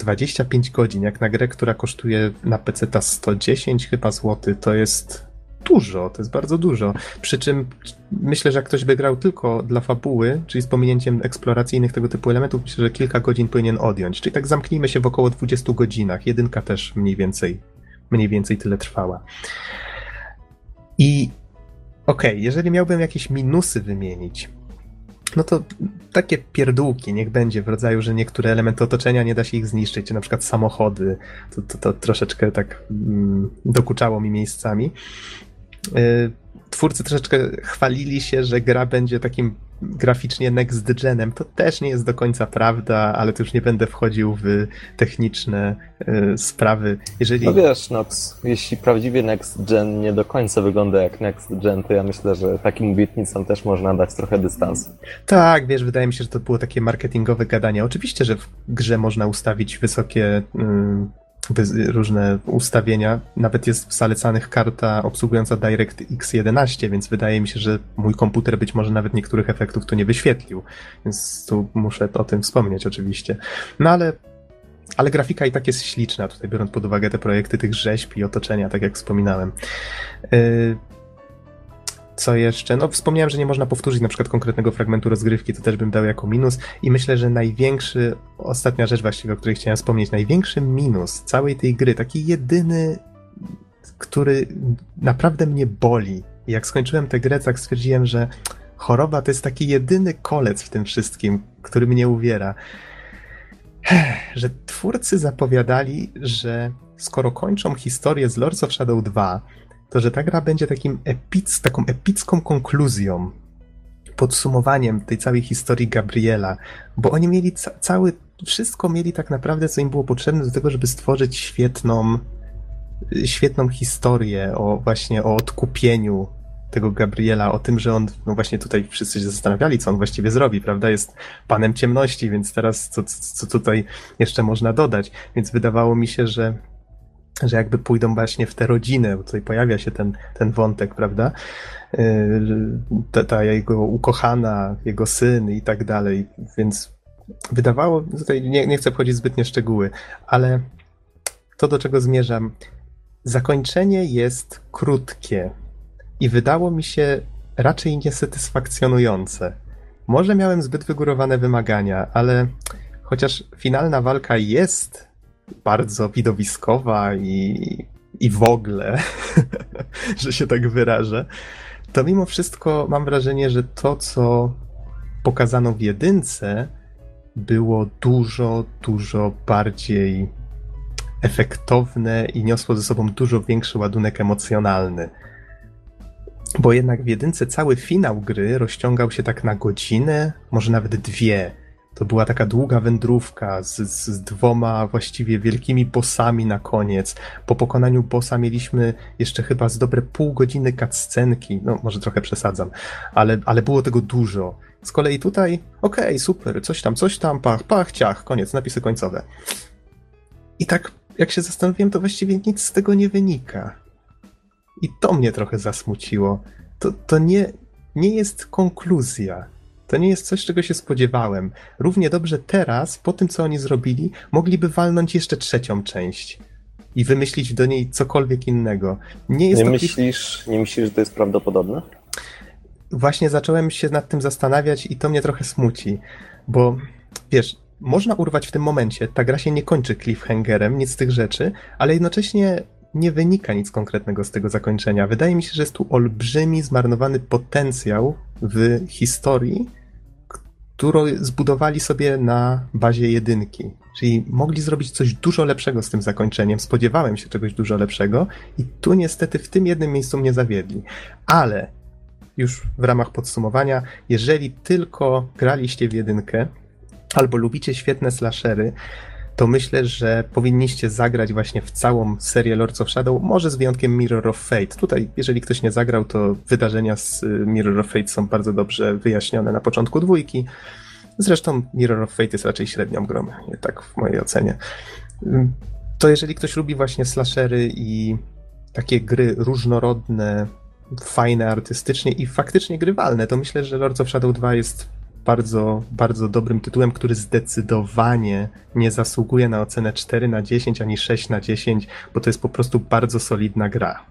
25 godzin, jak na grę, która kosztuje na PC ta 110 chyba złotych, to jest dużo, to jest bardzo dużo. Przy czym myślę, że jak ktoś by grał tylko dla fabuły, czyli z pominięciem eksploracyjnych tego typu elementów, myślę, że kilka godzin powinien odjąć. Czyli tak zamknijmy się w około 20 godzinach. Jedynka też mniej więcej, mniej więcej tyle trwała. I okej, okay, jeżeli miałbym jakieś minusy wymienić, no to takie pierdółki niech będzie w rodzaju, że niektóre elementy otoczenia nie da się ich zniszczyć, na przykład samochody, to, to, to troszeczkę tak mm, dokuczało mi miejscami. Y, twórcy troszeczkę chwalili się, że gra będzie takim graficznie next genem. To też nie jest do końca prawda, ale to już nie będę wchodził w techniczne y, sprawy. Jeżeli... No wiesz, Nox, jeśli prawdziwie next gen nie do końca wygląda jak next gen, to ja myślę, że takim obietnicom też można dać trochę dystansu. Tak, wiesz, wydaje mi się, że to było takie marketingowe gadanie. Oczywiście, że w grze można ustawić wysokie y, różne ustawienia. Nawet jest w zalecanych karta obsługująca DirectX 11, więc wydaje mi się, że mój komputer być może nawet niektórych efektów tu nie wyświetlił. Więc tu muszę o tym wspomnieć oczywiście. No ale ale grafika i tak jest śliczna, tutaj biorąc pod uwagę te projekty tych rzeźb i otoczenia, tak jak wspominałem. Yy, co jeszcze? No, wspomniałem, że nie można powtórzyć na przykład konkretnego fragmentu rozgrywki, to też bym dał jako minus. I myślę, że największy, ostatnia rzecz właściwie, o której chciałem wspomnieć, największy minus całej tej gry, taki jedyny, który naprawdę mnie boli. Jak skończyłem tę grę, tak stwierdziłem, że choroba to jest taki jedyny kolec w tym wszystkim, który mnie uwiera. Że twórcy zapowiadali, że skoro kończą historię z Lords of Shadow 2, to że ta gra będzie takim epic, taką epicką konkluzją, podsumowaniem tej całej historii Gabriela, bo oni mieli ca cały, wszystko mieli tak naprawdę, co im było potrzebne do tego, żeby stworzyć świetną, świetną historię o właśnie o odkupieniu tego Gabriela, o tym, że on, no właśnie tutaj wszyscy się zastanawiali, co on właściwie zrobi, prawda? Jest panem ciemności, więc teraz co, co tutaj jeszcze można dodać? Więc wydawało mi się, że że jakby pójdą właśnie w tę rodzinę, bo tutaj pojawia się ten, ten wątek, prawda? Y, ta, ta jego ukochana, jego syn i tak dalej, więc wydawało, tutaj nie, nie chcę wchodzić zbytnie szczegóły, ale to, do czego zmierzam, zakończenie jest krótkie i wydało mi się raczej niesatysfakcjonujące. Może miałem zbyt wygórowane wymagania, ale chociaż finalna walka jest bardzo widowiskowa i, i w ogóle, że się tak wyrażę, to mimo wszystko mam wrażenie, że to, co pokazano w jedynce, było dużo, dużo bardziej efektowne i niosło ze sobą dużo większy ładunek emocjonalny. bo jednak w jedynce cały finał gry rozciągał się tak na godzinę, może nawet dwie. To była taka długa wędrówka z, z dwoma właściwie wielkimi bossami na koniec. Po pokonaniu bossa mieliśmy jeszcze chyba z dobre pół godziny cutscenki. No, może trochę przesadzam, ale, ale było tego dużo. Z kolei tutaj, okej, okay, super, coś tam, coś tam, pach, pach, ciach, koniec, napisy końcowe. I tak, jak się zastanowiłem, to właściwie nic z tego nie wynika. I to mnie trochę zasmuciło. To, to nie, nie jest konkluzja. To nie jest coś, czego się spodziewałem. Równie dobrze teraz, po tym co oni zrobili, mogliby walnąć jeszcze trzecią część i wymyślić do niej cokolwiek innego. Nie, jest nie, myślisz, nie myślisz, że to jest prawdopodobne? Właśnie zacząłem się nad tym zastanawiać i to mnie trochę smuci, bo wiesz, można urwać w tym momencie, ta gra się nie kończy cliffhangerem, nic z tych rzeczy, ale jednocześnie nie wynika nic konkretnego z tego zakończenia. Wydaje mi się, że jest tu olbrzymi, zmarnowany potencjał w historii, którą zbudowali sobie na bazie jedynki. Czyli mogli zrobić coś dużo lepszego z tym zakończeniem. Spodziewałem się czegoś dużo lepszego i tu niestety w tym jednym miejscu mnie zawiedli. Ale już w ramach podsumowania, jeżeli tylko graliście w jedynkę albo lubicie świetne slashery, to myślę, że powinniście zagrać właśnie w całą serię Lords of Shadow, może z wyjątkiem Mirror of Fate. Tutaj, jeżeli ktoś nie zagrał, to wydarzenia z y, Mirror of Fate są bardzo dobrze wyjaśnione na początku dwójki. Zresztą Mirror of Fate jest raczej średnią grą, tak w mojej ocenie. To jeżeli ktoś lubi właśnie slashery i takie gry różnorodne, fajne artystycznie i faktycznie grywalne, to myślę, że Lords of Shadow 2 jest bardzo, bardzo dobrym tytułem, który zdecydowanie nie zasługuje na ocenę 4 na 10 ani 6 na 10, bo to jest po prostu bardzo solidna gra.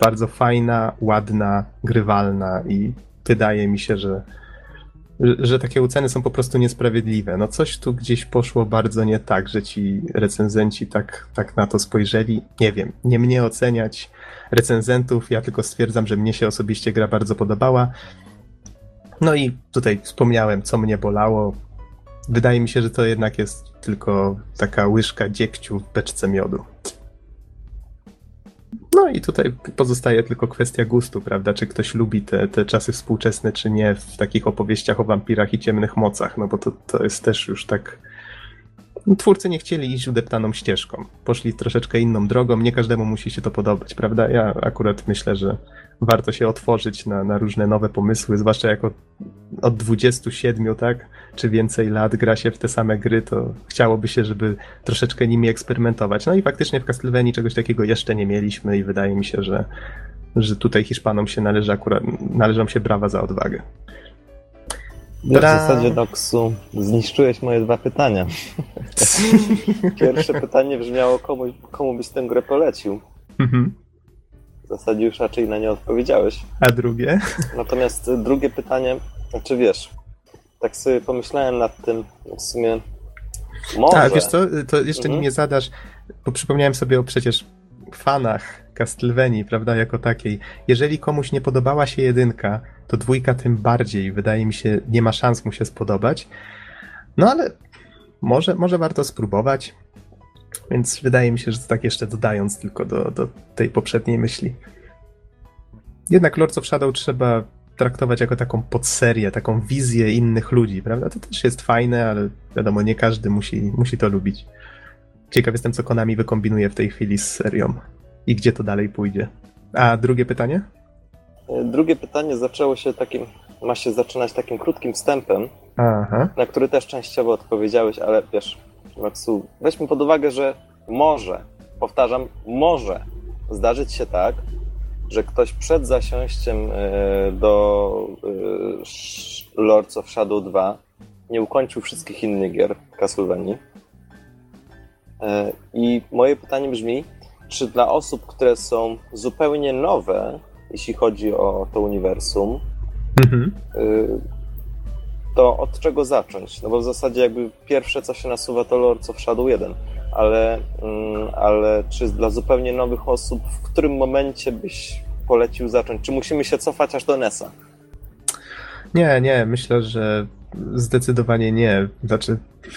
Bardzo fajna, ładna, grywalna i wydaje mi się, że, że takie oceny są po prostu niesprawiedliwe. No coś tu gdzieś poszło bardzo nie tak, że ci recenzenci tak, tak na to spojrzeli. Nie wiem, nie mnie oceniać recenzentów, ja tylko stwierdzam, że mnie się osobiście gra bardzo podobała. No i tutaj wspomniałem, co mnie bolało. Wydaje mi się, że to jednak jest tylko taka łyżka dziegciu w beczce miodu. No i tutaj pozostaje tylko kwestia gustu, prawda? Czy ktoś lubi te, te czasy współczesne, czy nie, w takich opowieściach o wampirach i ciemnych mocach, no bo to, to jest też już tak. Twórcy nie chcieli iść udeptaną ścieżką. Poszli troszeczkę inną drogą. Nie każdemu musi się to podobać, prawda? Ja akurat myślę, że warto się otworzyć na, na różne nowe pomysły, zwłaszcza jako od 27, tak, czy więcej lat gra się w te same gry, to chciałoby się, żeby troszeczkę nimi eksperymentować. No i faktycznie w Castlevanii czegoś takiego jeszcze nie mieliśmy i wydaje mi się, że, że tutaj Hiszpanom się należy akurat, należą się brawa za odwagę. W zasadzie, Noxu, zniszczyłeś moje dwa pytania. Pierwsze pytanie brzmiało, komu, komu byś tę grę polecił? Mhm. W zasadzie już raczej na nie odpowiedziałeś. A drugie? Natomiast drugie pytanie, znaczy wiesz, tak sobie pomyślałem nad tym w sumie. Może. Tak, wiesz co, to jeszcze mhm. nie zadasz, bo przypomniałem sobie o przecież fanach Castlevanii, prawda, jako takiej. Jeżeli komuś nie podobała się jedynka, to dwójka tym bardziej, wydaje mi się, nie ma szans mu się spodobać. No ale może, może warto spróbować. Więc wydaje mi się, że to tak jeszcze dodając tylko do, do tej poprzedniej myśli. Jednak Lords of Shadow trzeba traktować jako taką podserię, taką wizję innych ludzi, prawda? To też jest fajne, ale wiadomo, nie każdy musi, musi to lubić. Ciekaw jestem, co Konami wykombinuje w tej chwili z serią i gdzie to dalej pójdzie. A drugie pytanie? Drugie pytanie zaczęło się takim, ma się zaczynać takim krótkim wstępem, Aha. na który też częściowo odpowiedziałeś, ale wiesz, Maxu, weźmy pod uwagę, że może, powtarzam, może zdarzyć się tak, że ktoś przed zasiąściem e, do e, Lords of Shadow 2 nie ukończył wszystkich innych gier Castlevanii. E, I moje pytanie brzmi, czy dla osób, które są zupełnie nowe, jeśli chodzi o to uniwersum, mhm. to od czego zacząć? No bo w zasadzie jakby pierwsze, co się nasuwa, to Lords of Shadow 1, ale, mm, ale czy dla zupełnie nowych osób, w którym momencie byś polecił zacząć? Czy musimy się cofać aż do NES-a? Nie, nie, myślę, że zdecydowanie nie. Znaczy,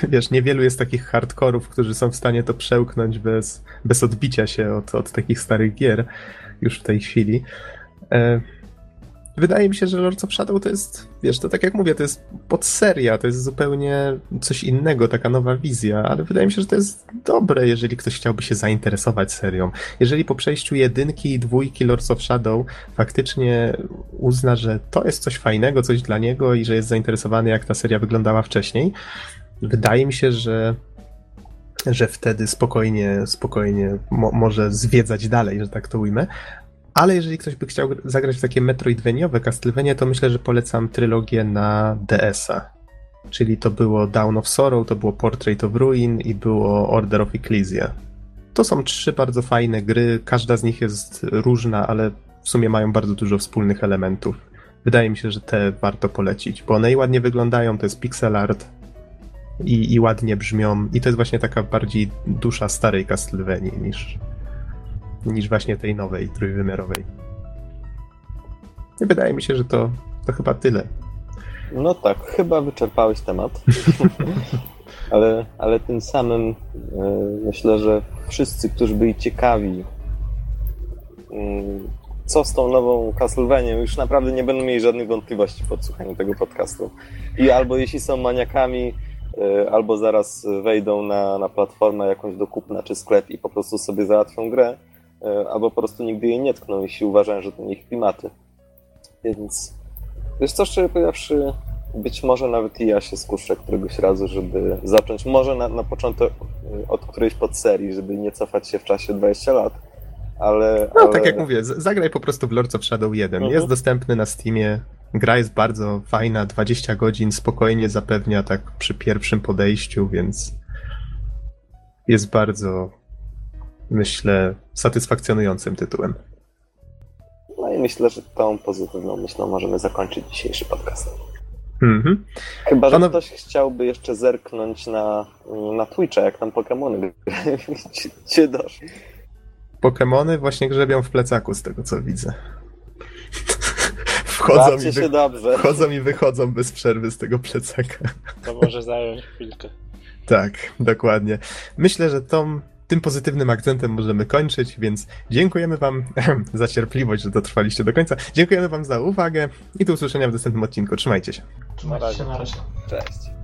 wiesz, niewielu jest takich hardkorów, którzy są w stanie to przełknąć bez, bez odbicia się od, od takich starych gier już w tej chwili. Wydaje mi się, że Lords of Shadow to jest, wiesz, to tak jak mówię, to jest podseria, to jest zupełnie coś innego, taka nowa wizja, ale wydaje mi się, że to jest dobre, jeżeli ktoś chciałby się zainteresować serią. Jeżeli po przejściu jedynki i dwójki Lords of Shadow faktycznie uzna, że to jest coś fajnego, coś dla niego i że jest zainteresowany, jak ta seria wyglądała wcześniej, wydaje mi się, że że wtedy spokojnie, spokojnie mo może zwiedzać dalej, że tak to ujmę. Ale jeżeli ktoś by chciał zagrać w takie Metroidveniowe Castlevania, to myślę, że polecam trylogię na DS-a. Czyli to było Down of Sorrow, to było Portrait of Ruin i było Order of Ecclesia. To są trzy bardzo fajne gry, każda z nich jest różna, ale w sumie mają bardzo dużo wspólnych elementów. Wydaje mi się, że te warto polecić, bo one i ładnie wyglądają, to jest pixel art, i, i ładnie brzmią. I to jest właśnie taka bardziej dusza starej Castlevanii niż, niż właśnie tej nowej, trójwymiarowej. I wydaje mi się, że to, to chyba tyle. No tak, chyba wyczerpałeś temat. ale, ale tym samym e, myślę, że wszyscy, którzy byli ciekawi, mm, co z tą nową Castlevanią, już naprawdę nie będą mieli żadnych wątpliwości po słuchaniu tego podcastu. I albo jeśli są maniakami, e, albo zaraz wejdą na, na platformę jakąś do kupna czy sklep i po prostu sobie załatwią grę, albo po prostu nigdy jej nie tkną, jeśli uważają, że to nie ich klimaty. Więc wiesz co, szczerze powiedziawszy, być może nawet i ja się skuszę któregoś razu, żeby zacząć może na, na początek y, od którejś podserii, żeby nie cofać się w czasie 20 lat, ale... No, ale... tak jak mówię, zagraj po prostu w Lords of Shadow 1. Mhm. Jest dostępny na Steamie, gra jest bardzo fajna, 20 godzin spokojnie zapewnia tak przy pierwszym podejściu, więc jest bardzo, myślę, satysfakcjonującym tytułem. No i myślę, że tą pozytywną myślą możemy zakończyć dzisiejszy podcast. Mhm. Chyba, że ktoś chciałby jeszcze zerknąć na, na Twitcha, jak tam Pokémony cię dosz. Pokémony właśnie grzebią w plecaku, z tego co widzę. Wchodzą i, wy... dobrze. wchodzą i wychodzą bez przerwy z tego plecaka. To może zająć chwilkę. Tak, dokładnie. Myślę, że tą tym pozytywnym akcentem możemy kończyć, więc dziękujemy Wam za cierpliwość, że dotrwaliście do końca. Dziękujemy Wam za uwagę i do usłyszenia w następnym odcinku. Trzymajcie się. Trzymajcie się, na razie. Cześć.